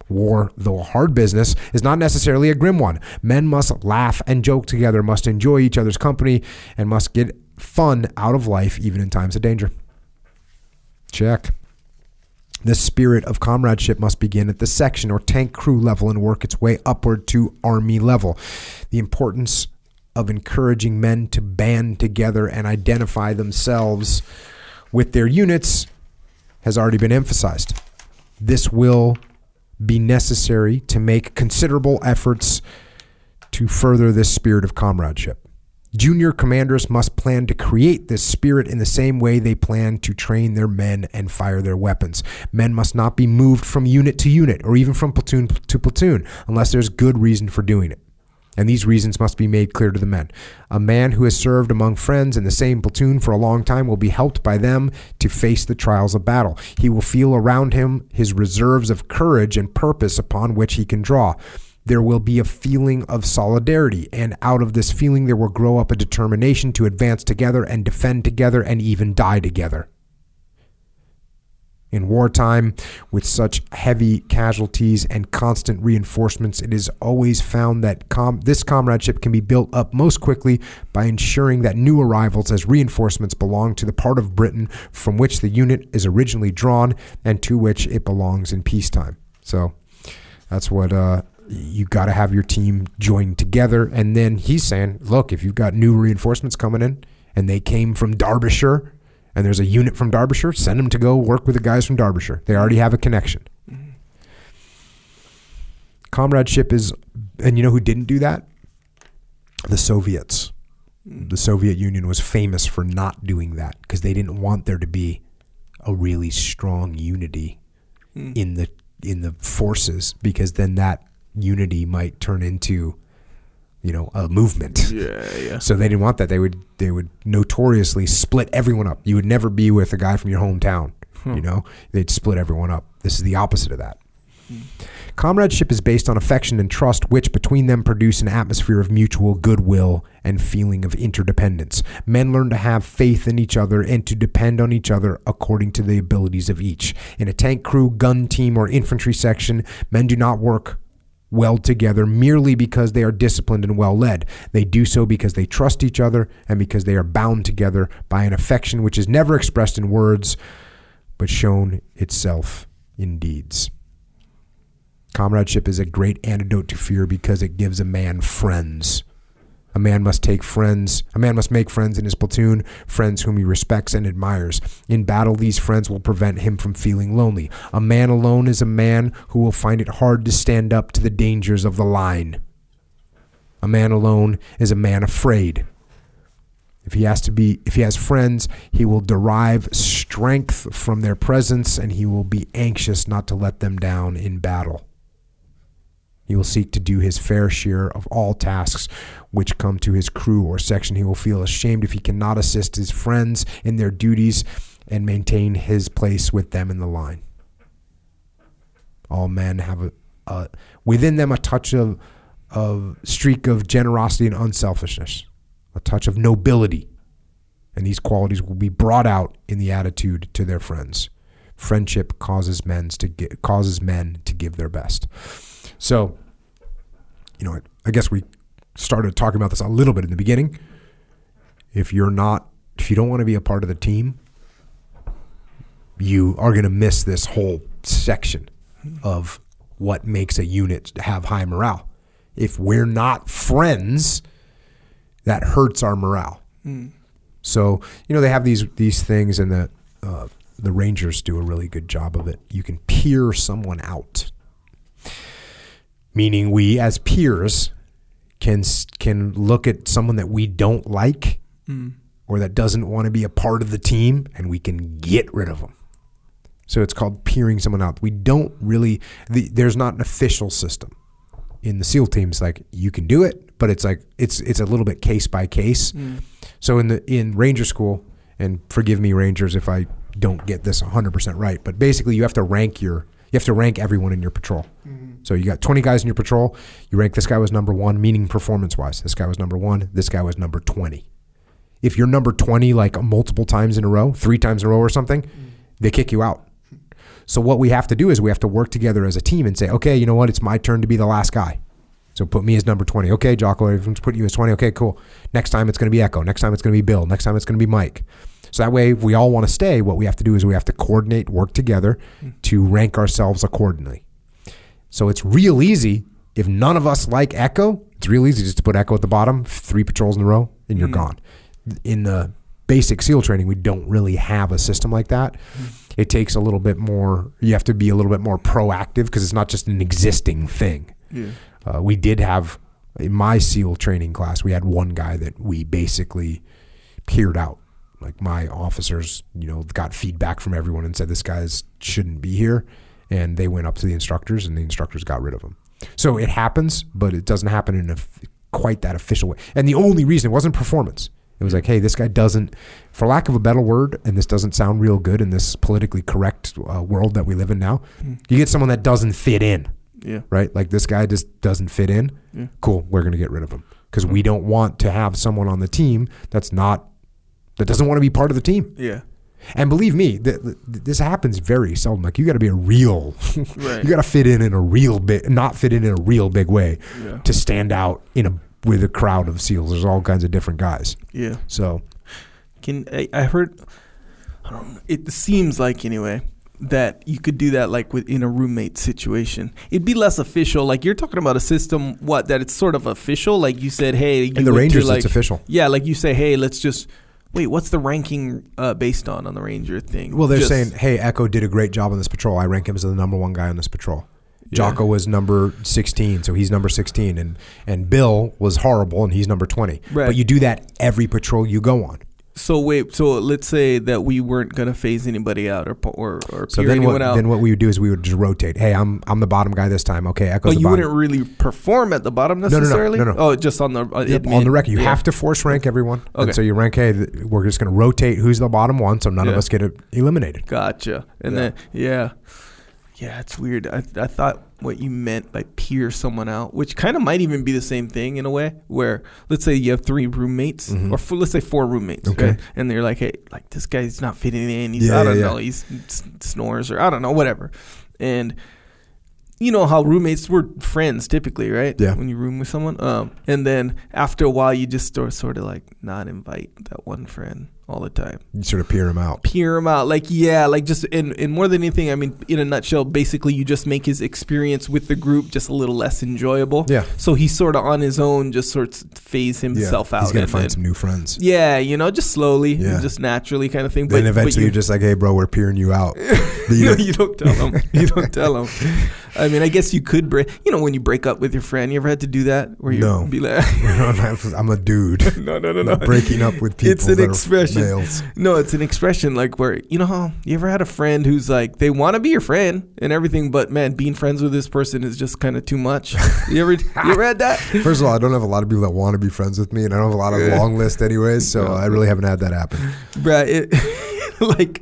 War, though a hard business, is not necessarily a grim one. Men must laugh and joke together, must enjoy each other's company, and must get fun out of life even in times of danger. Check. The spirit of comradeship must begin at the section or tank crew level and work its way upward to army level. The importance of encouraging men to band together and identify themselves with their units has already been emphasized. This will be necessary to make considerable efforts to further this spirit of comradeship. Junior commanders must plan to create this spirit in the same way they plan to train their men and fire their weapons. Men must not be moved from unit to unit or even from platoon to platoon unless there's good reason for doing it. And these reasons must be made clear to the men. A man who has served among friends in the same platoon for a long time will be helped by them to face the trials of battle. He will feel around him his reserves of courage and purpose upon which he can draw. There will be a feeling of solidarity, and out of this feeling, there will grow up a determination to advance together and defend together and even die together. In wartime, with such heavy casualties and constant reinforcements, it is always found that com- this comradeship can be built up most quickly by ensuring that new arrivals as reinforcements belong to the part of Britain from which the unit is originally drawn and to which it belongs in peacetime. So that's what uh, you got to have your team join together. And then he's saying, look, if you've got new reinforcements coming in and they came from Derbyshire and there's a unit from Derbyshire, send them to go work with the guys from Derbyshire. They already have a connection. Comradeship is, and you know who didn't do that? The Soviets. The Soviet Union was famous for not doing that because they didn't want there to be a really strong unity hmm. in the in the forces because then that unity might turn into you know a movement. Yeah, yeah. So they didn't want that. They would they would notoriously split everyone up. You would never be with a guy from your hometown. Hmm. You know, they'd split everyone up. This is the opposite of that. Hmm. Comradeship is based on affection and trust, which between them produce an atmosphere of mutual goodwill and feeling of interdependence. Men learn to have faith in each other and to depend on each other according to the abilities of each. In a tank crew, gun team, or infantry section, men do not work well together merely because they are disciplined and well led. They do so because they trust each other and because they are bound together by an affection which is never expressed in words but shown itself in deeds. Comradeship is a great antidote to fear because it gives a man friends. A man must take friends. A man must make friends in his platoon, friends whom he respects and admires. In battle, these friends will prevent him from feeling lonely. A man alone is a man who will find it hard to stand up to the dangers of the line. A man alone is a man afraid. If he has to be if he has friends, he will derive strength from their presence and he will be anxious not to let them down in battle. He will seek to do his fair share of all tasks which come to his crew or section. He will feel ashamed if he cannot assist his friends in their duties and maintain his place with them in the line. All men have a, a within them a touch of of streak of generosity and unselfishness, a touch of nobility. And these qualities will be brought out in the attitude to their friends. Friendship causes men to causes men to give their best. So, you know, I guess we started talking about this a little bit in the beginning. If you're not, if you don't want to be a part of the team, you are going to miss this whole section of what makes a unit have high morale. If we're not friends, that hurts our morale. So you know they have these these things, and the uh, the Rangers do a really good job of it. You can peer someone out, meaning we as peers can can look at someone that we don't like hmm. or that doesn't want to be a part of the team, and we can get rid of them. So it's called peering someone out. We don't really. The, there's not an official system in the SEAL teams. Like you can do it, but it's like it's it's a little bit case by case. Hmm. So in the in Ranger School, and forgive me, Rangers, if I don't get this 100 percent right, but basically you have to rank your you have to rank everyone in your patrol. Hmm. So you got 20 guys in your patrol. You rank this guy was number one, meaning performance wise. This guy was number one. This guy was number 20 if you're number 20 like multiple times in a row, three times in a row or something, mm. they kick you out. So what we have to do is we have to work together as a team and say, okay, you know what? It's my turn to be the last guy. So put me as number 20. Okay, Jocko, everyone's put you as 20. Okay, cool. Next time it's going to be Echo. Next time it's going to be Bill. Next time it's going to be Mike. So that way, if we all want to stay, what we have to do is we have to coordinate, work together mm. to rank ourselves accordingly. So it's real easy. If none of us like Echo, it's real easy just to put Echo at the bottom, three patrols in a row, and you're gone. In the basic SEAL training, we don't really have a system like that. It takes a little bit more, you have to be a little bit more proactive because it's not just an existing thing. Yeah. Uh, we did have, in my SEAL training class, we had one guy that we basically peered out. Like my officers, you know, got feedback from everyone and said this guy shouldn't be here, and they went up to the instructors, and the instructors got rid of him. So it happens, but it doesn't happen in a f- quite that official way. And the only reason it wasn't performance. It was like, hey, this guy doesn't, for lack of a better word, and this doesn't sound real good in this politically correct uh, world that we live in now. You get someone that doesn't fit in Yeah. right? Like this guy just doesn't fit in. Yeah. Cool, we're going to get rid of him because we don't want to have someone on the team that's not that doesn't want to be part of the team. Yeah. And believe me, th- th- this happens very seldom. Like you got to be a real, Right. you got to fit in in a real big, not fit in in a real big way Yeah. to stand out in a with a crowd of seals. There's all kinds of different guys. Yeah. So Can I, I heard? I don't know. It seems like anyway that you could do that like within a roommate situation. It'd be less official. Like you're talking about a system, what that it's sort of official. Like you said, hey, you in the went to, Rangers, like, it's official. Yeah, like you say, hey, let's just wait. What's the ranking uh, based on on the Ranger thing? Well, they're Just- saying, hey, Echo did a great job on this patrol. I rank him as the number one guy on this patrol. Jocko was number 16, so he's number 16. And, and Bill was horrible, and he's number 20. Right. But you do that every patrol you go on. So wait, so let's say that we weren't gonna phase anybody out or or or So then anyone what, out, then what we would do is we would just rotate. Hey, I'm I'm the bottom guy this time. Okay, Echo's but the you bottom. wouldn't really perform at the bottom necessarily. no, no, necessarily. no, no. Oh, just on the uh, Yep, on the record, you Yeah. have to force rank everyone. Okay. And so you rank, hey, we're just going to rotate who's the bottom one, so none of us get eliminated. Gotcha. And Yeah. then yeah, yeah, it's weird. I I thought what you meant by peer someone out, which kind of might even be the same thing in a way. Where let's say you have three roommates, Mhm. or f- let's say four roommates, Okay. right? and they're like, hey, like this guy's not fitting in. He's Yeah, I don't yeah, know. He's s- snores or I don't know, whatever. And you know how roommates were friends typically, right? Yeah. When you room with someone, um, and then after a while, you just sort sort of like not invite that one friend all the time You sort of peer him out. peer him out. Like, yeah, like just and, and more than anything, I mean, in a nutshell, basically you just make his experience with the group just a little less enjoyable. Yeah. So he's sort of on his own, just sort of phase himself yeah. out. He's going to find some new friends. yeah, you know, just slowly, Yeah. just naturally kind of thing. Then but eventually you, you're just like, hey, bro, we're peering you out. But you, you don't- you don't tell him. You don't tell him. I mean, I guess you could break. You know, when you break up with your friend, you ever had to do that? Where you No. be like, I'm a dude. no, no, no, no. breaking up with people It's an expression. No, it's an expression like where you know how you ever had a friend who's like they want to be your friend and everything, but man, being friends with this person is just kind of too much. You ever you ever had that? First of all, I don't have a lot of people that want to be friends with me, and I don't have a lot of Yeah. long list anyways, so I really haven't had that happen. Bruh, it, like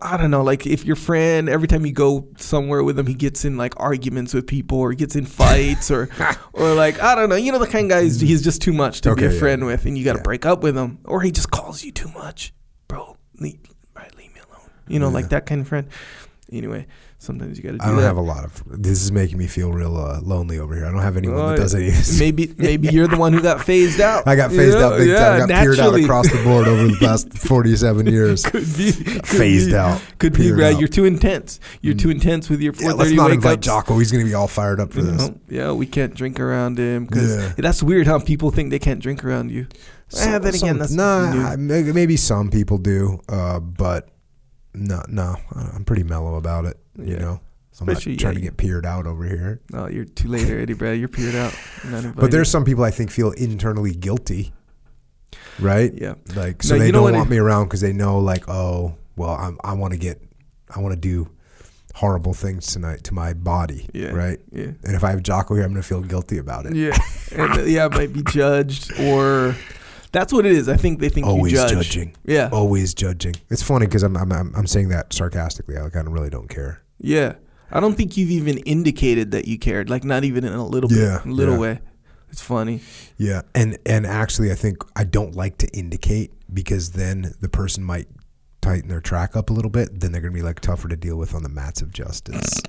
I don't know, like if your friend every time you go somewhere with him, he gets in like arguments with people or gets in fights or or like I don't know, you know the kind of guy he's, just too much to be a yeah. friend with, and you got to Yeah. break up with him, or he just calls you too much, bro. Leave, right, leave me alone. You know, Yeah. like that kind of friend. Anyway, sometimes you got to do I don't that. have a lot of. This is making me feel real uh, lonely over here. I don't have anyone Oh, that does any of this. Maybe maybe you're the one who got phased out. I got phased out big yeah, time. I got peered out naturally. across the board over the past 47 years. Could be could phased be, out, Could be right. out. You're too intense. You're too intense with your Yeah, 4:30 let's not invite ups. Jocko. He's going to be all fired up for You this. know? Yeah, we can't drink around him because Yeah. that's weird how people think they can't drink around you. eh, then again, that's nah, maybe maybe some people do, uh, but no, no, I'm pretty mellow about it. You Yeah. know, I'm Especially, not trying yeah, to get peered out over here. No, you're too late already, Brad. You're peered out. You're But there's some people I think feel internally guilty, right? yeah. Like, so No, they don't want it- me around because they know, like, oh, well, I'm, I want to get, I want to do horrible things tonight to my body, Yeah. right? Yeah. And if I have Jocko here, I'm going to feel guilty about it. Yeah. and uh, yeah, it might be judged or that's what it is. I think they think Always you judge. judging. Yeah. Always judging. It's funny because I'm, I'm I'm I'm saying that sarcastically. I kind of really don't care. Yeah. I don't think you've even indicated that you cared. Like not even in a little Yeah, bit, little yeah. way. It's funny. Yeah, and and actually, I think I don't like to indicate because then the person might tighten their track up a little bit. Then they're gonna be like tougher to deal with on the mats of justice.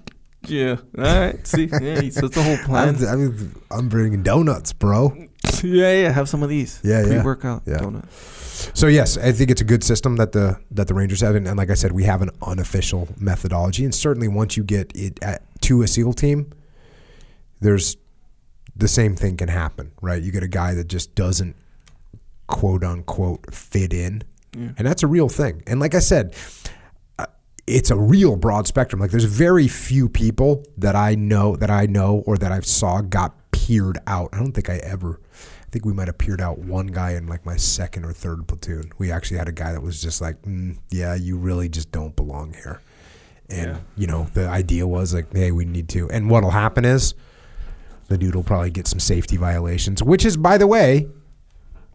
Yeah. All right. See. Yeah. So it's a whole plan. I'm, I'm, I'm bringing donuts, bro. yeah. Yeah. Have some of these. Yeah, yeah. Pre-workout Yeah. donut. So yes, I think it's a good system that the that the Rangers have, and, and like I said, we have an unofficial methodology, and certainly once you get it at, to a SEAL team, there's the same thing can happen, right? You get a guy that just doesn't quote unquote fit in, Yeah. and that's a real thing. And like I said, uh, it's a real broad spectrum. Like there's very few people that I know that I know or that I've saw got peered out. I don't think I ever. I think we might have peered out one guy in like my second or third platoon. We actually had a guy that was just like, mm, "Yeah, you really just don't belong here." And Yeah. you know, the idea was like, "Hey, we need to." And what'll happen is the dude will probably get some safety violations, which is, by the way,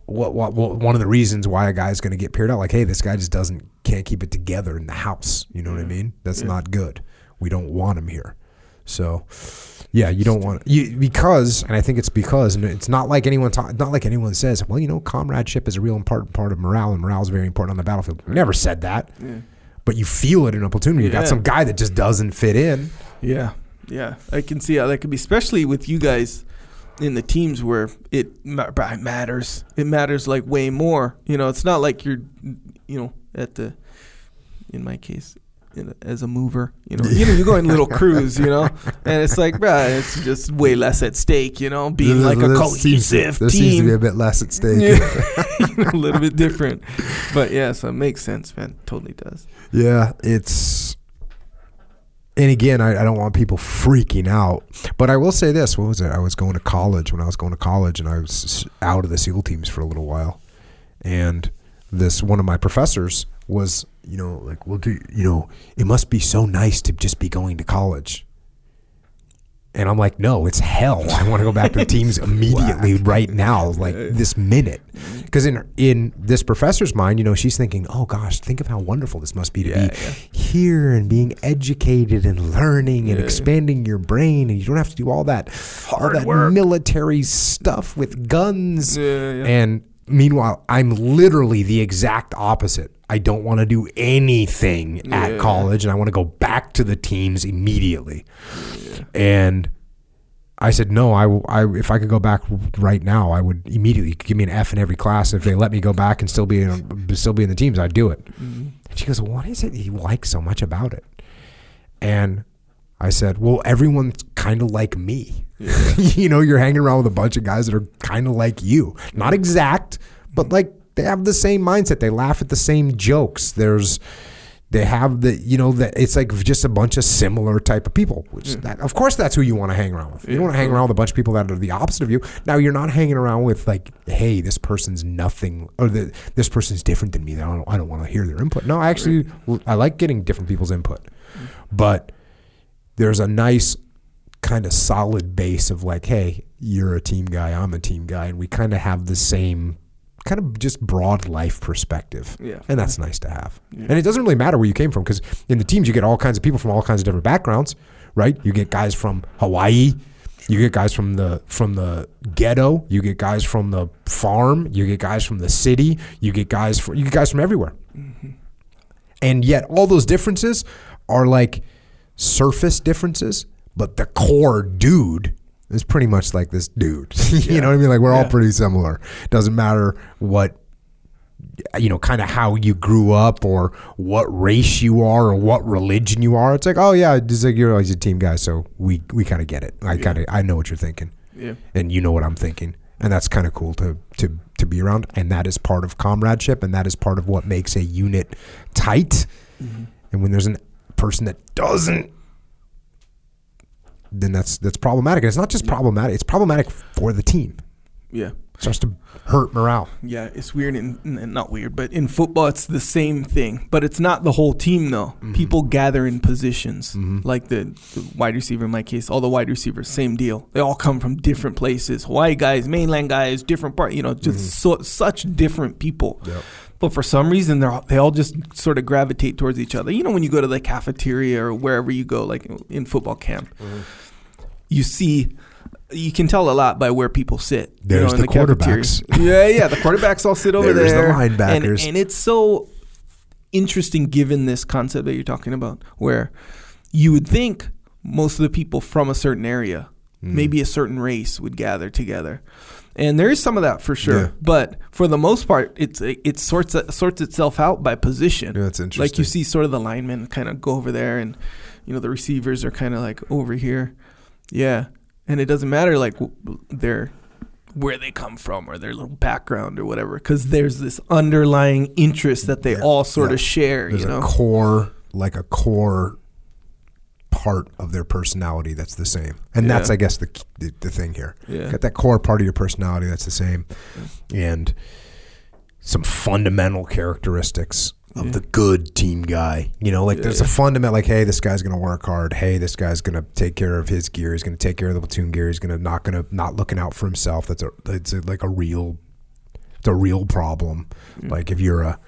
what, what, what one of the reasons why a guy's going to get peered out. Like, hey, this guy just doesn't can't keep it together in the house. You know what I mean? That's not good. We don't want him here. So, yeah, you don't want you because, and I think it's because, and it's not like anyone ta- not like anyone says, well, you know, comradeship is a real important part of morale, and morale is very important on the battlefield. We never said that, Yeah. but you feel it in a platoon. You Yeah. got some guy that just doesn't fit in. Yeah, yeah, I can see how that could be, especially with you guys in the teams where it it matters. It matters like way more. You know, it's not like you're, you know, at the, in my case, in a, as a mover, you know, you know, you go in little crews, you know, and it's like, bro, it's just way less at stake, you know, being like a There seems to- cohesive There seems to be a bit less at stake. Yeah. a little bit different. But yeah, so it makes sense, man. Totally does. Yeah, it's. And again, I, I don't want people freaking out, but I will say this: what was it? I was going to college when I was going to college, and I was out of the SEAL teams for a little while, and this one of my professors was, you know, like, well, do you know, it must be so nice to just be going to college. And I'm like, no, it's hell. I want to go back to the teams immediately, right now, like this minute. Because in in this professor's mind, you know, she's thinking, oh gosh, think of how wonderful this must be to Yeah, be yeah. here and being educated and learning and expanding your brain, and you don't have to do all that all that military stuff with guns. Yeah, yeah. And meanwhile, I'm literally the exact opposite. I don't want to do anything at college, and I want to go back to the teams immediately. And I said, no, I, I, if I could go back right now, I would immediately give me an F in every class. If they let me go back and still be in, still be in the teams, I'd do it. Mm-hmm. And she goes, what is it you like so much about it? And I said, well, everyone's kind of like me. you know, you're hanging around with a bunch of guys that are kind of like you. Not exact, but like they have the same mindset. They laugh at the same jokes. There's, they have the, you know, that it's like just a bunch of similar type of people. Which that, of course, that's who you want to hang around with. You don't want to hang around with a bunch of people that are the opposite of you. Now, you're not hanging around with like, hey, this person's nothing, or the, this person's different than me. I don't, I don't want to hear their input. No, I actually, I like getting different people's input, mm. but there's a nice kind of solid base of like, hey, you're a team guy, I'm a team guy, and we kind of have the same kind of just broad life perspective. Yeah. And that's nice to have. And it doesn't really matter where you came from because in the teams you get all kinds of people from all kinds of different backgrounds, right? You get guys from Hawaii, you get guys from the from the ghetto, you get guys from the farm, you get guys from the city, you get guys from you get guys from everywhere. Mm-hmm. And yet all those differences are like surface differences, but the core dude is pretty much like this dude. you know what I mean? Like we're all pretty similar. Doesn't matter what you know, kind of how you grew up or what race you are or what religion you are. It's like, oh yeah, it's like you're always a team guy, so we we kind of get it. I kind of I know what you're thinking, Yeah. and you know what I'm thinking, and that's kind of cool to to to be around. And that is part of comradeship, and that is part of what makes a unit tight. Mm-hmm. And when there's a person that doesn't, then that's that's problematic. And it's not just problematic; it's problematic for the team. Yeah. It starts to hurt morale. Yeah, it's weird and, and not weird, but in football it's the same thing. But it's not the whole team though. Mm-hmm. People gather in positions, mm-hmm. like the, the wide receiver in my case. All the wide receivers, same deal. They all come from different places. Hawaii guys, mainland guys, different part. You know, just mm-hmm. so, such different people. But for some reason, they they all just sort of gravitate towards each other. You know, when you go to the cafeteria or wherever you go, like in football camp, you see. You can tell a lot by where people sit. you There's know, in the cafeteria. quarterbacks. Yeah, yeah. The quarterbacks all sit over there. There's the linebackers. And, and it's so interesting given this concept that you're talking about, where you would think most of the people from a certain area, Mm. maybe a certain race, would gather together. And there is some of that for sure, Yeah. but for the most part, it's it sorts sorts itself out by position. Yeah, that's interesting. Like you see, sort of the linemen kind of go over there, and you know the receivers are kind of like over here. Yeah, and it doesn't matter like w- their where they come from or their little background or whatever, because there's this underlying interest that they Yeah, all sort of share. There's you know, a core, like a core part of their personality that's the same, and that's, I guess, the, the the thing here. Yeah. Got that core part of your personality that's the same, and some fundamental characteristics of Yeah. the good team guy. You know, like Yeah, there's a fundamental, like, hey, this guy's gonna work hard. Hey, this guy's gonna take care of his gear. He's gonna take care of the platoon gear. He's gonna not gonna not looking out for himself. That's a it's a, like a real, it's a real problem. Mm. Like if you're a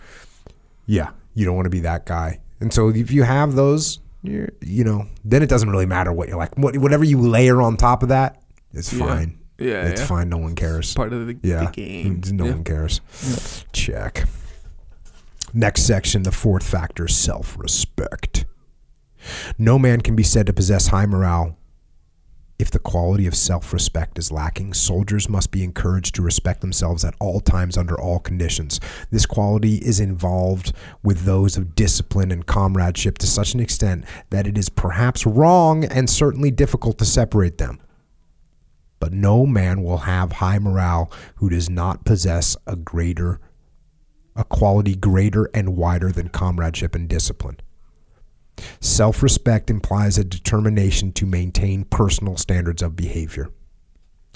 yeah, you don't want to be that guy. And so if you have those, you're, you know, then it doesn't really matter what you're like. What, whatever you layer on top of that, it's Yeah. fine. Yeah, it's yeah. fine. No one cares. part of the, yeah, the game. no Yeah. one cares. Check. Next section, the fourth factor, self-respect. No man can be said to possess high morale if the quality of self respect is lacking, soldiers must be encouraged to respect themselves at all times under all conditions. This quality is involved with those of discipline and comradeship to such an extent that it is perhaps wrong and certainly difficult to separate them. But no man will have high morale who does not possess a greater a quality greater and wider than comradeship and discipline. Self respect implies a determination to maintain personal standards of behavior.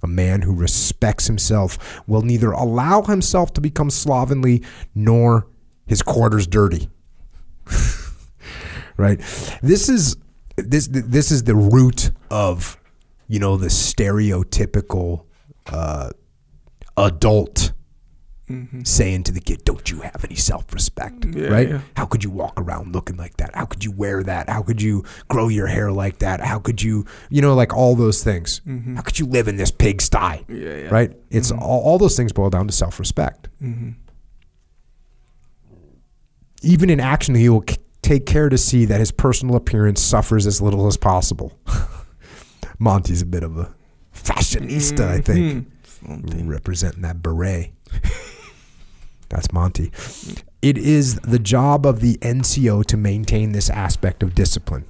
A man who respects himself will neither allow himself to become slovenly nor his quarters dirty. right? This is this this is the root of you know the stereotypical uh, adult saying to the kid, "Don't you have any self-respect?" Yeah, right? yeah. How could you walk around looking like that? How could you wear that? How could you grow your hair like that? How could you, you know, like all those things? How could you live in this pigsty? Mm-hmm. Yeah, yeah. Right? It's all, all those things boil down to self-respect. Mm-hmm. Even in action, he will c- take care to see that his personal appearance suffers as little as possible. Monty's a bit of a fashionista, I think, Mm-hmm. representing that beret. That's Monty. It is the job of the NCO to maintain this aspect of discipline.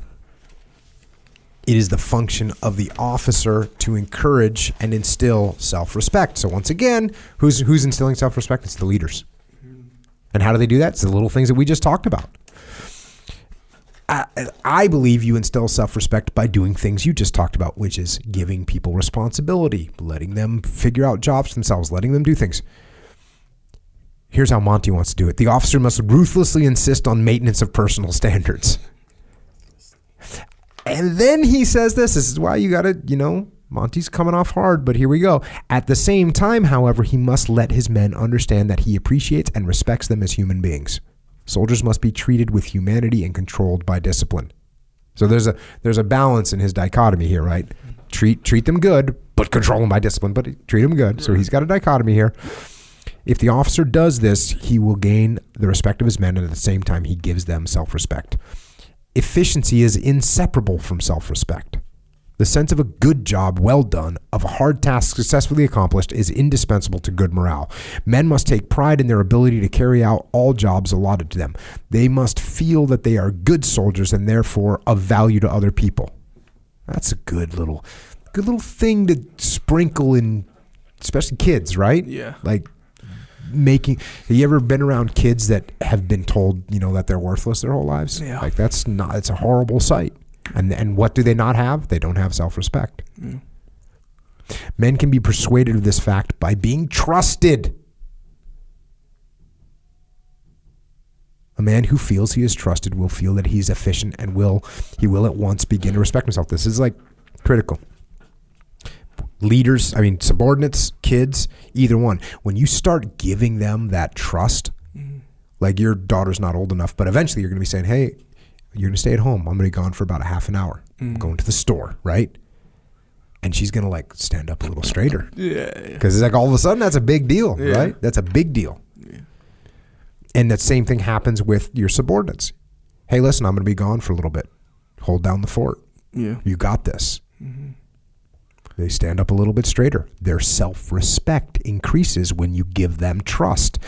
It is the function of the officer to encourage and instill self-respect. So once again, who's who's instilling self-respect? It's the leaders. And how do they do that? It's the little things that we just talked about. I, I believe you instill self-respect by doing things you just talked about, which is giving people responsibility, letting them figure out jobs themselves, letting them do things. Here's how Monty wants to do it. The officer must ruthlessly insist on maintenance of personal standards. And then he says this. This is why you got to, you know, Monty's coming off hard, but here we go. At the same time, however, he must let his men understand that he appreciates and respects them as human beings. Soldiers must be treated with humanity and controlled by discipline. So there's a there's a balance in his dichotomy here, right? Treat treat them good, but control them by discipline, but treat them good. So he's got a dichotomy here. If the officer does this, he will gain the respect of his men, and at the same time, he gives them self respect. Efficiency is inseparable from self respect. The sense of a good job well done, of a hard task successfully accomplished, is indispensable to good morale. Men must take pride in their ability to carry out all jobs allotted to them. They must feel that they are good soldiers and therefore of value to other people. That's a good little, good little thing to sprinkle in, especially kids, right? Yeah. Like making. Have you ever been around kids that have been told, you know, that they're worthless their whole lives? Yeah. Like that's not. It's a horrible sight. And and what do they not have? They don't have self respect. Mm. Men can be persuaded of this fact by being trusted. A man who feels he is trusted will feel that he's efficient and will he will at once begin to respect himself. This is like critical. Leaders, I mean subordinates, kids, either one. When you start giving them that trust, mm-hmm. like your daughter's not old enough, but eventually you're going to be saying, "Hey, you're going to stay at home. I'm going to be gone for about a half an hour. I'm mm. going to the store, right?" And she's going to like stand up a little straighter Yeah. yeah. because it's like all of a sudden that's a big deal, Yeah. right? That's a big deal. And that same thing happens with your subordinates. Hey, listen, I'm going to be gone for a little bit. Hold down the fort. Yeah. You got this. Mm-hmm. They stand up a little bit straighter. Their self respect increases when you give them trust.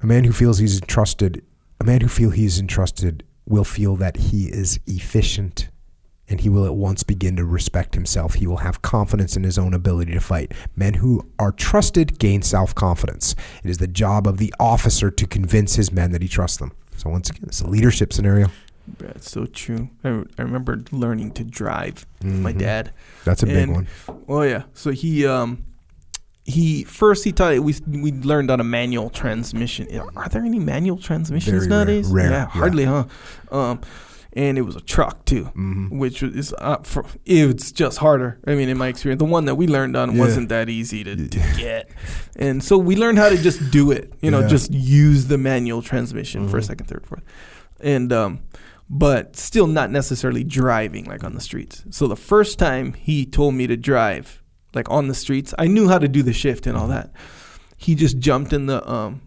A man who feels he's entrusted, a man who feels he's entrusted will feel that he is efficient and he will at once begin to respect himself. He will have confidence in his own ability to fight. Men who are trusted gain self confidence. It is the job of the officer to convince his men that he trusts them. So, once again, it's a leadership scenario. That's so true. I, I remember learning to drive with my dad. That's a big one. Oh yeah. So he um he first he taught we we learned on a manual transmission. Are there any manual transmissions Very nowadays? Rare, Yeah, yeah. hardly, huh? Um, and it was a truck too, Mhm. which is uh, for, it's just harder. I mean, in my experience, the one that we learned on Yeah. wasn't that easy to, to get, and so we learned how to just do it. You know, Yeah. Mm-hmm. just use the manual transmission for a second, third, fourth, and um, but still not necessarily driving like on the streets. So the first time he told me to drive like on the streets, I knew how to do the shift and all Mm-hmm. that. He just jumped in the um,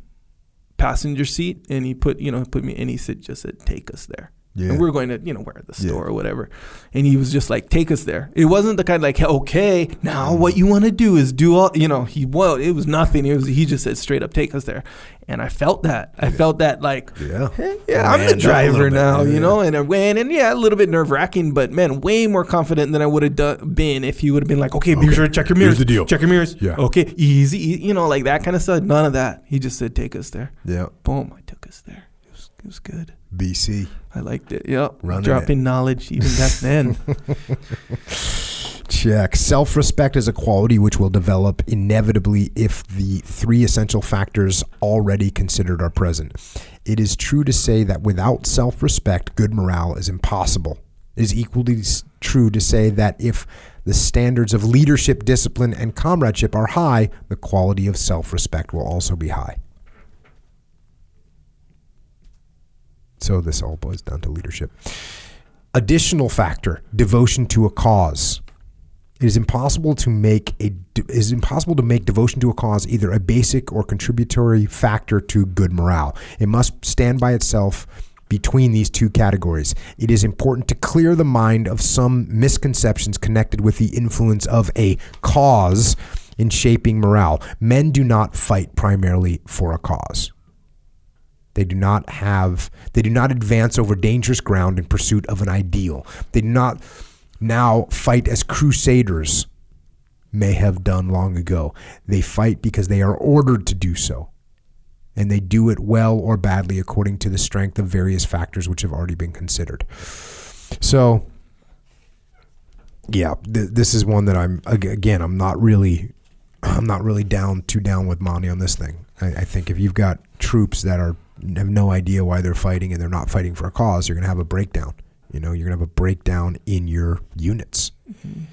passenger seat and he put you know put me and he said just said take us there. Yeah. And we are going to, you know, where the Yeah. store or whatever. And he was just like, take us there. It wasn't the kind like, okay, now what you want to do is do all, you know, he, well, it was nothing. It was, he just said straight up, take us there. And I felt that. I felt that like, Yeah. Hey, yeah, I'm the driver now, Yeah. you know, and I went, and yeah, a little bit nerve wracking, but man, way more confident than I would have done, been if he would have been like, okay, be Okay, sure to check your mirrors. here's the deal. check your mirrors, Yeah. okay, easy, e- you know, like that kind of stuff. None of that. He just said, take us there. Yeah. Boom, I took us there. It was, it was good. BC. I liked it. Yep. Running Dropping knowledge even back then. Check. Self respect is a quality which will develop inevitably if the three essential factors already considered are present. It is true to say that without self respect, good morale is impossible. It is equally true to say that if the standards of leadership, discipline, and comradeship are high, the quality of self respect will also be high. So this all boils down to leadership. Additional factor: devotion to a cause. It is impossible to make a it is impossible to make devotion to a cause either a basic or contributory factor to good morale. It must stand by itself between these two categories. It is important to clear the mind of some misconceptions connected with the influence of a cause in shaping morale. Men do not fight primarily for a cause. They do not have, they do not advance over dangerous ground in pursuit of an ideal. They do not now fight as crusaders may have done long ago. They fight because they are ordered to do so. And they do it well or badly according to the strength of various factors which have already been considered. So, yeah, th- this is one that I'm again. I'm not really, I'm not really down too down with Monty on this thing. I, I think if you've got troops that are have no idea why they're fighting and they're not fighting for a cause, you're going to have a breakdown. You know, you're going to have a breakdown in your units. Mm-hmm.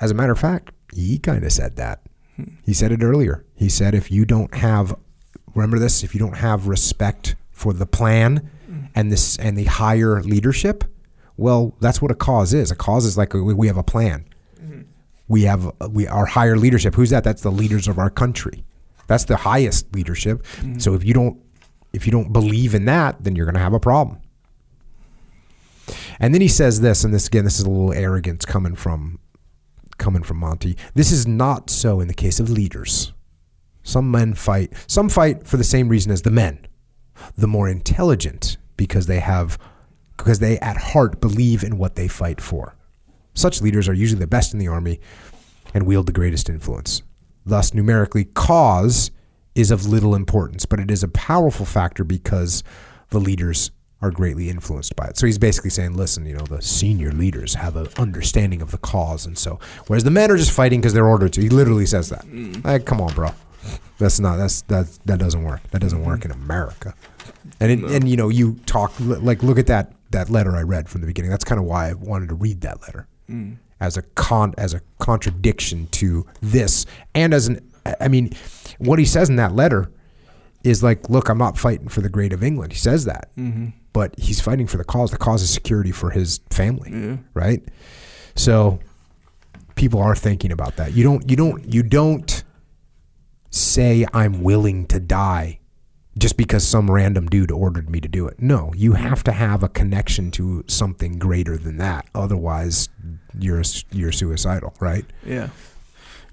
As a matter of fact, he kind of said that. Hmm. He said it earlier. He said if you don't have, remember this, if you don't have respect for the plan mm. and this and the higher leadership, well, that's what a cause is. A cause is like we we have a plan. Mm-hmm. We have we our higher leadership. Who's that? That's the leaders of our country. That's the highest leadership. Mm-hmm. So if you don't if you don't believe in that, then you're going to have a problem. And then he says this, and this again, this is a little arrogance coming from coming from Monty. This is not so in the case of leaders. Some men fight. Some fight for the same reason as the men, the more intelligent, because they have because they at heart believe in what they fight for. Such leaders are usually the best in the army and wield the greatest influence. Thus, numerically, cause is of little importance, but it is a powerful factor because the leaders are greatly influenced by it. So he's basically saying, listen, you know, the senior leaders have an understanding of the cause, and so whereas the men are just fighting because they're ordered to. He literally says that. Mm-hmm. Like, come on, bro. That's not that's that that doesn't work. That doesn't work in America. And it, and you know, you talk like look at that that letter I read from the beginning. That's kind of why I wanted to read that letter mm. as a con as a contradiction to this, and as an I mean, what he says in that letter is like, look, I'm not fighting for the great of England. He says that, mm-hmm. but he's fighting for the cause. The cause is security for his family, right? So people are thinking about that. You don't, you don't, you don't say I'm willing to die just because some random dude ordered me to do it. No, you have to have a connection to something greater than that. Otherwise, you're you're suicidal, right? Yeah.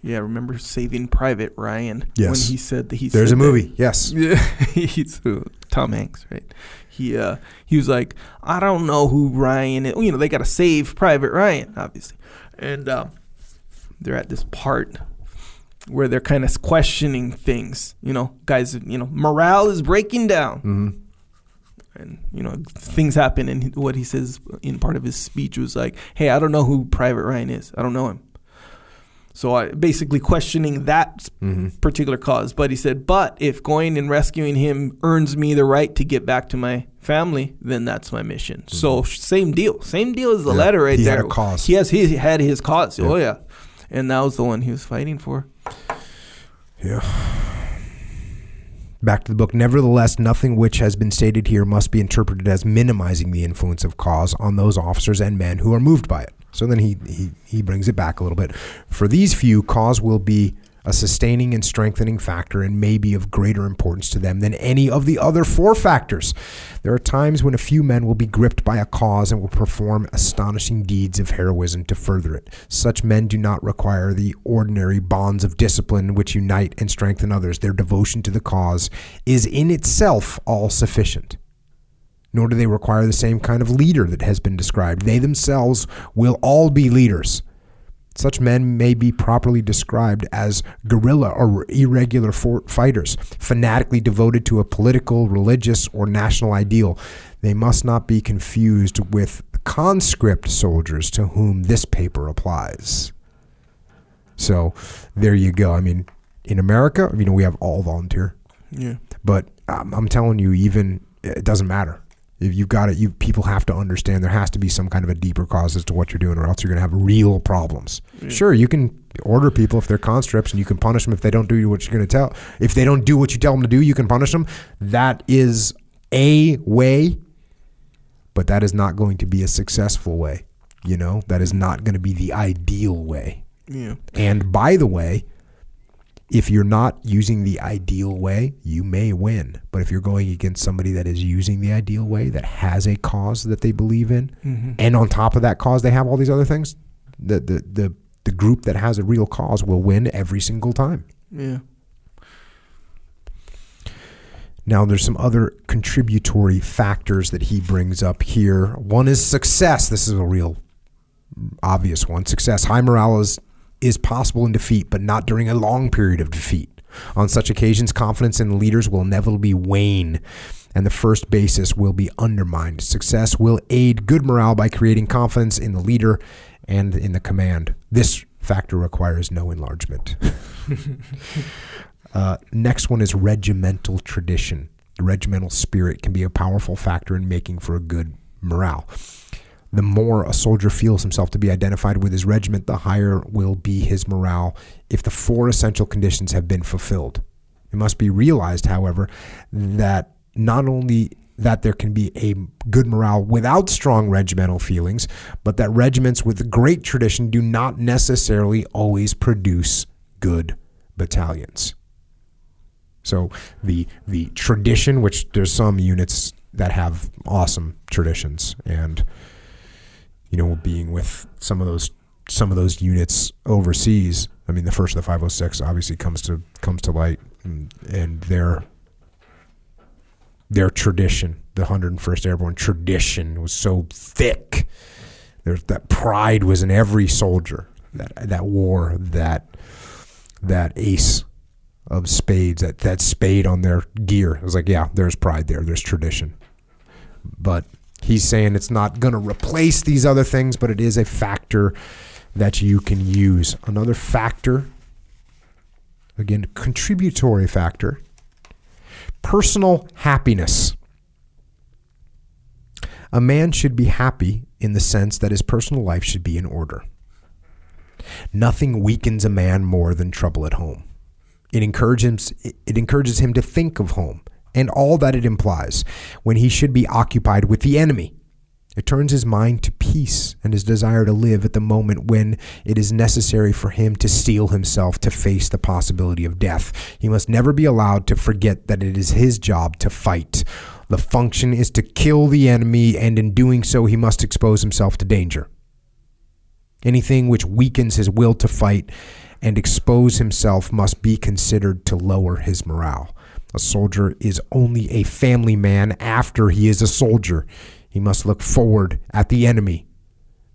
Yeah, remember Saving Private Ryan Yes. when he said that he There's a said that- movie. Yes. Yeah, he's uh, Tom Hanks, right? He uh he was like, I don't know who Ryan is. You know, they got to save Private Ryan, obviously, and um, they're at this part where they're kind of questioning things. You know, guys, you know, morale is breaking down, hmm and you know, things happen. And what he says in part of his speech was like, "Hey, I don't know who Private Ryan is. I don't know him." So I basically questioning that hmm particular cause. But he said, but if going and rescuing him earns me the right to get back to my family, then that's my mission. So same deal, same deal as the Mm-hmm. Yeah, letter right he there. had a cause. He has he had his cause. Yeah. Oh yeah, and that was the one he was fighting for. Yeah. Back to the book. Nevertheless, nothing which has been stated here must be interpreted as minimizing the influence of cause on those officers and men who are moved by it. So then he, he, he brings it back a little bit. For these few, cause will be a sustaining and strengthening factor and may be of greater importance to them than any of the other four factors. There are times when a few men will be gripped by a cause and will perform astonishing deeds of heroism to further it. Such men do not require the ordinary bonds of discipline which unite and strengthen others. Their devotion to the cause is in itself all sufficient. Nor do they require the same kind of leader that has been described. They themselves will all be leaders. Such men may be properly described as guerrilla or irregular for- fighters, fanatically devoted to a political, religious, or national ideal. They must not be confused with conscript soldiers to whom this paper applies. So there you go. I mean, in America, you know, we have all volunteer, Yeah. but um, I'm telling you, even it doesn't matter. If you've got it, you people have to understand there has to be some kind of a deeper cause as to what you're doing, or else you're going to have real problems. Sure, you can order people if they're conscripts, and you can punish them if they don't do what you're going to tell. If they don't do what you tell them to do, you can punish them. That is a way, but that is not going to be a successful way. You know, that is not going to be the ideal way. Yeah. And by the way, if you're not using the ideal way, you may win. But if you're going against somebody that is using the ideal way, that has a cause that they believe in, mm-hmm. and on top of that cause, they have all these other things, the, the, the, the group that has a real cause will win every single time. Yeah. Now, there's some other contributory factors that he brings up here. One is success. This is a real obvious one. Success. High morale is, is possible in defeat, but not during a long period of defeat. On such occasions, confidence in leaders will inevitably wane, and the first basis will be undermined. Success will aid good morale by creating confidence in the leader and in the command. This factor requires no enlargement. Uh, next one is regimental tradition. The regimental spirit can be a powerful factor in making for a good morale. The more a soldier feels himself to be identified with his regiment, the higher will be his morale if the four essential conditions have been fulfilled. It must be realized, however, that not only that there can be a good morale without strong regimental feelings, but that regiments with great tradition do not necessarily always produce good battalions. So the the tradition, which there's some units that have awesome traditions, and you know, being with some of those some of those units overseas. I mean, the first of the 506 obviously comes to comes to light, and, and their their tradition, the 101st Airborne tradition, was so thick. There's that pride was in every soldier that that wore that that ace of spades, that that spade on their gear. It was like, yeah, there's pride there, there's tradition. But he's saying it's not going to replace these other things, but it is a factor that you can use. Another factor, again, contributory factor, personal happiness. A man should be happy in the sense that his personal life should be in order. Nothing weakens a man more than trouble at home. It encourages it encourages him to think of home and all that it implies when he should be occupied with the enemy. It turns his mind to peace and his desire to live at the moment when it is necessary for him to steel himself to face the possibility of death. He must never be allowed to forget that it is his job to fight. The function is to kill the enemy, and in doing so, he must expose himself to danger. Anything which weakens his will to fight and expose himself must be considered to lower his morale. A soldier is only a family man after he is a soldier. He must look forward at the enemy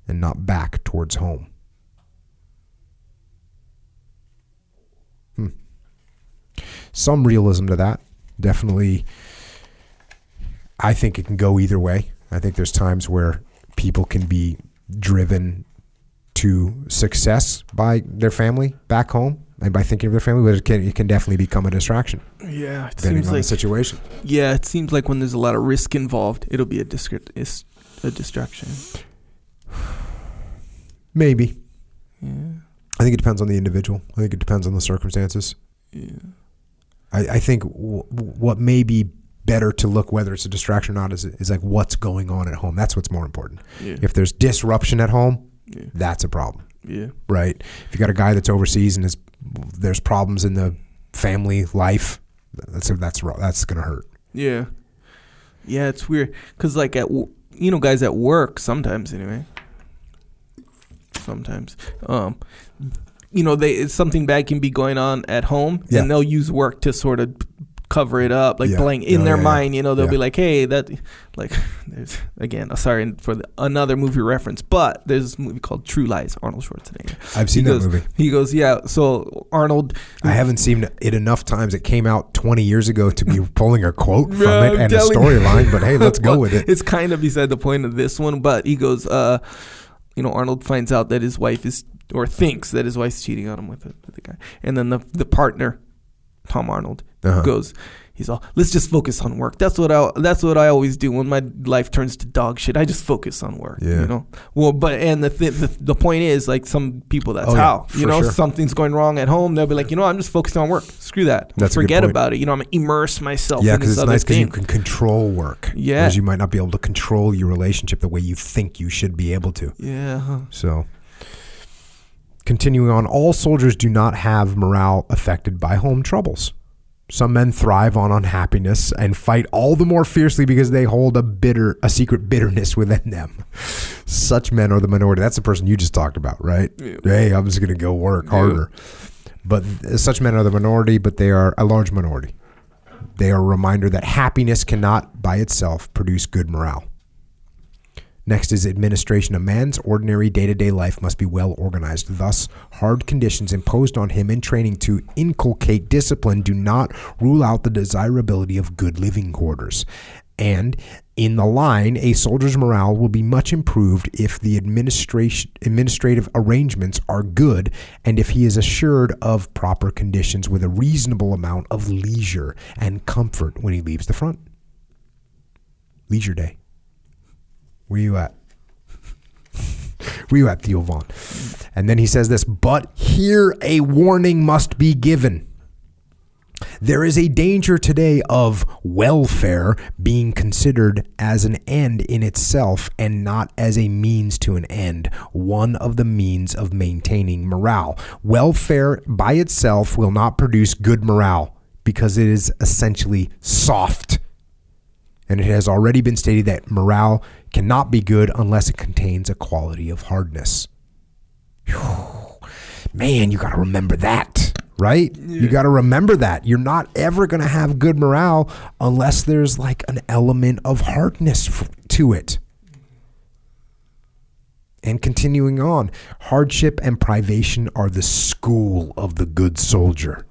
and not back towards home. Hmm. Some realism to that. Definitely, I think it can go either way. I think there's times where people can be driven to success by their family back home and by thinking of their family, but it can, it can definitely become a distraction Yeah. It depending seems on like the situation. yeah. It seems like when there's a lot of risk involved, it'll be a is a distraction. Maybe. Yeah. I think it depends on the individual. I think it depends on the circumstances. Yeah. I, I think w- what may be better to look whether it's a distraction or not is, is like what's going on at home. That's what's more important. Yeah. If there's disruption at home, Yeah. that's a problem, Yeah. right? If you got a guy that's overseas and is, there's problems in the family life, that's that's that's gonna hurt. Yeah. Yeah, it's weird cuz like at you know guys at work sometimes anyway. Sometimes um you know they it's something bad can be going on at home Yeah. and they'll use work to sort of cover it up, like Yeah. blank in Oh, their yeah, mind. You know, they'll Yeah. be like, "Hey, that," like, there's, again, uh, sorry for the, another movie reference, but there's this movie called True Lies, Arnold Schwarzenegger. I've seen he that goes, movie. He goes, "Yeah." So Arnold, I haven't seen it enough times. It came out 20 years ago to be pulling a quote from it I'm and a storyline, but hey, let's go Well, with it. It's kind of beside the point of this one, but he goes, uh, you know, Arnold finds out that his wife is, or thinks that his wife's cheating on him with the, with the guy, and then the the partner, Tom Arnold, Uh-huh. goes. He's all, let's just focus on work. That's what I. That's what I always do when my life turns to dog shit. I just focus on work. Yeah. You know. Well, but and the th- the, the point is, like some people, that's Oh, yeah, how you know sure. something's going wrong at home. They'll be like, you know, I'm just focused on work. Screw that. That's forget about it. You know, I'm immerse myself. Yeah, because it's nice because you can control work. Yeah. Because you might not be able to control your relationship the way you think you should be able to. Yeah. So, continuing on, all soldiers do not have morale affected by home troubles. Some men thrive on unhappiness and fight all the more fiercely because they hold a bitter, a secret bitterness within them. Such men are the minority. That's the person you just talked about, right? Yeah. Hey, I'm just going to go work Yeah. harder. But such men are the minority, but they are a large minority. They are a reminder that happiness cannot by itself produce good morale. Next is administration. A man's ordinary day to day life must be well organized. Thus, hard conditions imposed on him in training to inculcate discipline do not rule out the desirability of good living quarters. And in the line, a soldier's morale will be much improved if the administrative arrangements are good and if he is assured of proper conditions with a reasonable amount of leisure and comfort when he leaves the front. Leisure day. Where you at? Where you at, Theo Von? And then he says this, but here a warning must be given. There is a danger today of welfare being considered as an end in itself and not as a means to an end, one of the means of maintaining morale. Welfare by itself will not produce good morale because it is essentially soft. And it has already been stated that morale cannot be good unless it contains a quality of hardness. Whew. Man, you got to remember that, right? You got to remember that. You're not ever going to have good morale unless there's like an element of hardness f- to it. And continuing on, hardship and privation are the school of the good soldier.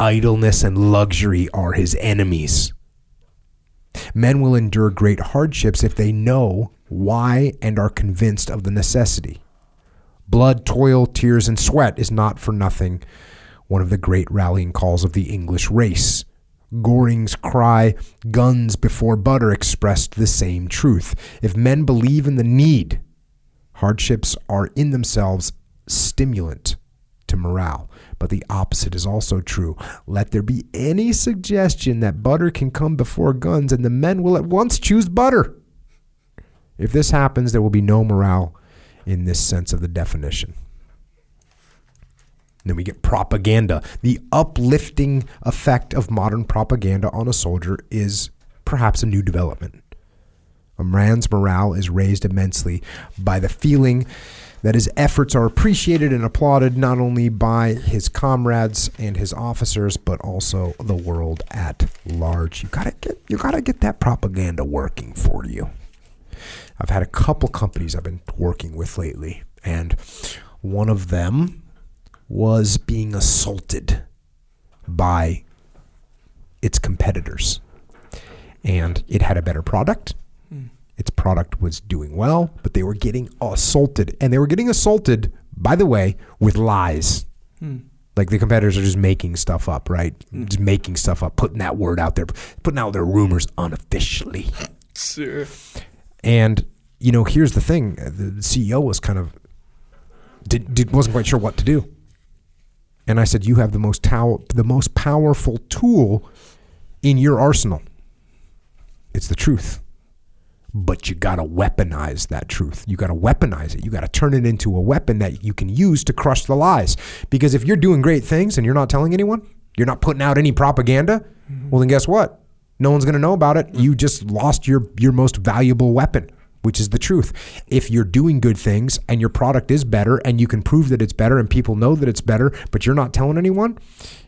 Idleness and luxury are his enemies. Men will endure great hardships if they know why and are convinced of the necessity. Blood, toil, tears, and sweat is not for nothing one of the great rallying calls of the English race. Goring's cry, guns before butter, expressed the same truth. If men believe in the need, hardships are in themselves stimulant to morale. But the opposite is also true. Let there be any suggestion that butter can come before guns, and the men will at once choose butter. If this happens, there will be no morale in this sense of the definition. Then we get propaganda. The uplifting effect of modern propaganda on a soldier is perhaps a new development. A man's morale is raised immensely by the feeling that his efforts are appreciated and applauded not only by his comrades and his officers, but also the world at large. You gotta get you gotta get that propaganda working for you. I've had a couple companies I've been working with lately, and one of them was being assaulted by its competitors. And it had a better product. Its product was doing well, but they were getting assaulted. And they were getting assaulted, by the way, with lies. Hmm. Like the competitors are just making stuff up, right? Hmm. Just making stuff up, putting that word out there, putting out their rumors unofficially. Sure. And you know, here's the thing: the CEO was kind of did, did wasn't quite sure what to do. And I said, "You have the most tow- the most powerful tool in your arsenal. It's the truth, but you got to weaponize that truth. You got to weaponize it. You got to turn it into a weapon that you can use to crush the lies. Because if you're doing great things and you're not telling anyone, you're not putting out any propaganda. Mm-hmm. Well, then guess what? No one's going to know about it. You just lost your your most valuable weapon. which is the truth. If you're doing good things and your product is better and you can prove that it's better and people know that it's better, but you're not telling anyone,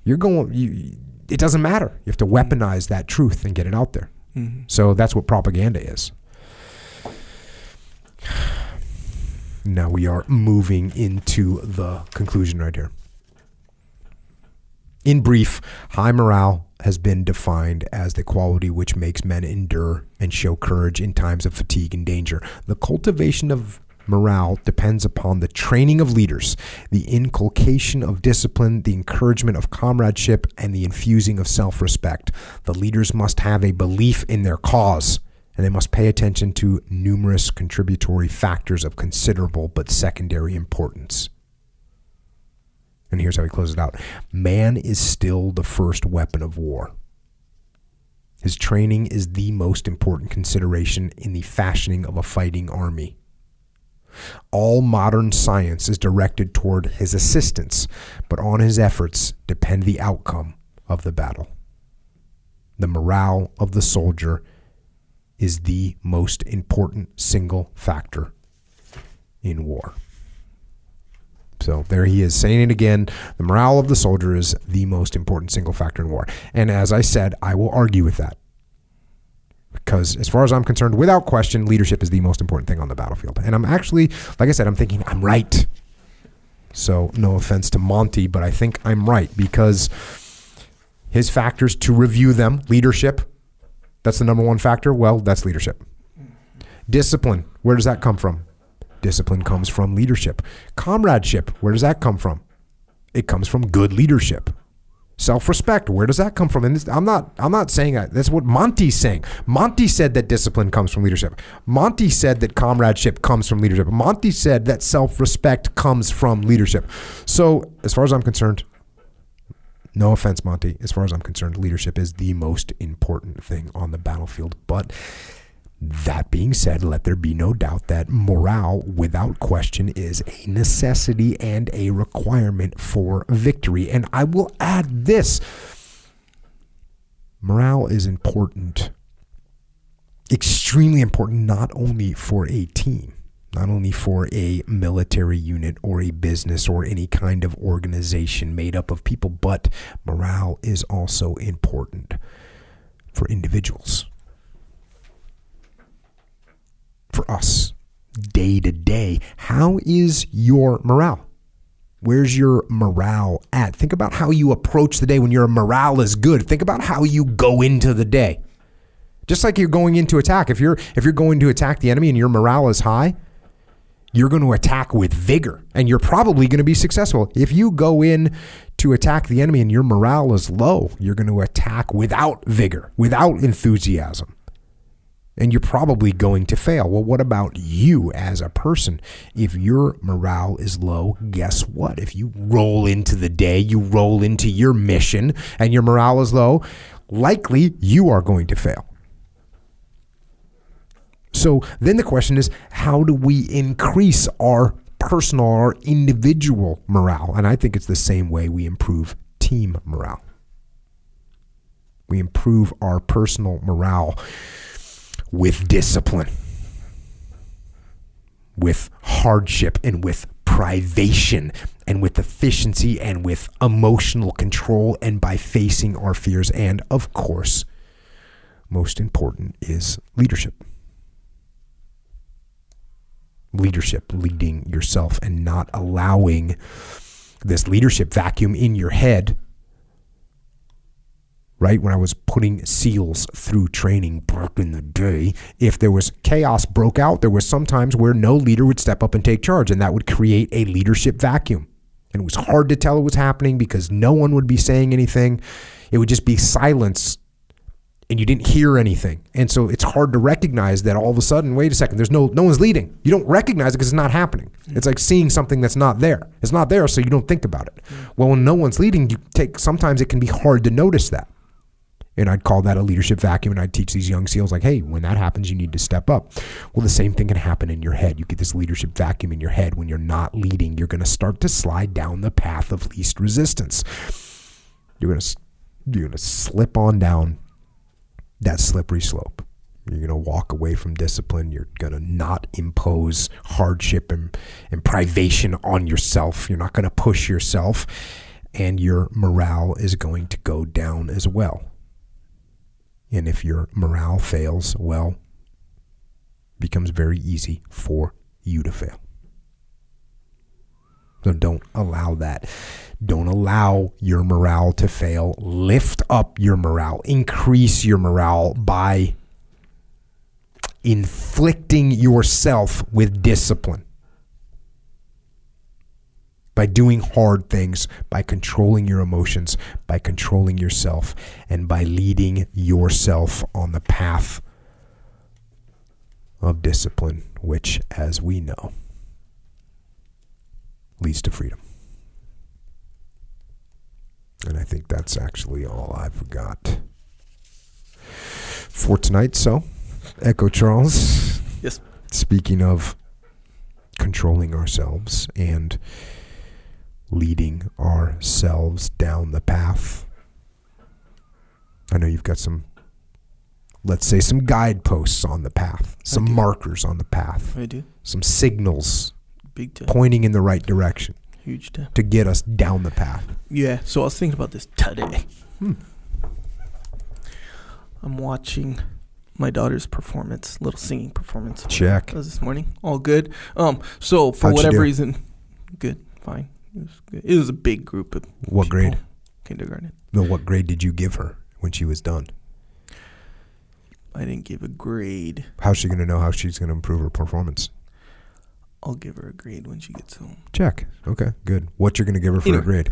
you're going, you, it doesn't matter. You have to mm-hmm. weaponize that truth and get it out there. Mm-hmm. So that's what propaganda is. Now we are moving into the conclusion right here. In brief, high morale has been defined as the quality which makes men endure and show courage in times of fatigue and danger. The cultivation of morale depends upon the training of leaders, the inculcation of discipline, the encouragement of comradeship, and the infusing of self respect. The leaders must have a belief in their cause, and they must pay attention to numerous contributory factors of considerable but secondary importance. And here's how he closes it out Man is still the first weapon of war. His training is the most important consideration in the fashioning of a fighting army. All modern science is directed toward his assistance, but on his efforts depend the outcome of the battle. The morale of the soldier is the most important single factor in war. So there he is saying it again. The morale of the soldier is the most important single factor in war. And as I said, I will argue with that. Because as far as I'm concerned, without question, leadership is the most important thing on the battlefield. And I'm actually, like I said, I'm thinking I'm right. So no offense to Monty, but I think I'm right because his factors to review them, leadership, that's the number one factor. Well, that's leadership. Discipline, where does that come from? Discipline comes from leadership. Comradeship, where does that come from? It comes from good leadership. Self-respect, where does that come from? And this, I'm not I'm not saying that. That's what Monty's saying. Monty said that discipline comes from leadership. Monty said that comradeship comes from leadership. Monty said that self-respect comes from leadership. So, as far as I'm concerned, no offense, Monty. As far as I'm concerned, leadership is the most important thing on the battlefield. But that being said, let there be no doubt that morale, without question, is a necessity and a requirement for victory. And I will add this morale is important, extremely important, not only for a team, not only for a military unit or a business or any kind of organization made up of people, but morale is also important for individuals for us day to day. How is your morale? Where's your morale at? Think about how you approach the day when your morale is good. Think about how you go into the day. Just like you're going into attack. If you're if you're going to attack the enemy and your morale is high, you're going to attack with vigor and you're probably going to be successful. If you go in to attack the enemy and your morale is low, you're going to attack without vigor, without enthusiasm and you're probably going to fail. Well, what about you as a person? If your morale is low, guess what? If you roll into the day, you roll into your mission, and your morale is low, likely you are going to fail. So then the question is how do we increase our personal or individual morale? And I think it's the same way we improve team morale. We improve our personal morale with discipline, with hardship, and with privation, and with efficiency, and with emotional control, and by facing our fears. And of course, most important is leadership. Leadership, leading yourself and not allowing this leadership vacuum in your head right? When I was putting SEALs through training back in the day, if there was chaos broke out, there was sometimes where no leader would step up and take charge, and that would create a leadership vacuum. And it was hard to tell what was happening because no one would be saying anything. It would just be silence and you didn't hear anything. And so it's hard to recognize that all of a sudden, wait a second, there's no no one's leading. You don't recognize it because it's not happening. Mm. It's like seeing something that's not there. It's not there, so you don't think about it. Mm. Well, when no one's leading, you take sometimes it can be hard to notice that. And I'd call that a leadership vacuum. And I'd teach these young SEALs, like, hey, when that happens, you need to step up. Well, the same thing can happen in your head. You get this leadership vacuum in your head. When you're not leading, you're going to start to slide down the path of least resistance. You're going to, you're going to slip on down that slippery slope. You're going to walk away from discipline. You're going to not impose hardship and, and privation on yourself. You're not going to push yourself. And your morale is going to go down as well. And if your morale fails, well, becomes very easy for you to fail. So don't allow that. Don't allow your morale to fail. Lift up your morale. Increase your morale by inflicting yourself with discipline. By doing hard things, by controlling your emotions, by controlling yourself, and by leading yourself on the path of discipline, which, as we know, leads to freedom. And I think that's actually all I've got for tonight. So, Echo Charles. Yes. Speaking of controlling ourselves and leading ourselves down the path, I know you've got some, let's say, some guideposts on the path, some markers on the path, I do. some signals Big time. pointing in the right direction Huge time. to get us down the path. Yeah. So I was thinking about this today. Hmm. I'm watching my daughter's performance, little singing performance. Check. This morning. All good. Um. So for How'd whatever reason, good, fine. It was good. It was a big group of What people. grade? Kindergarten. No, what grade did you give her when she was done? I didn't give a grade. How's she going to know how she's going to improve her performance? I'll give her a grade when she gets home. Check. Okay, good. What you're going to give her for a grade?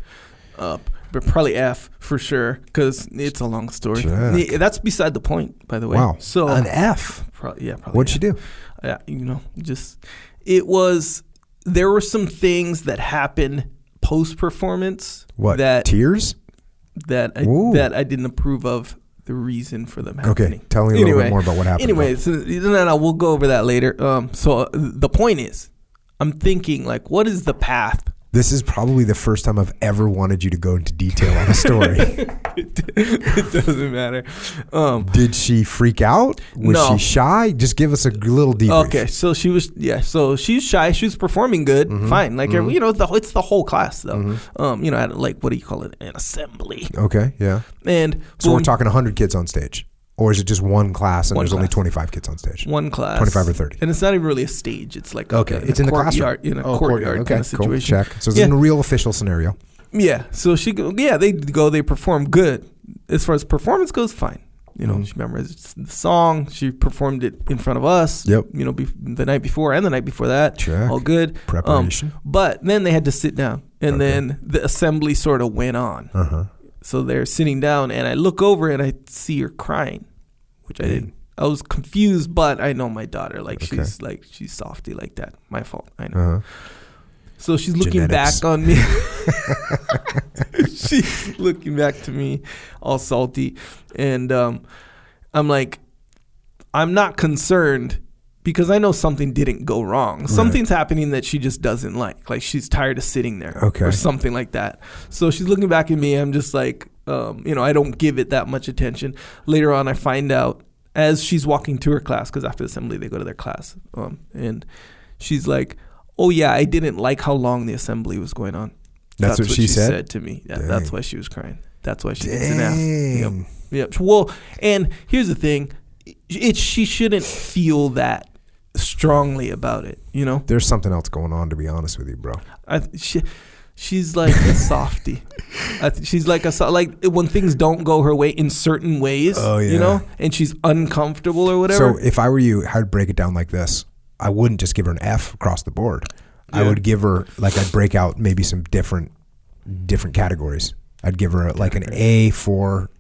Up, but probably F for sure because it's a long story. Check. That's beside the point, by the way. Wow. So An F. Yeah, probably. What'd she do? Yeah, you know, just it was. There were some things that happened post performance What? that Tears? that I, Ooh. that I didn't approve of the reason for them Okay, tell me a little Anyway, bit more about what happened. Anyway, so, no, no, we'll go over that later. Um, so uh, the point is, I'm thinking like, what is the path? this is probably the first time I've ever wanted you to go into detail on a story. it doesn't matter. Um, Did she freak out? Was No. she shy? Just give us a little debrief. Okay, so she was yeah, so she's shy. She was performing good, Mm-hmm. fine. Like every- you know, the, it's the whole class though. Um, you know, at like what do you call it, an assembly. Okay, yeah. And So we're boom, talking 100 kids on stage. Or is it just one class and One there's only 25 kids on stage? one class, 25 or 30. and it's not even really a stage. It's like Okay, a, it's in the courtyard, classroom. in a Oh, courtyard Okay, kind of cool. situation. Check. So it's Yeah. is a real official scenario. Yeah, so she go, yeah, they go, they perform good. As far as performance goes, fine. You know, Mhm. she memorized the song. She performed it in front of us. Yep. You know, be, the night before and the night before that. Check. All good. Um, Preparation. but then they had to sit down, and Okay. then the assembly sort of went on. Uh huh. So they're sitting down, and I look over and I see her crying, which I didn't. I was confused, but I know my daughter. Like Okay. she's like she's softy like that. My fault. I know. Uh huh. So she's looking Genetics. back on me. she's looking back to me, all salty, and um, I'm like, I'm not concerned because I know something didn't go wrong. Something's happening that she just doesn't like. Like she's tired of sitting there, Okay. or something like that. So she's looking back at me. I'm just like, um, you know, I don't give it that much attention. Later on, I find out as she's walking to her class because after assembly they go to their class, um, and she's like, "Oh yeah, I didn't like how long the assembly was going on." That's what she said? to me. Yeah, that's why she was crying. That's why she gets an F. Yep. Yep. Well, and here's the thing: it she shouldn't feel that strongly about it. You know, There's something else going on, to be honest with you, bro. I, she, she's like a softie. She's like a so- like when things don't go her way in certain ways. Oh, yeah. You know, and she's uncomfortable or whatever. So if I were you, I'd break it down like this. I wouldn't just give her an F across the board. I Yeah. would give her like I'd break out maybe some different different categories. I'd give her like an A for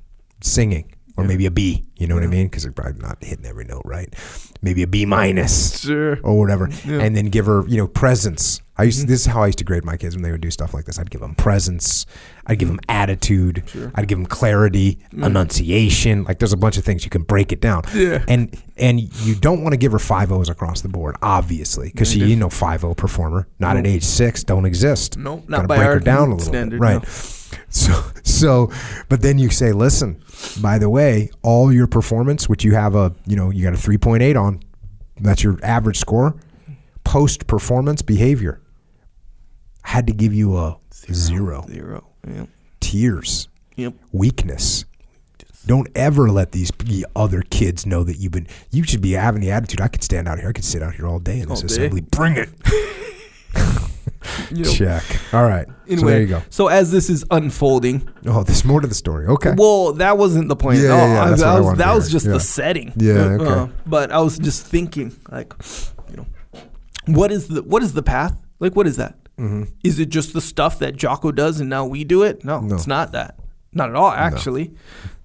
singing or maybe a B. You know what I mean? Because they're probably not hitting every note right. Maybe a B minus sure. or whatever, and then give her you know presence. I used mm-hmm. this is how I used to grade my kids when they would do stuff like this. I'd give them presence. I'd give them attitude. Sure. I'd give them clarity, mm. enunciation. Like there's a bunch of things you can break it down. Yeah. And and you don't want to give her five O's across the board, obviously, because she ain't no five O performer. Not at age six, don't exist. No, not Gotta by break our her down a little standard, bit, right? So, so, but then you say, listen, by the way, all your performance, which you have a, you know, you got a 3.8 on, that's your average score, post performance behavior, had to give you a zero. Zero. Yep. Tears, Yep. weakness. Don't ever let these the other kids know that you've been. You should be having the attitude. I could stand out here. I could sit out here all day in this All day. assembly. Bring it. You know, Check. All right. so there you go. So as this is unfolding, Oh, there's more to the story. Okay. well, that wasn't the point. Yeah, at all. yeah, yeah, I- that's what I that was, wanted to that was hear. just Yeah. the setting. Yeah, Uh, okay. uh, but I was just thinking, like, you know, what is the what is the path? Like, what is that? Mm-hmm. Is it just the stuff that Jocko does and now we do it? No, No. it's not that. Not at all, actually.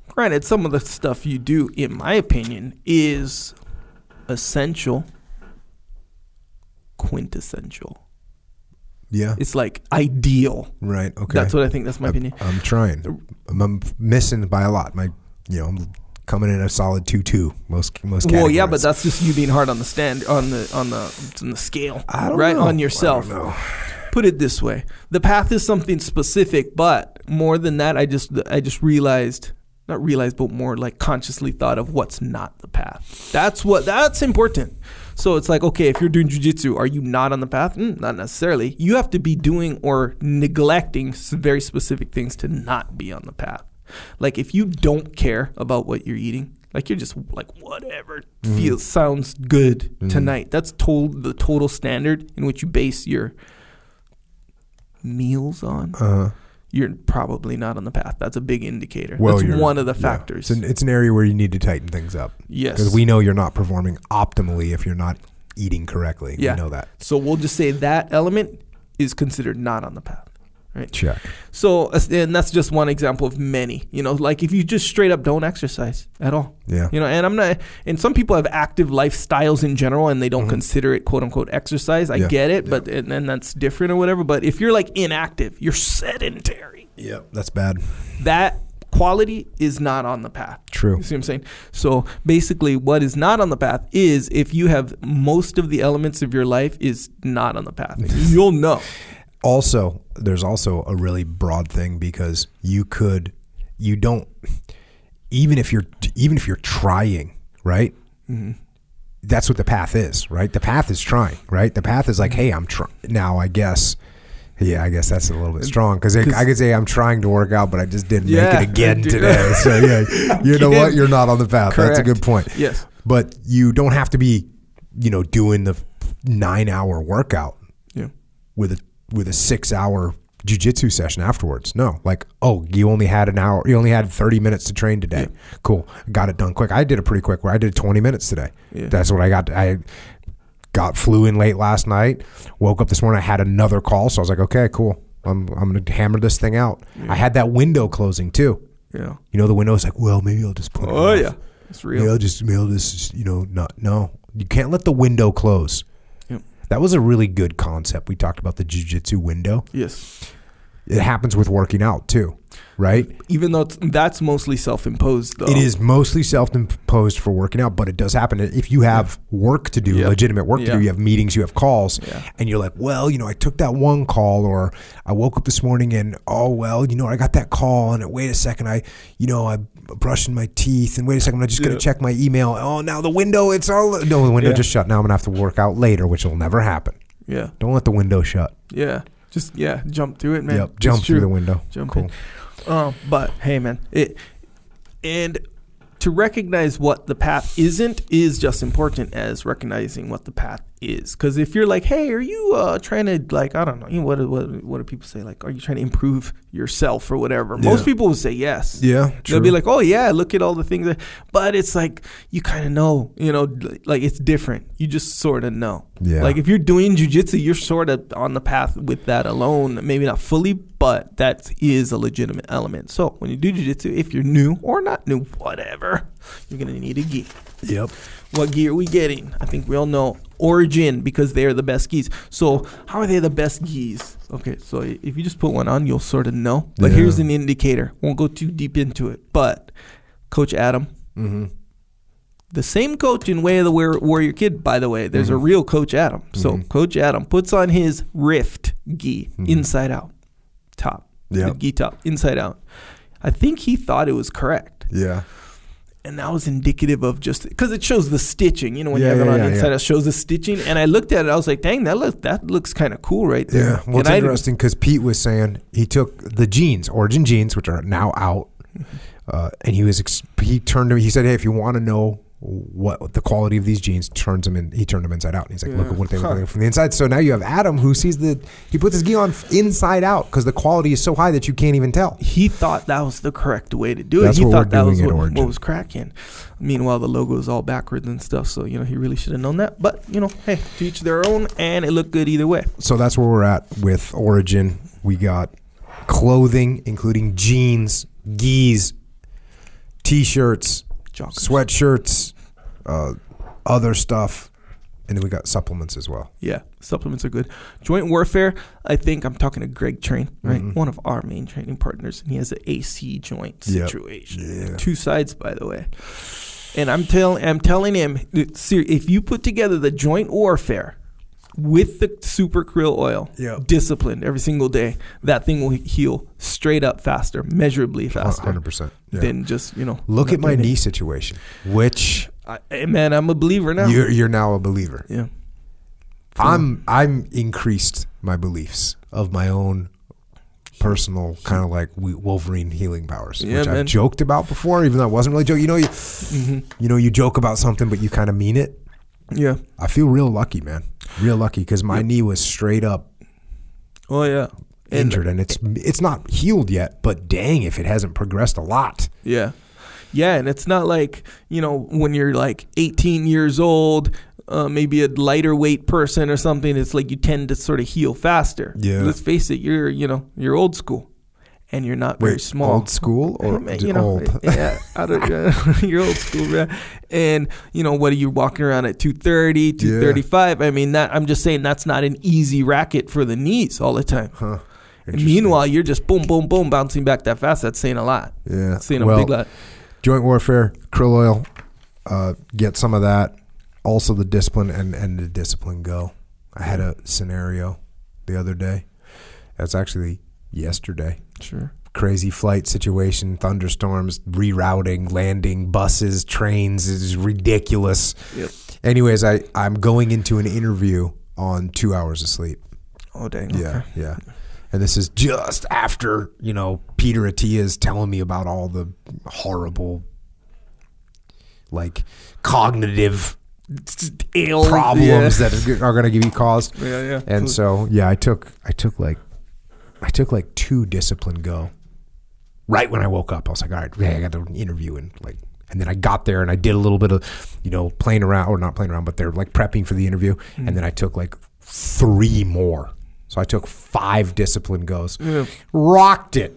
Granted, some of the stuff you do, in my opinion, is essential, quintessential. yeah. It's like ideal. Right. Okay. That's what I think. That's my opinion. I'm trying. I'm, I'm missing by a lot. My, you know, I'm coming in a solid two-two most most. Well, yeah, but that's just you being hard on the stand on the on the on the scale, I don't right know. on yourself. I don't know. Put it this way: the path is something specific, but more than that, I just I just realized, not realized, but more like consciously thought of what's not the path. That's what that's important. So it's like, okay, if you're doing jujitsu, are you not on the path? Mm, not necessarily. You have to be doing or neglecting very specific things to not be on the path. Like if you don't care about what you're eating, like you're just like whatever feels sounds good tonight. That's told the total standard in which you base your meals on. Uh, You're probably not on the path. That's a big indicator. well, That's one of the yeah. factors. It's an, it's an area where you need to tighten things up yes. because we know you're not performing optimally if you're not eating correctly. Yeah. We know that. so we'll just say that element is considered not on the path. Check. So, and that's just one example of many. You know, like if you just straight up don't exercise at all. Yeah. You know, and I'm not, and some people have active lifestyles in general and they don't consider it quote unquote exercise. I Mm-hmm. Yeah. get it, but, and then that's different or whatever. But if you're like inactive, you're sedentary, Yeah. That's bad. that quality is not on the path. True. You see what I'm saying? So basically, what is not on the path is if you have most of the elements of your life is not on the path. You'll know. Also there's also a really broad thing because you could you don't even if you're even if you're trying right? That's what the path is right? The path is trying right? The path is like hey i'm trying now i guess yeah i guess that's a little bit strong because i could say i'm trying to work out but i just didn't Yeah, make it again today. So yeah you know what? you're not on the path. That's a good point. Yes. but you don't have to be you know doing the nine hour workout Yeah. with a with a six hour jujitsu session afterwards. No, like oh, you only had an hour, you only had thirty minutes to train today. Cool, got it done quick. I did it pretty quick. Where I did twenty minutes today. Yeah. That's what I got. I got flew in late last night. Woke up this morning. I had another call, so I was like, okay, cool. I'm I'm gonna hammer this thing out. I had that window closing too. Yeah. You know, the window window's like, well, maybe I'll just put. it Oh yeah. It's Maybe real. I'll just maybe I'll just you know not no. You can't let the window close. That was a really good concept. We talked about the jujitsu window. Yes. It happens with working out too, right? Even though it's, that's mostly self-imposed, though. It is mostly self-imposed for working out, but it does happen if you have work to do, Yeah. legitimate work to do. You have meetings, you have calls, Yeah. and you're like, well, you know, I took that one call, or I woke up this morning and oh well, you know, I got that call, and wait a second, I, you know, I'm brushing my teeth, and wait a second, I'm just gonna check my email. Oh, now the window, it's all no, the window just shut. Now I'm gonna have to work out later, which will never happen. Yeah. Don't let the window shut. Yeah. Just yeah, jump through it, man. yep, It's jump through true. the window. Jump cool. in. Um, but hey, man, it and to recognize what the path isn't is just important as recognizing what the path is. Because if you're like, hey, are you uh, trying to like, I don't know, you know, what what what do people say? Like, are you trying to improve yourself or whatever? Most people will say yes. Yeah, They'll be like, "Oh yeah, look at all the things." That, but it's like you kind of know, you know, like it's different. You just sort of know. Yeah. Like if you're doing jujitsu, you're sort of on the path with that alone. Maybe not fully, but that is a legitimate element. So when you do jujitsu, if you're new or not new, whatever, you're gonna need a gi. Yep. What gi are we getting? I think we all know Origin because they're the best gis. So how are they the best gis? Okay, so if you just put one on, you'll sort of know. But Yeah. here's an indicator. Won't go too deep into it. But Coach Adam, Mm-hmm. the same coach in Way of the Warrior Kid, by the way. There's a real Coach Adam. So Mhm. Coach Adam puts on his Rift gi Mhm. inside out, top. Yeah. the gi top inside out. I think he thought it was correct, Yeah. And that was indicative of just because it shows the stitching. You know, when Yeah, you have it on yeah, inside yeah. out, shows the stitching. And I looked at it, I was like, "Dang, that look that looks kind of cool right there." Yeah. Well, it's And interesting because Pete was saying he took the jeans, Origin jeans, which are now out, uh, and he was he turned to me. He said, "Hey, if you want to know." What the quality of these jeans turns them in? He turned them inside out, and he's like, "Look at what they look Huh. like from the inside." So now you have Adam, who sees the he puts his gi on inside out because the quality is so high that you can't even tell. he thought that was the correct way to do it. That's he what thought that was what, what was cracking. Meanwhile, the logo is all backwards and stuff. So you know, he really should have known that. But you know, hey, to each their own, and it looked good either way. so that's where we're at with Origin. We got clothing, including jeans, gis, t-shirts, Joggers. sweatshirts, uh, other stuff, and then we got supplements as well. Yeah, supplements are good. Joint warfare. I think I'm talking to Greg Train, right? Mhm. One of our main training partners, and he has an AC joint Yep. situation. Yeah. Two sides, by the way. And I'm telling, I'm telling him, if you put together the joint warfare with the super krill oil, Yep. disciplined every single day, that thing will heal straight up faster, measurably faster Hundred percent. than just you know. Look at my it. knee situation, which I, hey, man, I'm a believer now. you're, you're now a believer. yeah. I'm I'm increased my beliefs of my own personal kind of like Wolverine healing powers, Yeah, which man. I've joked about before, even though I wasn't really joking. You know, you hmm you know, you joke about something, but you kind of mean it. Yeah. I feel real lucky, man. Real lucky because my Yep. knee was straight up Oh yeah. And- injured, and it's it's not healed yet. But dang, if it hasn't progressed a lot. Yeah. Yeah, and it's not like, you know, when you're like 18 years old, uh, maybe a lighter weight person or something, it's like you tend to sort of heal faster. Yeah. Let's face it, you're, you know, you're old school and you're not very Wait, small. old school or you know, old? yeah, I don't, you're old school, man. And you know, what are you walking around at 230, 235? I mean, that I'm just saying that's not an easy racket for the knees all the time. Huh. And meanwhile, you're just boom, boom, boom, bouncing back that fast. That's saying a lot. yeah. That's saying a well, big lot. Joint warfare, krill oil, uh, get some of that. Also, the discipline and and the discipline go. I had a scenario the other day. That's actually yesterday. Sure. Crazy flight situation, thunderstorms, rerouting, landing, buses, trains is ridiculous. Yep. Anyways, I I'm going into an interview on two hours of sleep. Oh dang. Yeah, okay. yeah. And this is just after, you know, Peter Attia is telling me about all the horrible, like, cognitive Ill problems Yeah. that are going to give you caused. yeah, yeah. And so, yeah, I took, I took like, I took like two discipline go. Right when I woke up, I was like, all right, yeah, I got the interview and like, and then I got there and I did a little bit of, you know, playing around or not playing around, but they're like prepping for the interview. Mm-hmm. And then I took like three more. So I took five discipline goes. Yeah. Rocked it.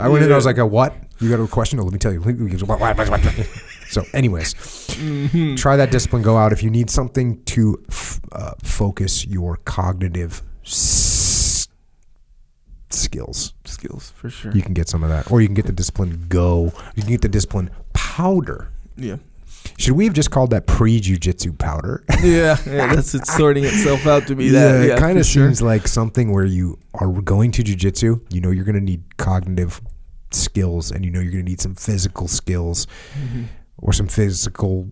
I went in. I was like, a what? You got a question? Oh, let me tell you. So, anyways, Mm-hmm. try that discipline. Go out if you need something to f- uh, focus your cognitive s- skills. skills for sure. You can get some of that, or you can get the discipline go. You can get the discipline powder. yeah. Should we have just called that pre-jujitsu powder? Yeah, yeah, that's it's sorting itself out to be yeah, that. Yeah, it kind of sure. seems like something where you are going to jujitsu. You know, you're going to need cognitive skills, and you know you're going to need some physical skills Mm-hmm. or some physical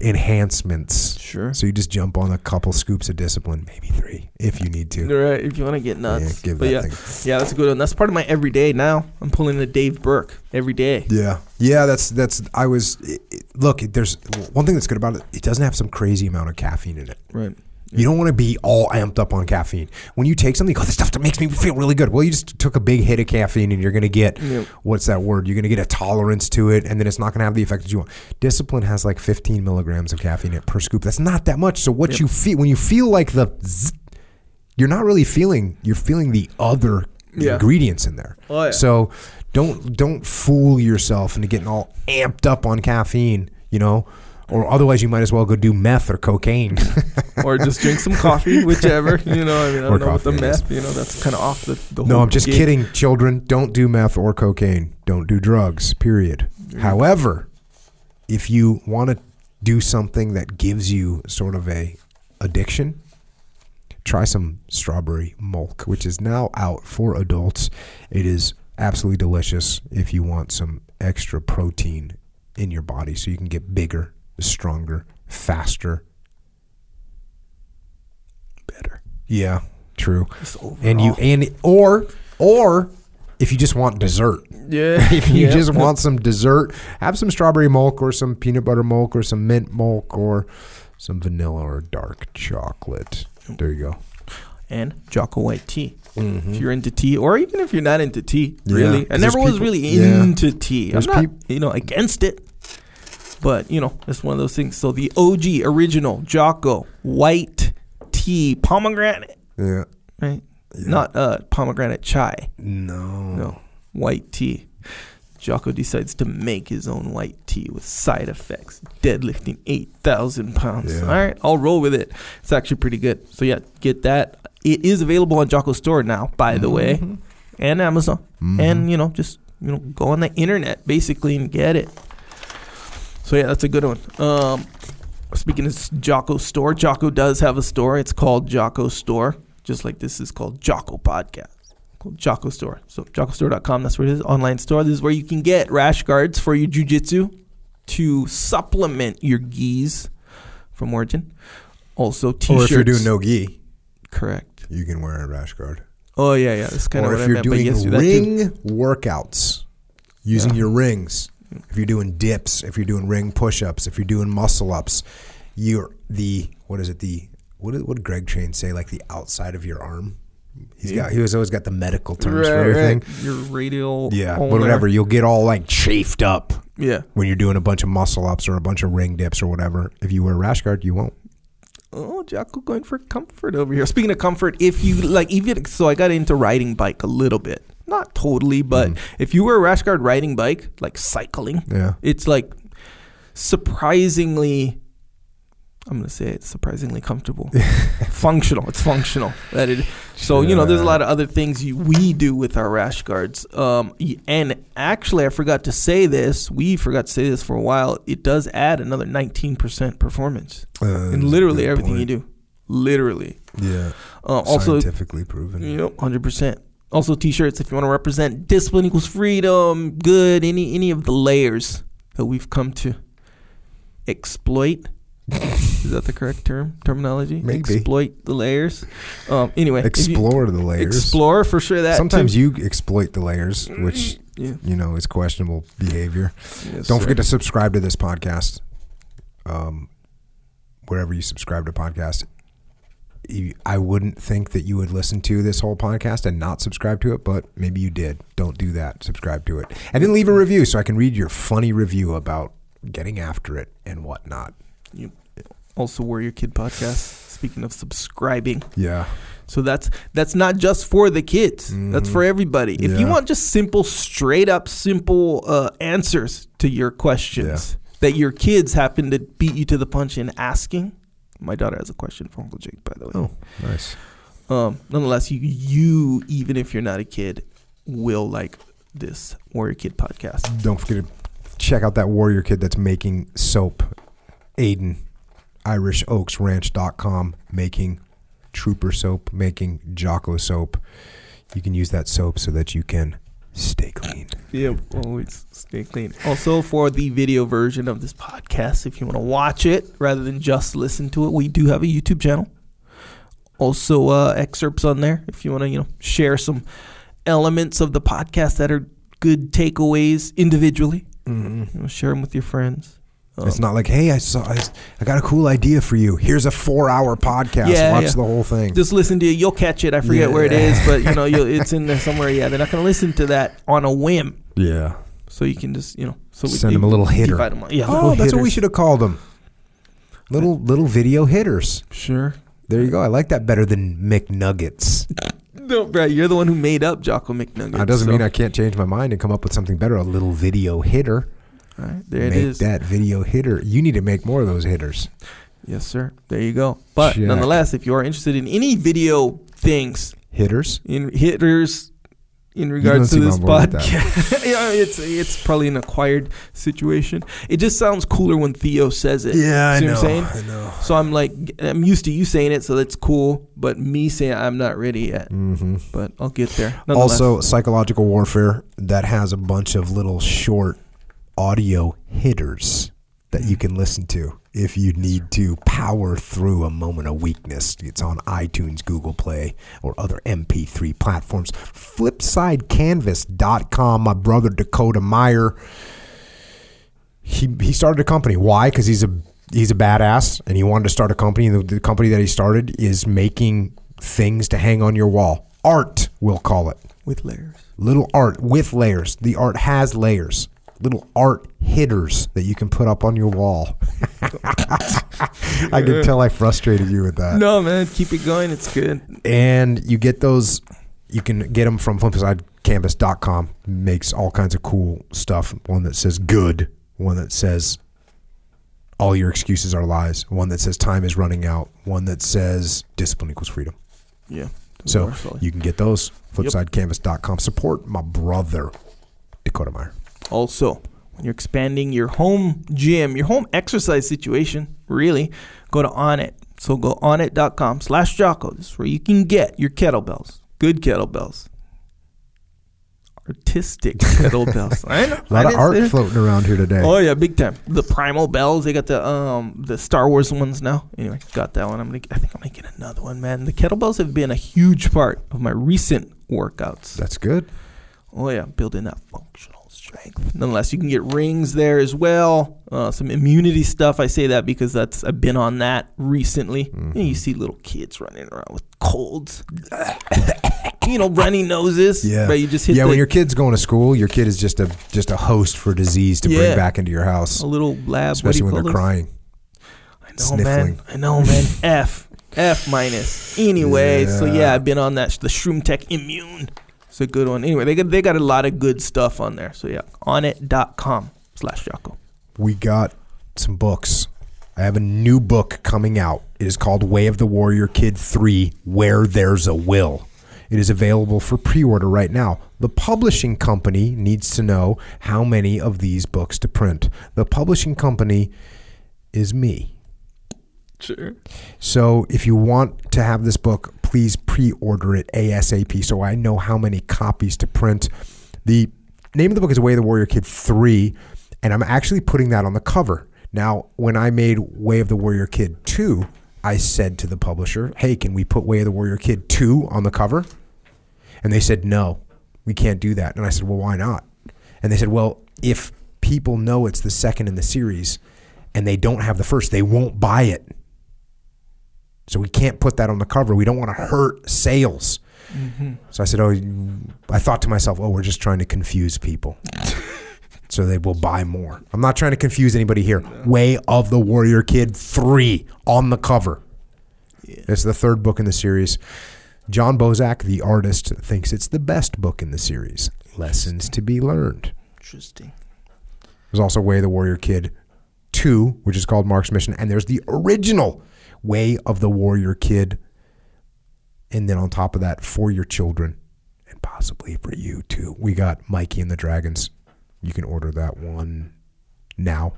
enhancements. Sure. So you just jump on a couple scoops of discipline, maybe three, if you need to. Right, if you want to get nuts. Yeah, give but that yeah, thing. yeah, that's a good one. That's part of my everyday now. I'm pulling a Dave Berke every day. Yeah, yeah. That's that's. I was it, it- look. There's one thing that's good about it. It doesn't have some crazy amount of caffeine in it. Right. You don't want to be all amped up on caffeine. When you take something, you go, this stuff that makes me feel really good. Well, you just took a big hit of caffeine and you're going to get, Yep. what's that word? You're going to get a tolerance to it and then it's not going to have the effect that you want. Discipline has like 15 milligrams of caffeine per scoop. That's not that much. So what you feel, when you feel like the, zzz, you're not really feeling, you're feeling the other Yeah. ingredients in there. Oh, yeah. So don't, don't fool yourself into getting all amped up on caffeine, you know, or otherwise you might as well go do meth or cocaine. or just drink some coffee, whichever. You know, I mean, I Or don't know with the coffee, I guess. meth. You know, that's kind of off the. the No, I'm just kidding, children. Don't do meth or cocaine. Don't do drugs, period. However, if you want to do something that gives you sort of a addiction, try some strawberry milk, which is now out for adults. It is absolutely delicious if you want some extra protein in your body so you can get bigger, stronger, faster. Better. Yeah, true. And you and or or if you just want dessert. yeah. If you Yeah. just want some dessert, have some strawberry milk or some peanut butter milk or some mint milk or some vanilla or dark chocolate. There you go. and Jocko White tea. Mm-hmm. If you're into tea, or even if you're not into tea, Yeah, really. 'cause I never was people- really yeah. into tea. There's I'm not, peop- you know, against it. But, you know, it's one of those things. So the OG original Jocko White tea, pomegranate, Yeah. right? Not uh, pomegranate chai. No. No, white tea. Jocko decides to make his own white tea with side effects, deadlifting 8,000 pounds. Yeah. All right, I'll roll with it. It's actually pretty good. So, yeah, get that. It is available on Jocko's Store now, by the way, Mm-hmm. and Amazon. And, you know, just, you know, go on the internet basically and get it. So, yeah, that's a good one. Um, speaking of Jocko Store, Jocko does have a store. It's called Jocko Store, just like this is called Jocko Podcast called Jocko Store. So jockostore.com, that's where it is. Online store. This is where you can get rash guards for your jujitsu to supplement your gis from Origin. Also t-shirts. Or if you're doing no gi, correct. you can wear a rash guard. Oh yeah, yeah. That's kind of or if you're. Doing yes, do that too. ring workouts, using Yeah. your rings, if you're doing dips, if you're doing ring push-ups, if you're doing muscle ups, you're the what is it? The what did, what did Greg Train say? Like the outside of your arm. He's Yeah. got. He was always got the medical terms for everything. right. Your radial. Yeah, but whatever. You'll get all like chafed up Yeah. when you're doing a bunch of muscle ups or a bunch of ring dips or whatever. If you wear a rash guard, you won't. Oh, Jocko going for comfort over here. Speaking of comfort, if you like, even so, I got into riding bike a little bit, not totally, but Mm. if you were a rash guard riding bike, like cycling, Yeah. it's like surprisingly. I'm gonna say it's surprisingly comfortable, functional. It's functional. That it. So you know, there's a lot of other things you, we do with our rash guards. Um, and actually, I forgot to say this. We forgot to say this for a while. It does add another 19% performance Uh, in literally everything you do. Literally. Yeah. Uh, also, scientifically proven. Yep, hundred percent. Also, t-shirts if you want to represent discipline equals freedom. Good. Any any of the layers that we've come to exploit. Is that the correct term terminology? Maybe. exploit the layers. Um. Anyway, if you- Explore the layers. Explore for sure. That Sometimes too. you exploit the layers, which Yeah. you know is questionable behavior. Yes, Don't sir. forget to subscribe to this podcast. Um, wherever you subscribe to podcast, I wouldn't think that you would listen to this whole podcast and not subscribe to it, but maybe you did. Don't do that. Subscribe to it, and then leave a review so I can read your funny review about getting after it and whatnot. You also Warrior Kid podcast. Speaking of subscribing, Yeah, So that's that's not just for the kids. That's for everybody. If you Mm-hmm. Want just simple, straight up, simple uh, answers to your questions that your kids happen to beat you to the punch in asking. My daughter has a question for Uncle Jake, by the way. Oh, nice. Um, nonetheless, you you even if you're not a kid, will like this Warrior Kid podcast. Don't forget to check out that warrior kid that's making soap. Aiden, IrishOaksRanch.com, making trooper soap, making Jocko soap. You can use that soap so that you can stay clean. Yeah, always stay clean. Also, for the video version of this podcast, if you want to watch it rather than just listen to it, we do have a YouTube channel. Also, uh, excerpts on there if you want to, you know, share some elements of the podcast that are good takeaways individually. You know, share them with your friends. Um, it's not like, hey, I saw, I, I got a cool idea for you. Here's a four-hour podcast. Yeah, Watch yeah. the whole thing. just listen to it. You'll catch it. I forget Yeah. where it is, but you know, you'll, it's in there somewhere. Yeah, they're not going to listen to that on a whim. yeah. So you can just, you know, so we Send them a little hitter. divide 'em up. Yeah, Oh, that's what we should have called them. Little little video hitters. Sure. There you go. I like that better than McNuggets. No, Brad, you're the one who made up Jocko McNuggets. That doesn't so- mean I can't change my mind and come up with something better. A little video hitter. All right, there make it is. that video hitter. You need to make more of those hitters. Yes, sir. There you go. But Check. nonetheless, if you are interested in any video things, Hitters. in hitters, in regards to this on board with that. podcast. yeah, it's it's probably an acquired situation. It just sounds cooler when Theo says it. Yeah, I know. what I'm saying? I know. So I'm like, I'm used to you saying it, so that's cool. But me saying I'm not ready yet, hmm but I'll get there. Also, psychological warfare that has a bunch of little short audio hitters that you hmm. can listen to if you need to power through a moment of weakness. It's on iTunes, Google Play, or other MP3 platforms. FlipsideCanvas.com. My brother Dakota Meyer. He he started a company. Why? Because he's a he's a badass and he wanted to start a company. And the, the company that he started is making things to hang on your wall. Art, we'll call it with layers. little art with layers. The art has layers. Little art hitters that you can put up on your wall. I can tell I frustrated you with that. No, man, keep it going. It's good. And you get those, you can get them from flipsidecanvas.com. Makes all kinds of cool stuff. One that says good, one that says all your excuses are lies, one that says time is running out, one that says discipline equals freedom. Yeah. So Those are solid. you can get those. Flipsidecanvas.com. Support my brother, Dakota Meyer. Also, when you're expanding your home gym, your home exercise situation, really, go to Onnit. So go onnit.com slash Jocko. This is where you can get your kettlebells. Good kettlebells. Artistic kettlebells. I know. A lot of art floating around here today. Oh yeah, big time. The primal bells. They got the um the Star Wars ones now. Anyway, got that one. I'm gonna. I think I'm gonna get another one, man. The kettlebells have been a huge part of my recent workouts. That's good. Oh yeah, building that functional strength. Nonetheless, you can get rings there as well. Uh, some immunity stuff. I say that because that's I've been on that recently. Mm-hmm. You, know, you see little kids running around with colds, you know, runny noses. Yeah. but you just hit yeah, the, when your kid's going to school, your kid is just a just a host for disease to bring back into your house, a little lab. especially when they're those? crying. I know, Sniffling. man. I know, man. F. F minus. Anyway, so Yeah. yeah, I've been on that. The Shroom Tech Immune. It's a good one. Anyway, they got, they got a lot of good stuff on there. So yeah, onnit.com slash Jocko. We got some books. I have a new book coming out. It is called Way of the Warrior Kid 3 Where There's a Will. It is available for pre order right now. The publishing company needs to know how many of these books to print. The publishing company is me. Sure. So if you want to have this book, please pre-order it ASAP so I know how many copies to print. The name of the book is Way of the Warrior Kid 3, and I'm actually putting that on the cover. Now, when I made Way of the Warrior Kid 2, I said to the publisher, "Hey, can we put Way of the Warrior Kid 2 on the cover?" And they said, "No, we can't do that." And I said, "Well, why not?" And they said, "Well, if people know it's the second in the series and they don't have the first, they won't buy it." So we can't put that on the cover. We don't want to hurt sales. Mm-hmm. So I said, "Oh, I thought to myself, oh, we're just trying to confuse people, so they will buy more." I'm not trying to confuse anybody here. Way of the Warrior Kid three on the cover. It's the third book in the series. John Bozak, the artist, thinks it's the best book in the series. Lessons to be learned. Interesting. There's also Way of the Warrior Kid 2, which is called Mark's Mission, and there's the original Way of the Warrior Kid. And then on top of that, for your children and possibly for you too. We got Mikey and the Dragons. You can order that one now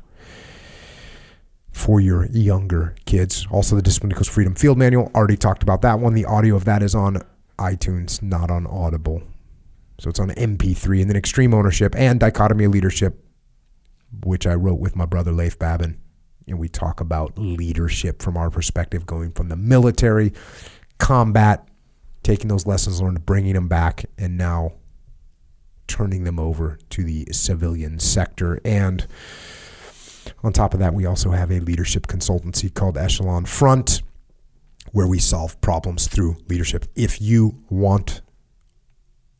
for your younger kids. Also, the Discipline Equals Freedom Field Manual. Already talked about that one. The audio of that is on iTunes, not on Audible. So it's on MP3. And then Extreme Ownership and Dichotomy of Leadership which I wrote with my brother Leif Babin. And we talk about leadership from our perspective, going from the military, combat, taking those lessons learned, bringing them back, and now turning them over to the civilian sector. And on top of that, we also have a leadership consultancy called Echelon Front, where we solve problems through leadership. If you want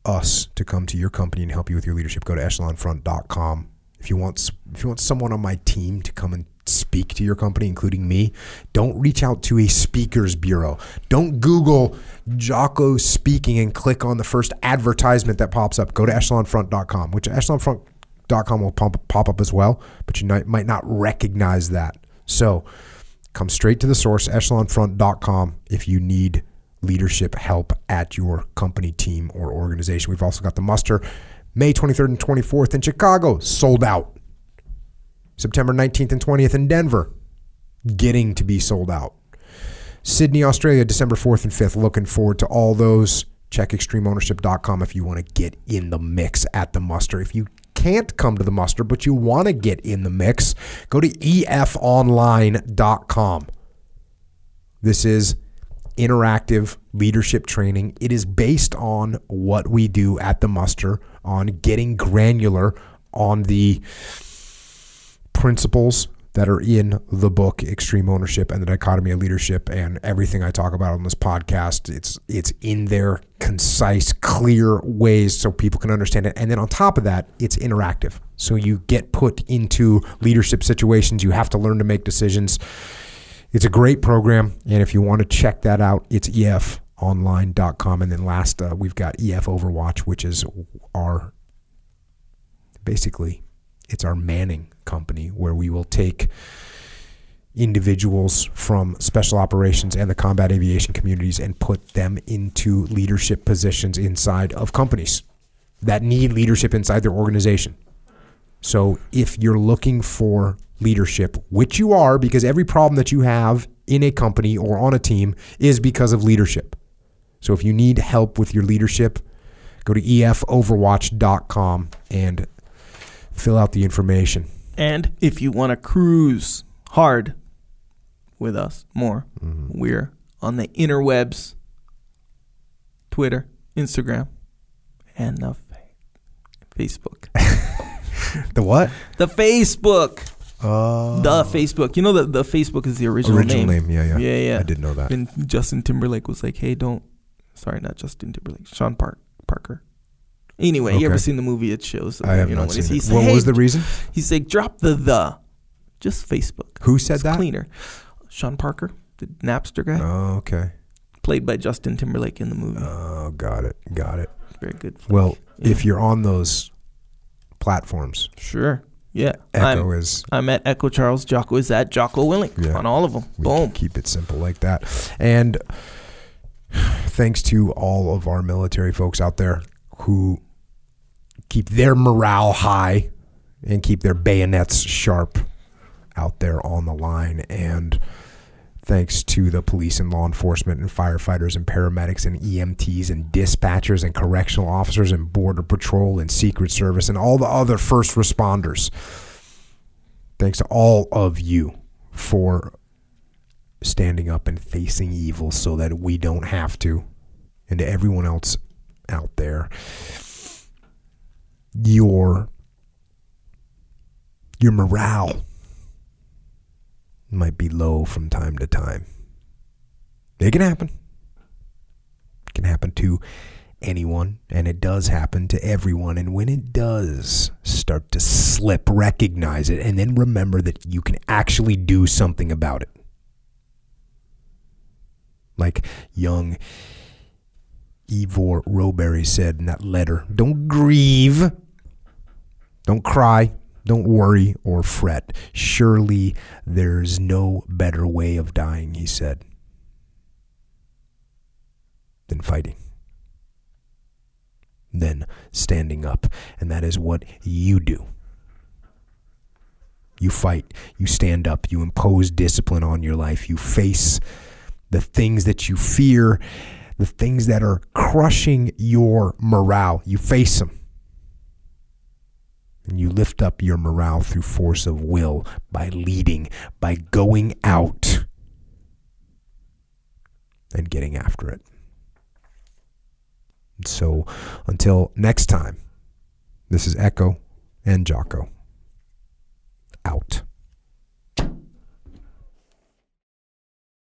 us to come to your company and help you with your leadership, go to echelonfront.com. If you want if you want someone on my team to come and speak to your company, including me, don't reach out to a speakers bureau. Don't Google Jocko speaking and click on the first advertisement that pops up. Go to echelonfront.com, which echelonfront.com will pump, pop up as well, but you might not recognize that. So come straight to the source, echelonfront.com, if you need leadership help at your company, team, or organization. We've also got the muster May 23rd and 24th in Chicago, sold out. September 19th and 20th in Denver, getting to be sold out. Sydney, Australia, December 4th and 5th. Looking forward to all those. Check extremeownership.com if you want to get in the mix at the muster. If you can't come to the muster, but you want to get in the mix, go to efonline.com. This is interactive leadership training. It is based on what we do at the muster, on getting granular on the principles that are in the book Extreme Ownership and the Dichotomy of Leadership and everything I talk about on this podcast. It's it's in there concise, clear ways so people can understand it. And then on top of that, it's interactive. So you get put into leadership situations, you have to learn to make decisions. It's a great program, and if you want to check that out, it's efonline.com. And then last, uh, we've got EF Overwatch, which is our basically it's our manning company where we will take individuals from special operations and the combat aviation communities and put them into leadership positions inside of companies that need leadership inside their organization. So if you're looking for leadership, which you are because every problem that you have in a company or on a team is because of leadership. So if you need help with your leadership, go to efoverwatch.com and fill out the information. And if you want to cruise hard with us more, Mm-hmm. we're on the interwebs, Twitter, Instagram, and the Facebook. The what? the Facebook. Uh, The Facebook. You know that the Facebook is the original, original name. Yeah, yeah. Yeah, yeah. I didn't know that. And Justin Timberlake was like, "Hey, don't." Sorry, not Justin Timberlake. Sean Park Parker. Anyway, you ever seen the movie? It shows. I have you know, not seen it. What hey, was the reason? He's like, drop the the, just Facebook. Who said It's that? cleaner. Sean Parker, the Napster guy, Oh, okay. played by Justin Timberlake in the movie. Oh, got it. Got it. Very good. Well, Yeah. if you're on those platforms, Sure. Yeah. Echo I'm, is I'm at Echo Charles. Jocko is at Jocko Willink Yeah. on all of them. we Boom. keep it simple like that. And thanks to all of our military folks out there who keep their morale high and keep their bayonets sharp out there on the line. And thanks to the police and law enforcement and firefighters and paramedics and EMTs and dispatchers and correctional officers and border patrol and secret service and all the other first responders. Thanks to all of you for standing up and facing evil so that we don't have to. And to everyone else out there, your your morale might be low from time to time. It can happen. It can happen to anyone, and it does happen to everyone. And when it does start to slip, recognize it, and then remember that you can actually do something about it. Like young Ivor Rowbery said in that letter don't grieve, don't cry, don't worry or fret. Surely there's no better way of dying, he said, than fighting, than standing up. And that is what you do. You fight, you stand up, you impose discipline on your life, you face the things that you fear, the things that are crushing your morale. You face them. And you lift up your morale through force of will by leading, by going out and getting after it. So until next time, this is Echo and Jocko. Out.